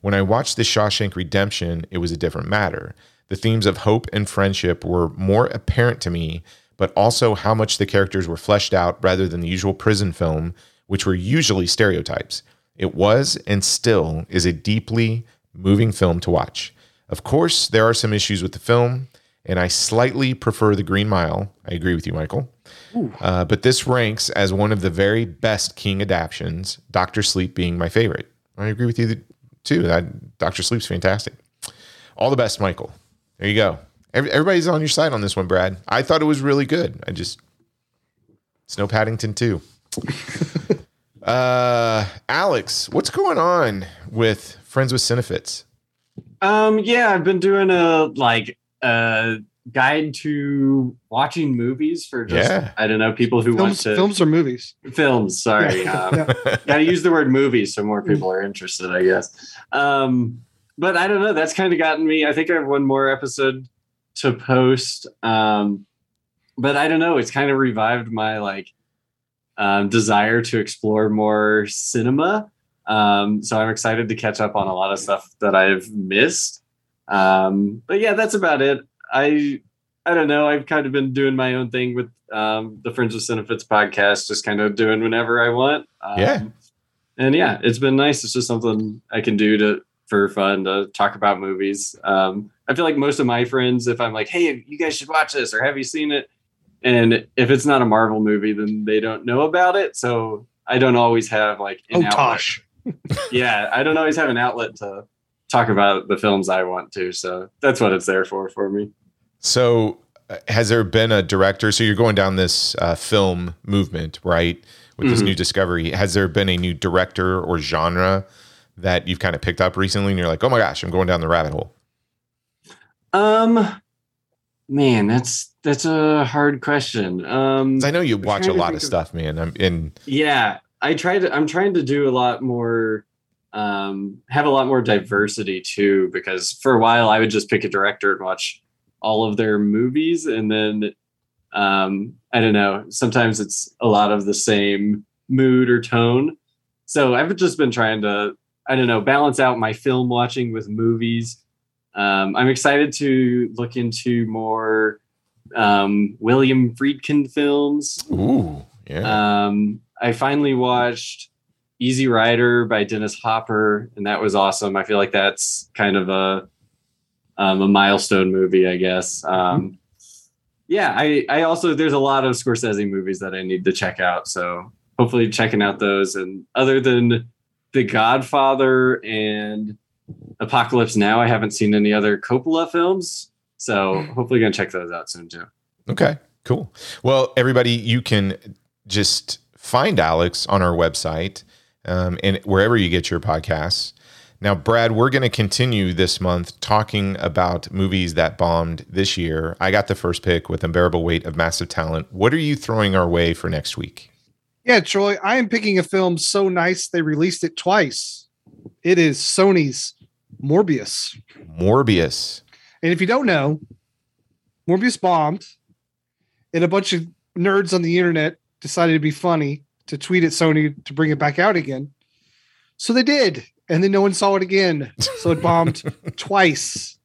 Speaker 6: When I watched The Shawshank Redemption, it was a different matter. The themes of hope and friendship were more apparent to me, but also how much the characters were fleshed out rather than the usual prison film, which were usually stereotypes. It was and still is a deeply moving film to watch. Of course, there are some issues with the film, and I slightly prefer The Green Mile. I agree with you, Michael. Uh, but this ranks as one of the very best King adaptions, Doctor Sleep being my favorite. I agree with you too. That Doctor Sleep's fantastic. All the best, Michael. There you go. Every, everybody's on your side on this one, Brad. I thought it was really good. I just Snow Paddington too. uh, Alex, what's going on with Friends with Cinefits?
Speaker 8: Um, yeah, I've been doing a like a guide to watching movies for just
Speaker 6: Yeah.
Speaker 8: I don't know people who want
Speaker 7: Films,
Speaker 8: to
Speaker 7: films or movies?
Speaker 8: films. Sorry,
Speaker 7: Yeah.
Speaker 8: um,
Speaker 7: Yeah.
Speaker 8: gotta use the word movies so more people are interested, I guess. Um, but I don't know. That's kind of gotten me. I think I have one more episode to post. Um, but I don't know. It's kind of revived my like um, desire to explore more cinema. Um, so I'm excited to catch up on a lot of stuff that I've missed. Um, but yeah, that's about it. I I don't know. I've kind of been doing my own thing with um, the Friends with Cinefits podcast, just kind of doing whenever I want. Um,
Speaker 6: Yeah.
Speaker 8: And yeah, it's been nice. It's just something I can do to for fun to talk about movies. Um, I feel like most of my friends, if I'm like, "Hey, you guys should watch this," or "Have you seen it?" and if it's not a Marvel movie, then they don't know about it. So I don't always have like an
Speaker 7: Oh,
Speaker 8: outlet.
Speaker 7: Tosh.
Speaker 8: yeah, I don't always have an outlet to talk about the films I want to. So that's what it's there for for me.
Speaker 6: So, uh, has there been a director? So, you're going down this uh, film movement, right? With this
Speaker 8: Mhm.
Speaker 6: new discovery. Has there been a new director or genre that you've kind of picked up recently and you're like, oh my gosh, I'm going down the rabbit hole?
Speaker 8: Um, man, that's that's a hard question. Um,
Speaker 6: I know you watch a lot
Speaker 8: think
Speaker 6: of stuff, man. I'm in.
Speaker 8: yeah i try to i'm trying to do a lot more um have a lot more diversity too because for a while i would just pick a director and watch all of their movies and then um i don't know sometimes it's a lot of the same mood or tone. So i've just been trying to i don't know balance out my film watching with movies. Um i'm excited to look into more um william friedkin films.
Speaker 6: Ooh, yeah.
Speaker 8: um, I finally watched Easy Rider by Dennis Hopper, and that was awesome. I feel like that's kind of a um, a milestone movie, I guess. Um, yeah, I I also there's a lot of Scorsese movies that I need to check out, so hopefully checking out those. And other than The Godfather and Apocalypse Now, I haven't seen any other Coppola films, so hopefully gonna check those out soon too.
Speaker 6: Okay, cool. Well, everybody, you can just find Alex on our website um, and wherever you get your podcasts. Now, Brad, we're going to continue this month talking about movies that bombed this year. I got the first pick with Unbearable Weight of Massive Talent. What are you throwing our way for next week?
Speaker 7: Yeah, Troy, I am picking a film so nice they released it twice. It is Sony's Morbius.
Speaker 6: Morbius.
Speaker 7: And if you don't know, Morbius bombed, and a bunch of nerds on the internet decided to be funny to tweet at Sony to bring it back out again. So they did, and then no one saw it again. So it bombed twice.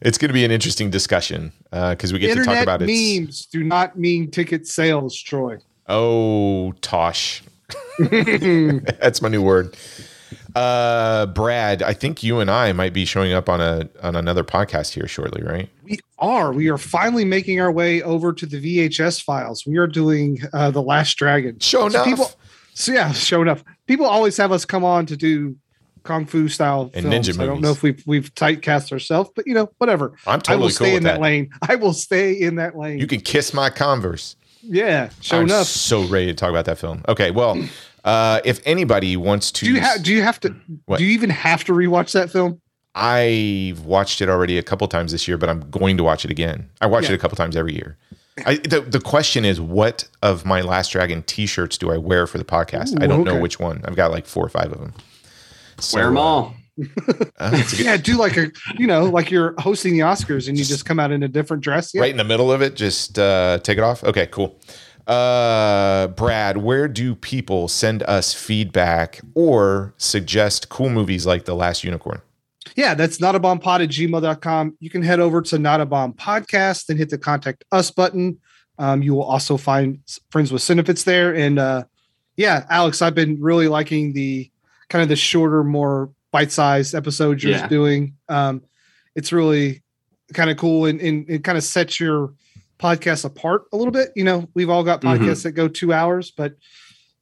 Speaker 6: It's going to be an interesting discussion uh, because we get to talk about it.
Speaker 7: memes do not mean ticket sales, Troy.
Speaker 6: Oh, Tosh. That's my new word. Uh, Brad, I think you and I might be showing up on a on another podcast here shortly, right?
Speaker 7: We are. We are finally making our way over to the VHS files. We are doing uh, the Last Dragon.
Speaker 6: Show
Speaker 7: so
Speaker 6: enough.
Speaker 7: people, so yeah, Sho'nuff. People always have us come on to do kung fu style
Speaker 6: And
Speaker 7: films.
Speaker 6: ninja
Speaker 7: I don't know if we've we've typecast ourselves, but you know, whatever.
Speaker 6: I'm totally
Speaker 7: I will
Speaker 6: cool
Speaker 7: stay in that.
Speaker 6: that.
Speaker 7: lane. I will stay in that lane.
Speaker 6: You can kiss my Converse.
Speaker 7: yeah, show
Speaker 6: I'm
Speaker 7: enough.
Speaker 6: so ready to talk about that film. Okay, well, uh, if anybody wants to,
Speaker 7: Do you have? Do you have to?
Speaker 6: What?
Speaker 7: Do you even have to rewatch that film?
Speaker 6: I've watched it already a couple times this year, but I'm going to watch it again. I watch
Speaker 7: Yeah.
Speaker 6: it a couple times every year. I, the, the question is, what of my Last Dragon T-shirts do I wear for the podcast? I don't know which one. I've got like four or five of them. So,
Speaker 8: Wear them
Speaker 6: uh,
Speaker 8: all.
Speaker 6: uh, it's good-
Speaker 7: Yeah, do like a you know, like you're hosting the Oscars and you just come out in a different dress. Yeah.
Speaker 6: right in the middle of it. Just uh, take it off. Okay, cool. Uh, Brad, where do people send us feedback or suggest cool movies like The Last Unicorn?
Speaker 7: Yeah, that's not a bomb pod at gmail.com. You can head over to not a bomb podcast and hit the contact us button. Um, you will also find friends with Cinefits there. And uh, yeah, Alex, I've been really liking the kind of the shorter, more bite-sized episodes you're
Speaker 8: Yeah.
Speaker 7: doing. Um, it's really kind of cool and, and it kind of sets your podcast apart a little bit. You know, we've all got podcasts that go two hours, but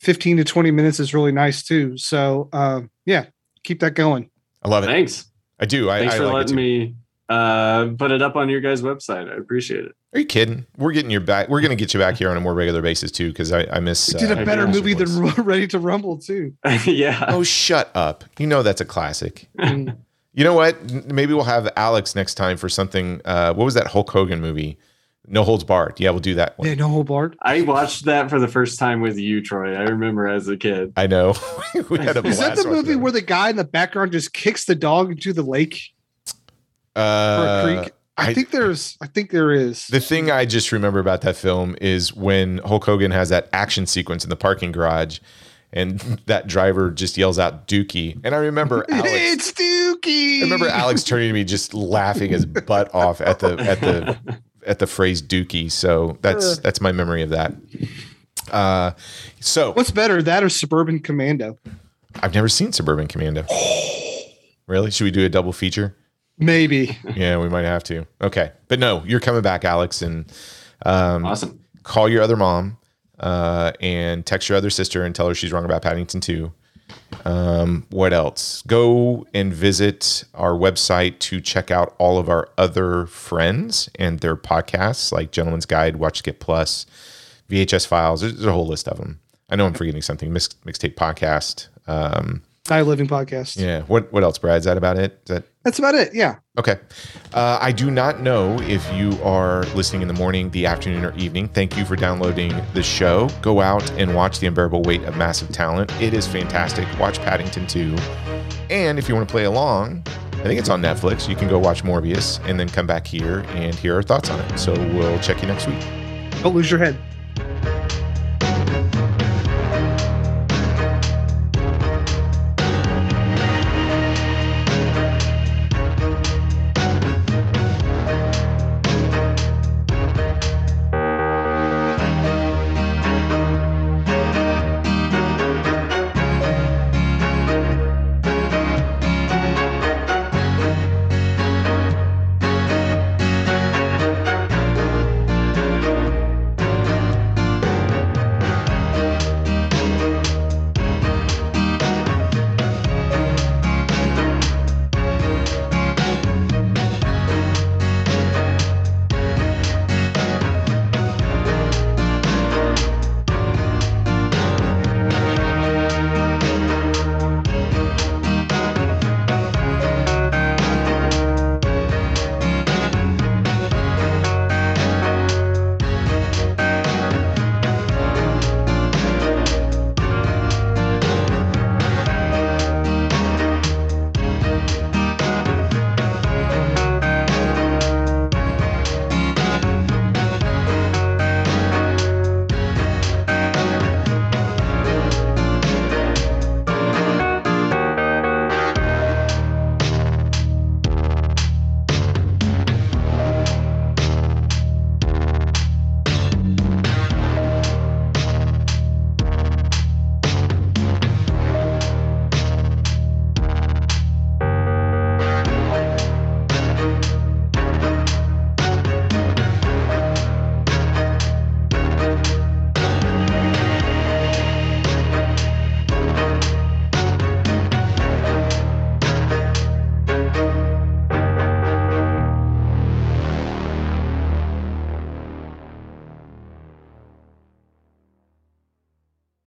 Speaker 7: 15 to 20 minutes is really nice too. So um, yeah, keep that going.
Speaker 6: I love it.
Speaker 8: Thanks.
Speaker 6: I do. I,
Speaker 8: Thanks
Speaker 6: I
Speaker 8: for
Speaker 6: like
Speaker 8: letting me uh, put it up on your guys' website. I appreciate it.
Speaker 6: Are you kidding? We're getting your back. We're going to get you back here on a more regular basis too, because I, I miss.
Speaker 7: We did
Speaker 6: uh,
Speaker 7: a better
Speaker 8: yeah.
Speaker 7: movie than Ready to Rumble too.
Speaker 8: yeah.
Speaker 6: Oh, shut up! You know that's a classic.
Speaker 7: Mm.
Speaker 6: You know what? Maybe we'll have Alex next time for something. Uh, what was that Hulk Hogan movie? No holds barred. Yeah, we'll do that one.
Speaker 7: Yeah, no whole barred.
Speaker 8: I watched that for the first time with you, Troy. I remember as a kid.
Speaker 6: I know. we had a
Speaker 7: Is that the movie
Speaker 6: that.
Speaker 7: where the guy in the background just kicks the dog into the lake or a
Speaker 6: Uh,
Speaker 7: creek? I,
Speaker 6: I-
Speaker 7: think there's. I think there is.
Speaker 6: The thing I just remember about that film is when Hulk Hogan has that action sequence in the parking garage, and that driver just yells out "Dookie," and I remember Alex.
Speaker 7: it's Dookie.
Speaker 6: I remember Alex turning to me, just laughing his butt off at the at the at the phrase "Dookie." So that's that's my memory of that. Uh, so
Speaker 7: What's better, that or Suburban Commando?
Speaker 6: I've never seen Suburban Commando. really? Should we do a double feature?
Speaker 7: Maybe.
Speaker 6: Yeah, we might have to. Okay, but no, you're coming back, Alex, and um,
Speaker 8: Awesome.
Speaker 6: call your other mom uh, and text your other sister and tell her she's wrong about Paddington 2. Um, what else? Go and visit our website to check out all of our other friends and their podcasts like Gentleman's Guide, Watch Get Plus, VHS Files. There's, there's a whole list of them. I know I'm forgetting something. Mix, mixtape podcast. Um,
Speaker 7: Die Living Podcast.
Speaker 6: yeah. What What else, Brad? Is that about it? Is that
Speaker 7: That's about it. Yeah.
Speaker 6: Okay. Uh, I do not know if you are listening in the morning, the afternoon, or evening. Thank you for downloading the show. Go out and watch The Unbearable Weight of Massive Talent. It is fantastic. Watch Paddington 2. And if you want to play along, I think it's on Netflix. You can go watch Morbius and then come back here and hear our thoughts on it. So we'll check you next week.
Speaker 7: Don't lose your head.